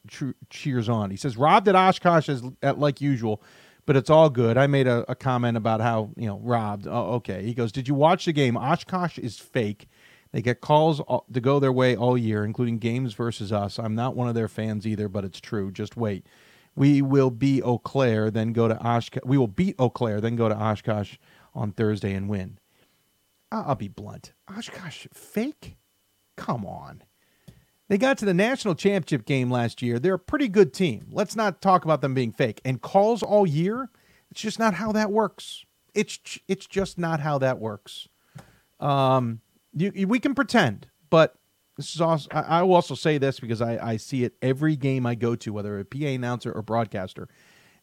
cheers on. He says robbed at Oshkosh as at like usual, but it's all good. I made a, a comment about how you know robbed. Oh, okay. He goes, did you watch the game? Oshkosh is fake. They get calls to go their way all year, including games versus us. I'm not one of their fans either, but it's true. Just wait. We will be Eau Claire, then go to Oshkosh. We will beat Eau Claire, then go to Oshkosh on Thursday and win. I'll be blunt. Oshkosh, fake? Come on. They got to the national championship game last year. They're a pretty good team. Let's not talk about them being fake. And calls all year, it's just not how that works. It's it's just not how that works. Um, you, you- we can pretend, but this is also. I, I will also say this because I, I see it every game I go to, whether a PA announcer or broadcaster.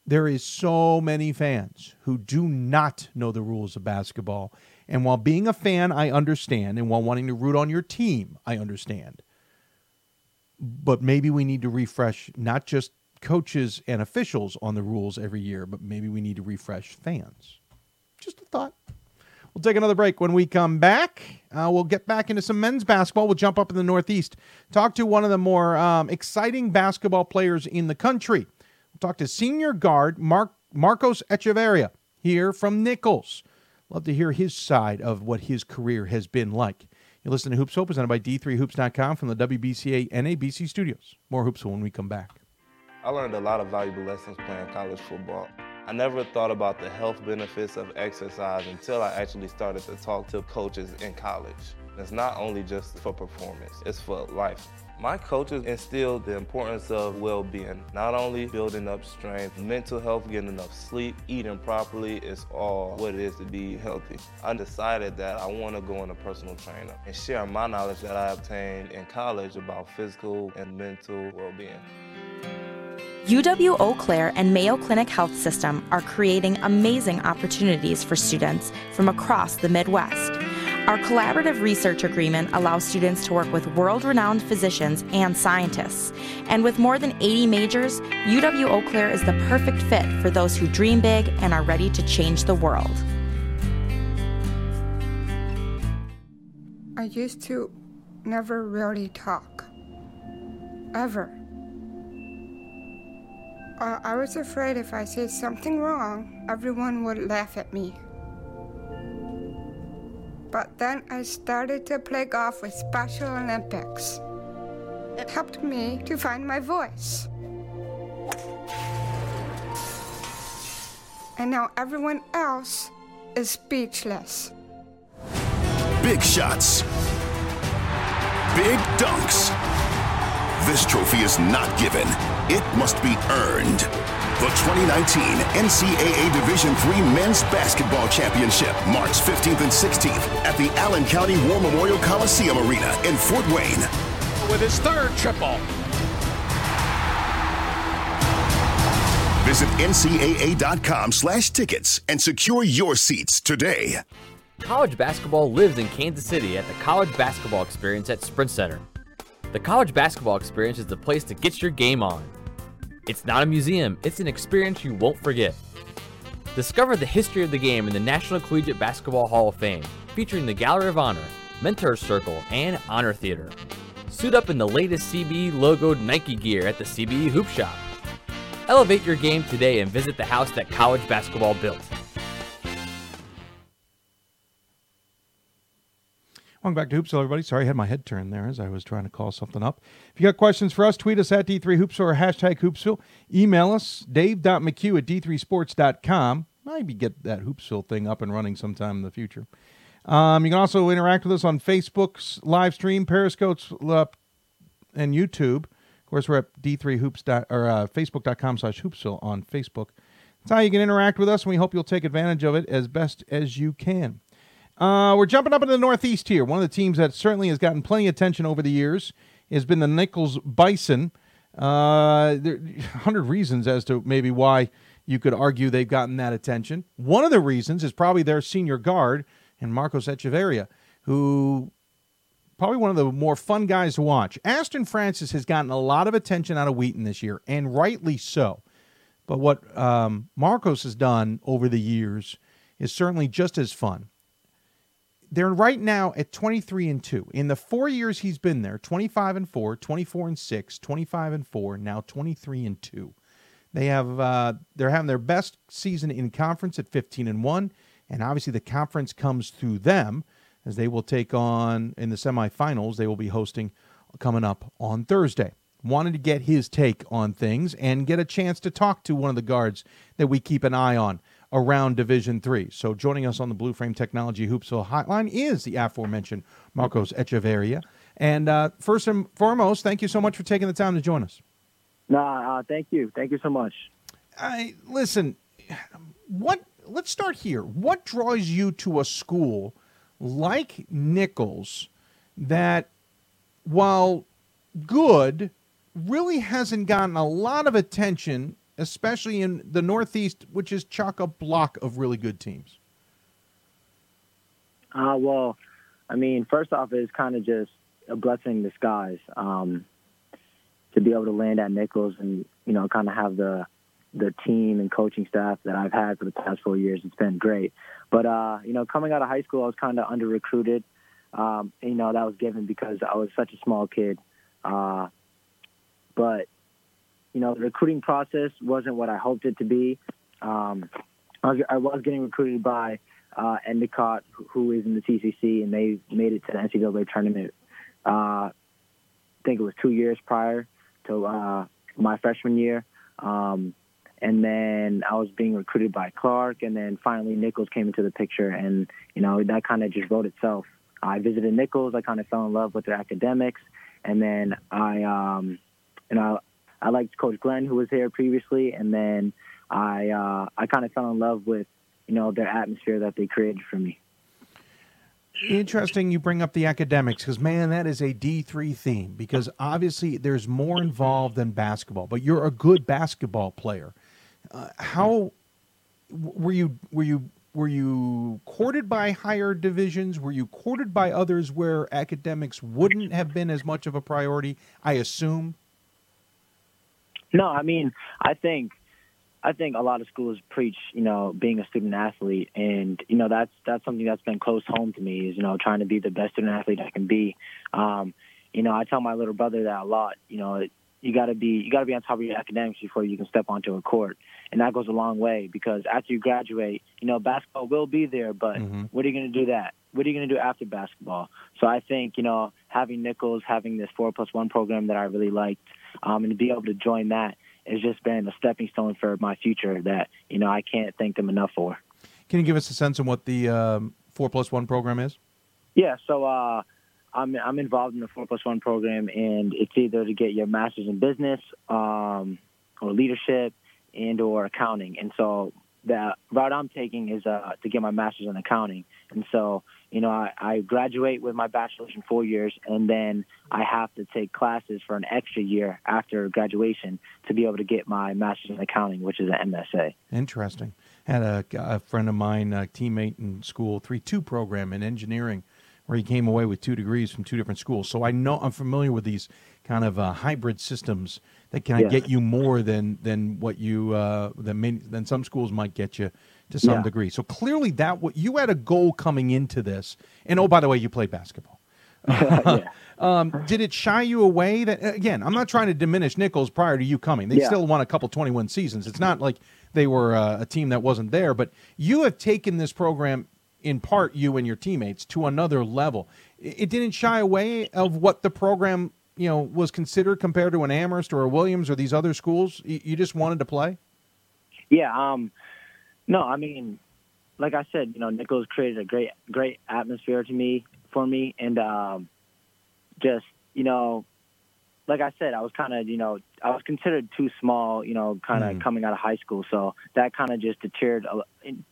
There is so many fans who do not know the rules of basketball, and while being a fan, I understand, and while wanting to root on your team, I understand. But maybe we need to refresh not just coaches and officials on the rules every year, but maybe we need to refresh fans. Just a thought. We'll take another break. When we come back, uh, we'll get back into some men's basketball. We'll jump up in the Northeast, talk to one of the more um, exciting basketball players in the country. We'll talk to senior guard Mark Marcos Echeverria here from Nichols. Love to hear his side of what his career has been like. You listen to Hoops Hope, presented by D3Hoops.com from the WBCA NABC studios. More Hoops when we come back. I learned a lot of valuable lessons playing college football. I never thought about the health benefits of exercise until I actually started to talk to coaches in college. It's not only just for performance, it's for life. My coaches instilled the importance of well being, not only building up strength, mental health, getting enough sleep, eating properly is all what it is to be healthy. I decided that I want to go on a personal trainer and share my knowledge that I obtained in college about physical and mental well being. UW Eau Claire and Mayo Clinic Health System are creating amazing opportunities for students from across the Midwest. Our collaborative research agreement allows students to work with world renowned physicians and scientists. And with more than 80 majors, UW Eau Claire is the perfect fit for those who dream big and are ready to change the world. I used to never really talk. Ever. Uh, I was afraid if I said something wrong, everyone would laugh at me. But then I started to play golf with Special Olympics. It helped me to find my voice. And now everyone else is speechless. Big shots. Big dunks. This trophy is not given. It must be earned. The 2019 NCAA Division III Men's Basketball Championship, March 15th and 16th at the Allen County War Memorial Coliseum Arena in Fort Wayne. With his third triple. Visit ncaa.com slash tickets and secure your seats today. College basketball lives in Kansas City at the College Basketball Experience at Sprint Center. The College Basketball Experience is the place to get your game on. It's not a museum, it's an experience you won't forget. Discover the history of the game in the National Collegiate Basketball Hall of Fame, featuring the Gallery of Honor, Mentor Circle, and Honor Theater. Suit up in the latest CBE logoed Nike gear at the CBE Hoop Shop. Elevate your game today and visit the house that college basketball built. Welcome back to Hoopsville, everybody. Sorry, I had my head turned there as I was trying to call something up. If you got questions for us, tweet us at D3Hoopsville or hashtag Hoopsville. Email us, dave.mchugh at d3sports.com. Maybe get that Hoopsville thing up and running sometime in the future. Um, you can also interact with us on Facebook's live stream, Periscope's uh, and YouTube. Of course, we're at d3hoops or uh, facebook.com slash hoopsville on Facebook. That's how you can interact with us, and we hope you'll take advantage of it as best as you can. Uh, we're jumping up into the Northeast here. One of the teams that certainly has gotten plenty of attention over the years has been the Nichols Bison. Uh, there are 100 reasons as to maybe why you could argue they've gotten that attention. One of the reasons is probably their senior guard and Marcos Echeverria, who probably one of the more fun guys to watch. Aston Francis has gotten a lot of attention out of Wheaton this year, and rightly so. But what um, Marcos has done over the years is certainly just as fun they're right now at 23 and 2. In the 4 years he's been there, 25 and 4, 24 and 6, 25 and 4, now 23 and 2. They have uh, they're having their best season in conference at 15 and 1, and obviously the conference comes through them as they will take on in the semifinals. They will be hosting coming up on Thursday. Wanted to get his take on things and get a chance to talk to one of the guards that we keep an eye on around Division Three. So joining us on the Blue Frame Technology Hoopsville Hotline is the aforementioned Marcos Echeverria. And uh, first and foremost, thank you so much for taking the time to join us. Nah, uh, thank you, thank you so much. I listen. What? Let's start here. What draws you to a school like Nichols that, while good, really hasn't gotten a lot of attention especially in the Northeast, which is chock a block of really good teams? Uh, well, I mean, first off, it's kind of just a blessing in disguise um, to be able to land at Nichols and you know kind of have the the team and coaching staff that I've had for the past four years. It's been great. But uh, you know, coming out of high school, I was kind of under recruited. Um, you know, that was given because I was such a small kid. Uh, but you know, the recruiting process wasn't what I hoped it to be. Um, I, was, I was getting recruited by uh, Endicott, who is in the TCC, and they made it to the NCAA tournament. Uh, I think it was two years prior to uh, my freshman year. Um, and then I was being recruited by Clark, and then finally Nichols came into the picture, and you know that kind of just wrote itself. I visited Nichols. I kind of fell in love with their academics, and then I, um, you know, I liked Coach Glynn who was here previously, and then I, uh, I kind of fell in love with, you know, their atmosphere that they created for me. Interesting you bring up the academics because, man, that is a D3 theme because obviously there's more involved than basketball, but you're a good basketball player. Uh, how were you were you were you courted by higher divisions? Were you courted by others where academics wouldn't have been as much of a priority? I assume. No, I mean, I think I think a lot of schools preach, you know, being a student athlete, and you know that's that's something that's been close home to me. Is you know trying to be the best student athlete I can be. Um, you know, I tell my little brother that a lot. You know, you got to be you got to be on top of your academics before you can step onto a court, and that goes a long way because after you graduate, you know, basketball will be there, but mm-hmm. what are you going to do that? What are you going to do after basketball? So I think you know having Nichols, having this four plus one program that I really liked, um, and to be able to join that has just been a stepping stone for my future that you know I can't thank them enough for. Can you give us a sense of what the um, four plus one program is? Yeah, so uh, I'm I'm involved in the four plus one program, and it's either to get your master's in business um, or leadership and or accounting. And so the route I'm taking is uh, to get my master's in accounting. And so, you know, I, I graduate with my bachelor's in four years, and then I have to take classes for an extra year after graduation to be able to get my master's in accounting, which is an MSA. Interesting. Had a, a friend of mine, a teammate in school, three two program in engineering, where he came away with two degrees from two different schools. So I know I'm familiar with these kind of uh, hybrid systems that can yeah. get you more than than what you uh, than many, than some schools might get you to some yeah. degree. So clearly, that what you had a goal coming into this. And oh, by the way, you played basketball. [LAUGHS] [LAUGHS] um, did it shy you away? That again, I'm not trying to diminish Nichols prior to you coming. They still won a couple 21 seasons. It's not like they were uh, a team that wasn't there. But you have taken this program in part you and your teammates to another level. It didn't shy away of what the program you know was considered compared to an Amherst or a Williams or these other schools? You just wanted to play? Yeah. Um, no, I mean, like I said, you know, Nichols created a great great atmosphere to me for me, and um, just you know, like I said, I was kind of you know I was considered too small, you know, kind of mm. coming out of high school, so that kind of just deterred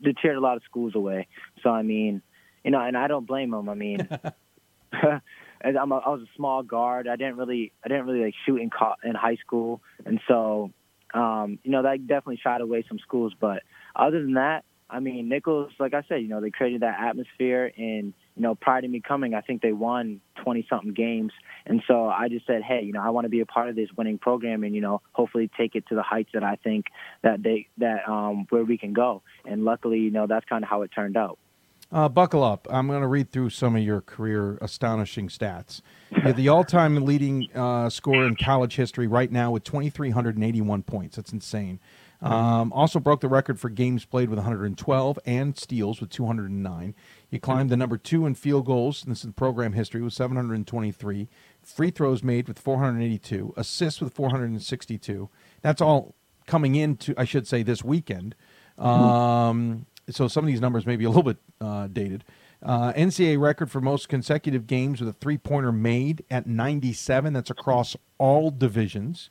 deterred a lot of schools away. So I mean, you know, and I don't blame them. I mean. [LAUGHS] I'm a, I was a small guard. I didn't really I didn't really like shoot in co- in high school, and so um, you know that definitely shied away some schools. But other than that, I mean Nichols, like I said, you know they created that atmosphere, and you know prior to me coming, I think they won 20 something games, and so I just said, hey, you know I want to be a part of this winning program, and you know hopefully take it to the heights that I think that they that um, where we can go. And luckily, you know that's kind of how it turned out. Uh, buckle up. I'm going to read through some of your career astonishing stats. You're the all time leading uh, scorer in college history right now with 2,381 points. That's insane. Um, also broke the record for games played with 112 and steals with 209. You climbed the number two in field goals. This is program history with 723. Free throws made with 482. Assists with 462. That's all coming into, I should say, this weekend. Um, so some of these numbers may be a little bit uh, dated. Uh, NCAA record for most consecutive games with a three pointer made at 97. That's across all divisions.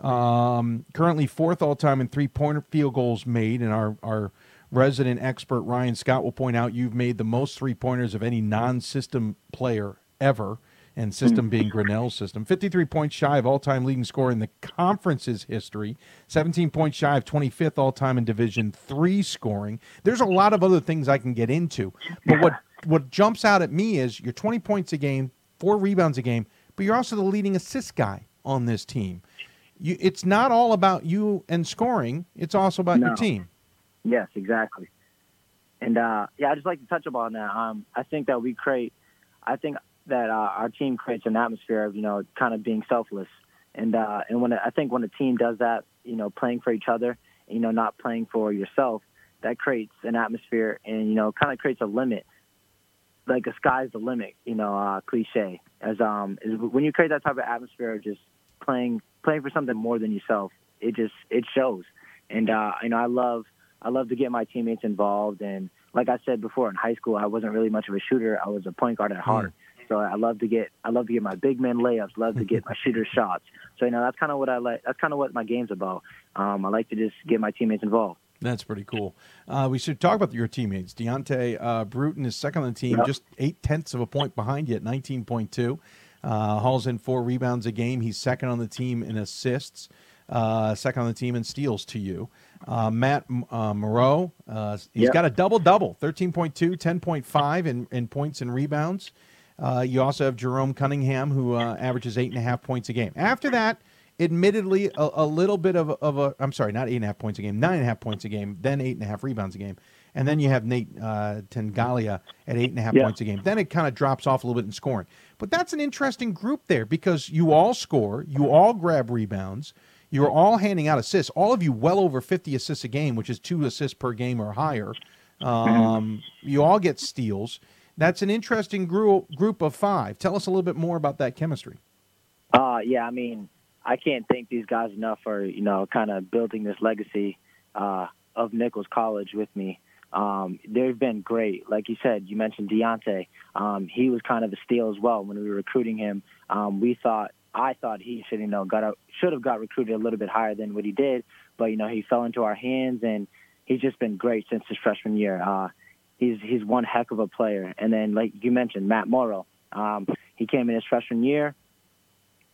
Um, currently fourth all time in three pointer field goals made. And our, our resident expert Ryan Scott will point out you've made the most three pointers of any non system player ever and system being Grinnell's system. 53 points shy of all time leading scorer in the conference's history, 17 points shy of 25th all time in Division three scoring. There's a lot of other things I can get into, but what, what jumps out at me is you're 20 points a game, four rebounds a game, but you're also the leading assist guy on this team. You, it's not all about you and scoring, it's also about no. your team. Yes, exactly. And uh, yeah, I just like to touch upon that. Um, I think that we create. I think that uh, our team creates an atmosphere of you know kind of being selfless, and uh, and when I think when a team does that, you know, playing for each other, you know, not playing for yourself, that creates an atmosphere and you know kind of creates a limit, like a sky's the limit, you know, uh, cliche. As um, is when you create that type of atmosphere, of just playing playing for something more than yourself, it just it shows. and uh, you know I love I love to get my teammates involved. And like I said before, in high school I wasn't really much of a shooter. I was a point guard at heart. So I love to get I love to get my big man layups, love to get my shooter shots. So you know that's kind of what I like. That's kind of what my game's about. Um, I like to just get my teammates involved. That's pretty cool. Uh, we should talk about your teammates. Deontay uh, Bruton is second on the team, Yep. just eight tenths of a point behind you at 19.2. Uh, hauls in four rebounds a game. He's second on the team in assists, uh, second on the team in steals to you. Uh, Matt uh, Moreau, uh, he's Yep. got a double double 13.2, 10.5 in, in points and rebounds. Uh, you also have Jerome Cunningham, who uh, averages eight and a half points a game. After that, admittedly, a, a little bit of a, of a, I'm sorry, not eight and a half points a game, nine and a half points a game, then eight and a half rebounds a game. And then you have Nate uh, Tenaglia at eight and a half Yeah. points a game. Then it kind of drops off a little bit in scoring. But that's an interesting group there because you all score, you all grab rebounds, you're all handing out assists. All of you well over 50 assists a game, which is two assists per game or higher. Um, you all get steals. That's an interesting group group of five. Tell us a little bit more about that chemistry. Uh, yeah, I mean, I can't thank these guys enough for you know kind of building this legacy uh, of Nichols College with me. Um, they've been great. Like you said, you mentioned Deontay. Um, he was kind of a steal as well when we were recruiting him. Um, we thought, I thought he should you know got should have got recruited a little bit higher than what he did, but you know he fell into our hands and he's just been great since his freshman year. Uh, he's he's one heck of a player. And then like you mentioned, Matt Morrow. Um, he came in his freshman year.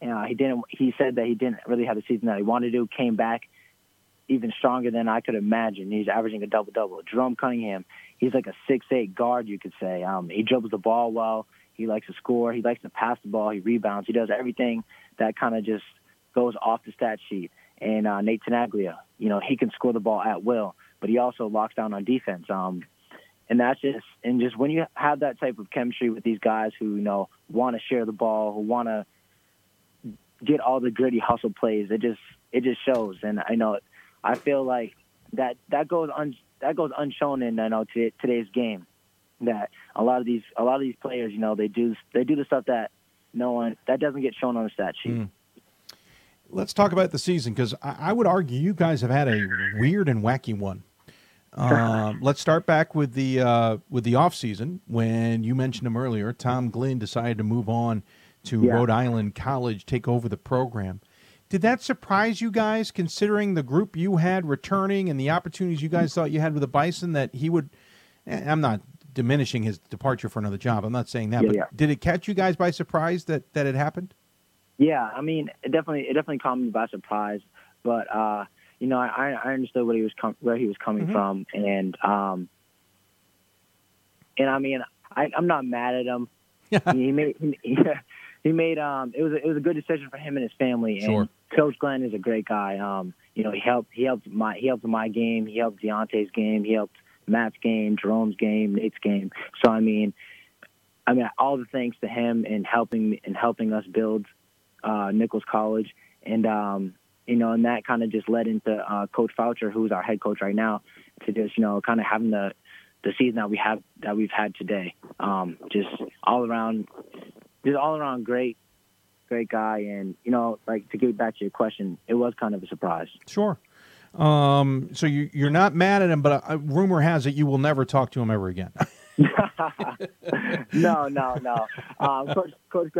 Uh, he didn't. He said that he didn't really have the season that he wanted to. Came back even stronger than I could imagine. He's averaging a double double. Jerome Cunningham, he's like a six eight guard, you could say. Um, he dribbles the ball well. He likes to score. He likes to pass the ball. He rebounds. He does everything that kind of just goes off the stat sheet. And uh, Nate Tenaglia, you know, he can score the ball at will, but he also locks down on defense. Um, and that's just and just when you have that type of chemistry with these guys who you know want to share the ball, who want to get all the gritty hustle plays, it just it just shows. And I know I feel like that that goes un, that goes unshown in I know t- today's game. That a lot of these a lot of these players, you know, they do they do the stuff that no one that doesn't get shown on the stat sheet. Hmm. Let's talk about the season because I, I would argue you guys have had a weird and wacky one. Um, [LAUGHS] let's start back with the uh, with the off season when you mentioned him earlier. Tom Glynn decided to move on to Yeah. Rhode Island College, take over the program. Did that surprise you guys, considering the group you had returning and the opportunities you guys thought you had with the Bison? That he would. eh, I'm not diminishing his departure for another job. I'm not saying that, Yeah, but yeah. did it catch you guys by surprise that that it happened? Yeah, I mean, it definitely it definitely caught me by surprise, but uh, you know, I I understood what he was com- where he was coming Mhm. from, and um, and I mean, I, I'm not mad at him. [LAUGHS] he made he, [LAUGHS] he made um it was a, it was a good decision for him and his family. Sure. And Coach Glynn is a great guy. Um, you know, he helped he helped my he helped my game, he helped Deontay's game, he helped Matt's game, Jerome's game, Nate's game. So I mean, I mean, all the thanks to him in helping in helping us build uh, Nichols College, and um, you know, and that kind of just led into uh, Coach Faucher, who's our head coach right now, to just you know, kind of having the the season that we have that we've had today. Um, just all around, just all around great, great guy, and you know, like to get back to your question, it was kind of a surprise. Sure. Um, so you, you're not mad at him, but uh, rumor has it you will never talk to him ever again. [LAUGHS] no, no, no. Um, Coach Coach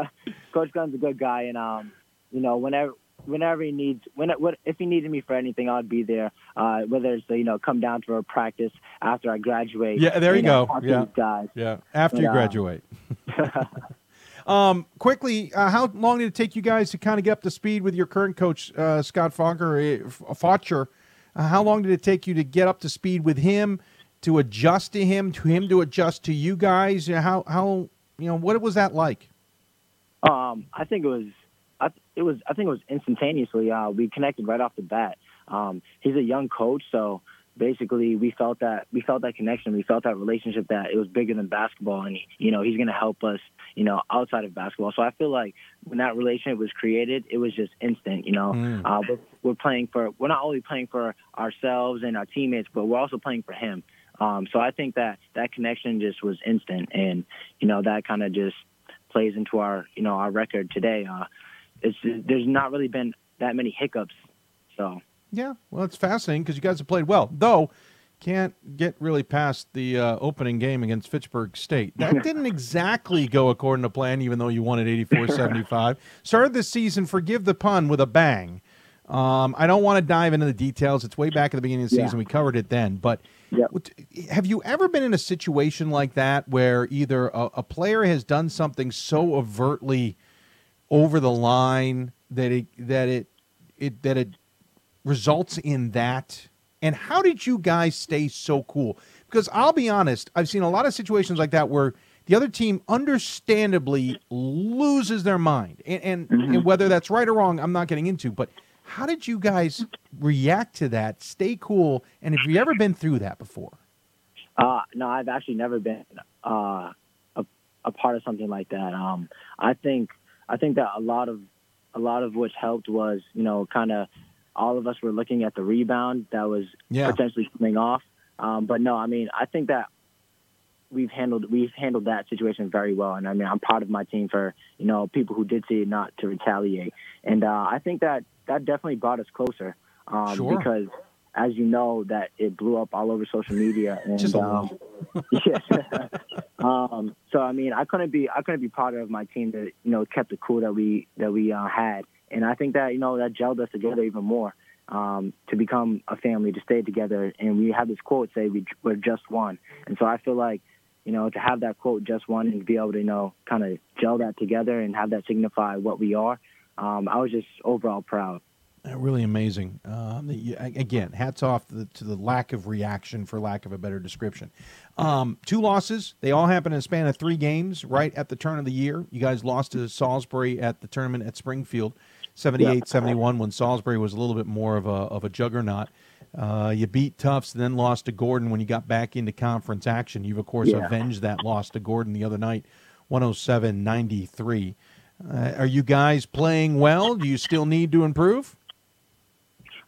[LAUGHS] Coach Gunn's a good guy, and um, you know, whenever whenever he needs, when if he needed me for anything, I'd be there. Uh, whether it's you know come down for a practice after I graduate. Yeah, there you know, go. Yeah. guys. Yeah, after But, you uh, graduate. [LAUGHS] [LAUGHS] um, quickly, uh, how long did it take you guys to kind of get up to speed with your current coach, uh, Scott Fogger, uh, F- Faucher? Uh, how long did it take you to get up to speed with him, to adjust to him, to him to adjust to you guys? Uh, How how you know what was that like? Um, I think it was, it was, I think it was instantaneously. Uh, we connected right off the bat. Um, he's a young coach, so basically we felt that we felt that connection. We felt that relationship that it was bigger than basketball, and you know he's going to help us, you know, outside of basketball. So I feel like when that relationship was created, it was just instant. You know, Mm. uh, we're, we're playing for we're not only playing for ourselves and our teammates, but we're also playing for him. Um, so I think that that connection just was instant, and you know that kind of just plays into our you know our record today. Uh, it's there's not really been that many hiccups, so Yeah, well, it's fascinating because you guys have played well, though. Can't get really past the uh, opening game against Fitchburg State. That [LAUGHS] didn't exactly go according to plan, even though you won at 84 75. [LAUGHS] Started the season, forgive the pun, with a bang. Um, I don't want to dive into the details. It's way back at the beginning of the season. Yeah. We covered it then. But what- have you ever been in a situation like that where either a, a player has done something so overtly over the line that it that it, it that it results in that? And how did you guys stay so cool? Because I'll be honest, I've seen a lot of situations like that where the other team understandably loses their mind. And and, and whether that's right or wrong, I'm not getting into, but how did you guys react to that? Stay cool, and have you ever been through that before? Uh, no, I've actually never been uh, a, a part of something like that. Um, I think I think that a lot of a lot of which helped was you know kind of all of us were looking at the rebound that was Yeah. potentially coming off. Um, but no, I mean I think that we've handled we've handled that situation very well, and I mean I'm proud of my team for you know people who did see it not to retaliate, and uh, I think that that definitely brought us closer um, Sure. because as you know that it blew up all over social media [LAUGHS] and Just a um, [LAUGHS] yeah. [LAUGHS] um, so I mean, I couldn't be I couldn't be prouder of my team that you know kept the cool that we that we uh, had, and I think that you know that gelled us together even more um, to become a family, to stay together. And we have this quote say we, we're just one, and so I feel like you know to have that quote just one and be able to you know kind of gel that together and have that signify what we are. Um, I was just overall proud. Uh, really amazing. Um, the- again, hats off to the, to the lack of reaction, for lack of a better description. Um, two losses. They all happened in a span of three games right at the turn of the year. You guys lost to Salisbury at the tournament at Springfield, 78 71, when Salisbury was a little bit more of a, of a juggernaut. Uh, you beat Tufts, then lost to Gordon when you got back into conference action. You've, of course, Yeah. avenged that loss to Gordon the other night, 107 93. Uh, are you guys playing well? Do you still need to improve?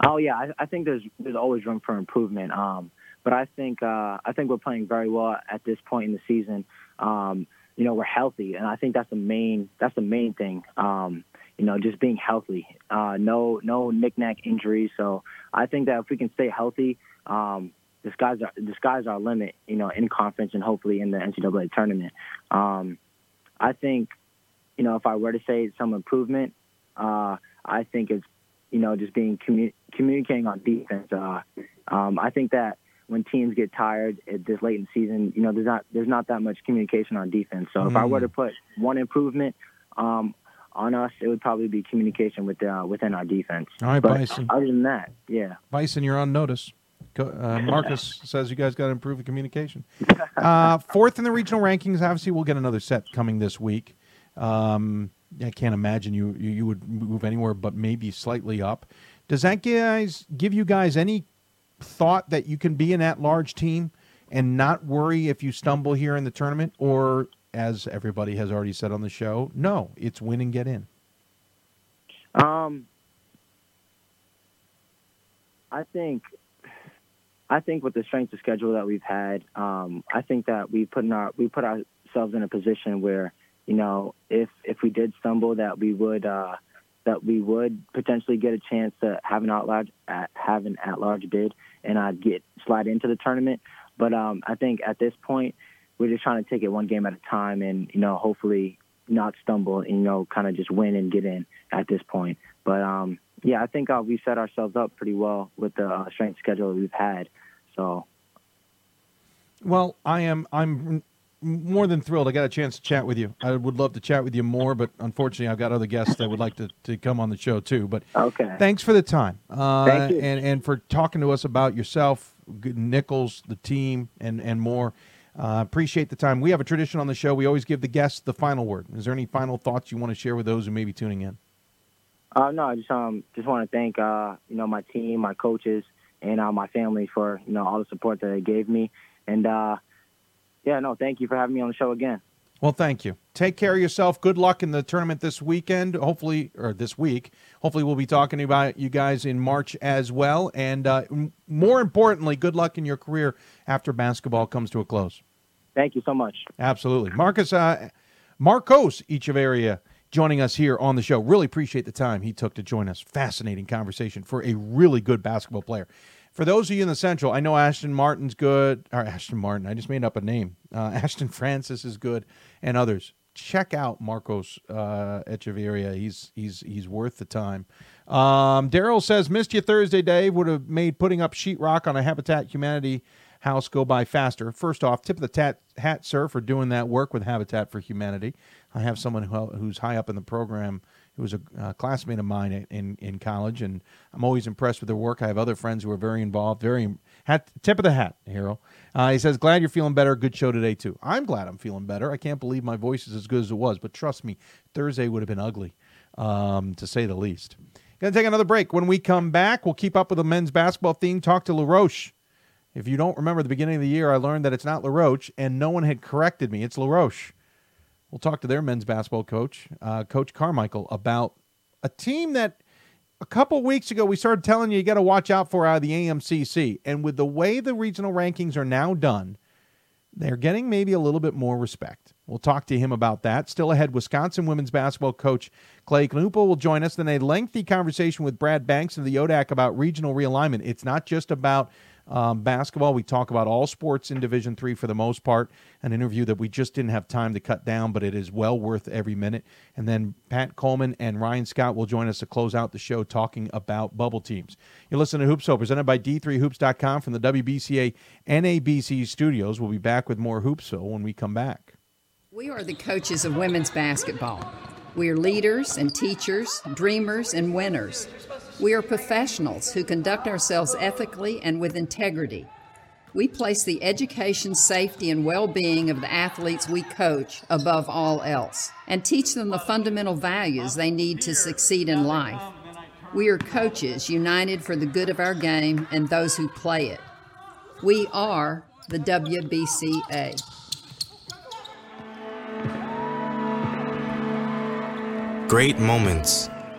Oh yeah, I, I think there's there's always room for improvement. Um, but I think uh, I think we're playing very well at this point in the season. Um, you know, we're healthy, and I think that's the main that's the main thing. Um, you know, just being healthy. Uh, no no knick-knack injuries. So I think that if we can stay healthy, um, the sky's our, our limit. You know, in conference and hopefully in the NCAA tournament. Um, I think, you know, if I were to say some improvement, uh, I think it's you know, just being commu- communicating on defense. Uh, um, I think that when teams get tired at this late in the season, you know, there's not there's not that much communication on defense. So if I were to put one improvement um, on us, it would probably be communication with uh, within our defense. All right, but Bison. Other than that, yeah. Bison, you're on notice. Uh, [LAUGHS] Marcus says you guys got to improve the communication. [LAUGHS] Uh, fourth in the regional rankings. Obviously, we'll get another set coming this week. Um, I can't imagine you, you would move anywhere but maybe slightly up. Does that guys give you guys any thought that you can be an at-large team and not worry if you stumble here in the tournament, or as everybody has already said on the show, no, it's win and get in. Um, I think, I think with the strength of schedule that we've had, um, I think that we put in our we put ourselves in a position where you know if if we did stumble, that we would uh, that we would potentially get a chance to have an at large have an at large bid and uh, get slide into the tournament. But um, I think at this point, we're just trying to take it one game at a time, and you know hopefully not stumble and you know kind of just win and get in at this point. But um, yeah, I think uh, we set ourselves up pretty well with the uh, strength schedule we've had. So Well, I am. I'm more than thrilled. I got a chance to chat with you. I would love to chat with you more, but unfortunately, I've got other guests that would like to, to come on the show too. But okay, thanks for the time. Uh, Thank you. and and for talking to us about yourself, Nichols, the team, and and more. Uh, appreciate the time. We have a tradition on the show. We always give the guests the final word. Is there any final thoughts you want to share with those who may be tuning in? Uh, no, I just um just want to thank uh you know my team, my coaches, and uh, my family for you know all the support that they gave me, and uh yeah, no, thank you for having me on the show again. Well, thank you. Take care of yourself. Good luck in the tournament this weekend. Hopefully, or this week. Hopefully, we'll be talking about you guys in March as well. And uh, more importantly, good luck in your career after basketball comes to a close. Thank you so much. Absolutely, Marcus uh, Marcos Echeverria joining us here on the show. Really appreciate the time he took to join us. Fascinating conversation for a really good basketball player. For those of you in the Central, I know Ashton Martin's good, or Ashton Martin, I just made up a name. Uh, [LAUGHS] Aston Francis is good, and others. Check out Marcos uh, Echeverria. He's he's he's worth the time. Um, Daryl says, "Missed you Thursday, Dave. Would have made putting up sheetrock on a Habitat Humanity house go by faster. First off, tip of the tat, hat, sir, for doing that work with Habitat for Humanity. I have someone who, who's high up in the program who was a uh, classmate of mine in, in college, and I'm always impressed with their work. I have other friends who are very involved. Very hat, tip of the hat, hero. Uh, he says, "Glad you're feeling better. Good show today too. I'm glad I'm feeling better. I can't believe my voice is as good as it was, but trust me, Thursday would have been ugly, um, to say the least." Gonna take another break. When we come back, we'll keep up with the men's basketball theme. Talk to LaRoche. If you don't remember the beginning of the year, I learned that it's not LaRoche, and no one had corrected me. It's LaRoche. We'll talk to their men's basketball coach, uh, Coach Carmichael, about a team that a couple weeks ago we started telling you you got to watch out for out of the AMCC. And with the way the regional rankings are now done, they're getting maybe a little bit more respect. We'll talk to him about that. Still ahead, Wisconsin women's basketball coach Clay Knuppel will join us. Then a lengthy conversation with Brad Banks of the ODAC about regional realignment. It's not just about um, basketball. We talk about all sports in Division Three for the most part. An interview that we just didn't have time to cut down, but it is well worth every minute. And then Pat Coleman and Ryan Scott will join us to close out the show talking about bubble teams. You listen to Hoopsville, presented by D3Hoops.com from the WBCA NABC studios. We'll be back with more Hoopsville when we come back. We are the coaches of women's basketball. We are leaders and teachers, dreamers and winners. We are professionals who conduct ourselves ethically and with integrity. We place the education, safety, and well being of the athletes we coach above all else and teach them the fundamental values they need to succeed in life. We are coaches united for the good of our game and those who play it. We are the WBCA. Great moments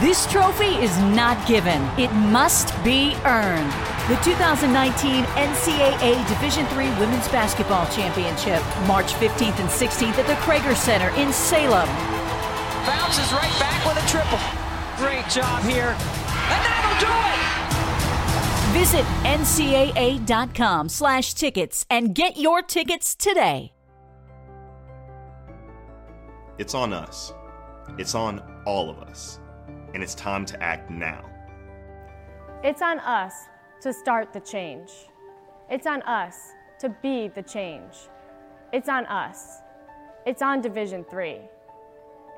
this trophy is not given, it must be earned. The 2019 NCAA Division III Women's Basketball Championship, March 15th and 16th at the Cregger Center in Salem. Bounces right back with a triple. Great job here. And that'll do it! Visit ncaa.com slash tickets and get your tickets today. It's on us. It's on all of us and it's time to act now. It's on us to start the change. It's on us to be the change. It's on us. It's on Division 3.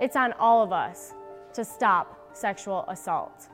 It's on all of us to stop sexual assault.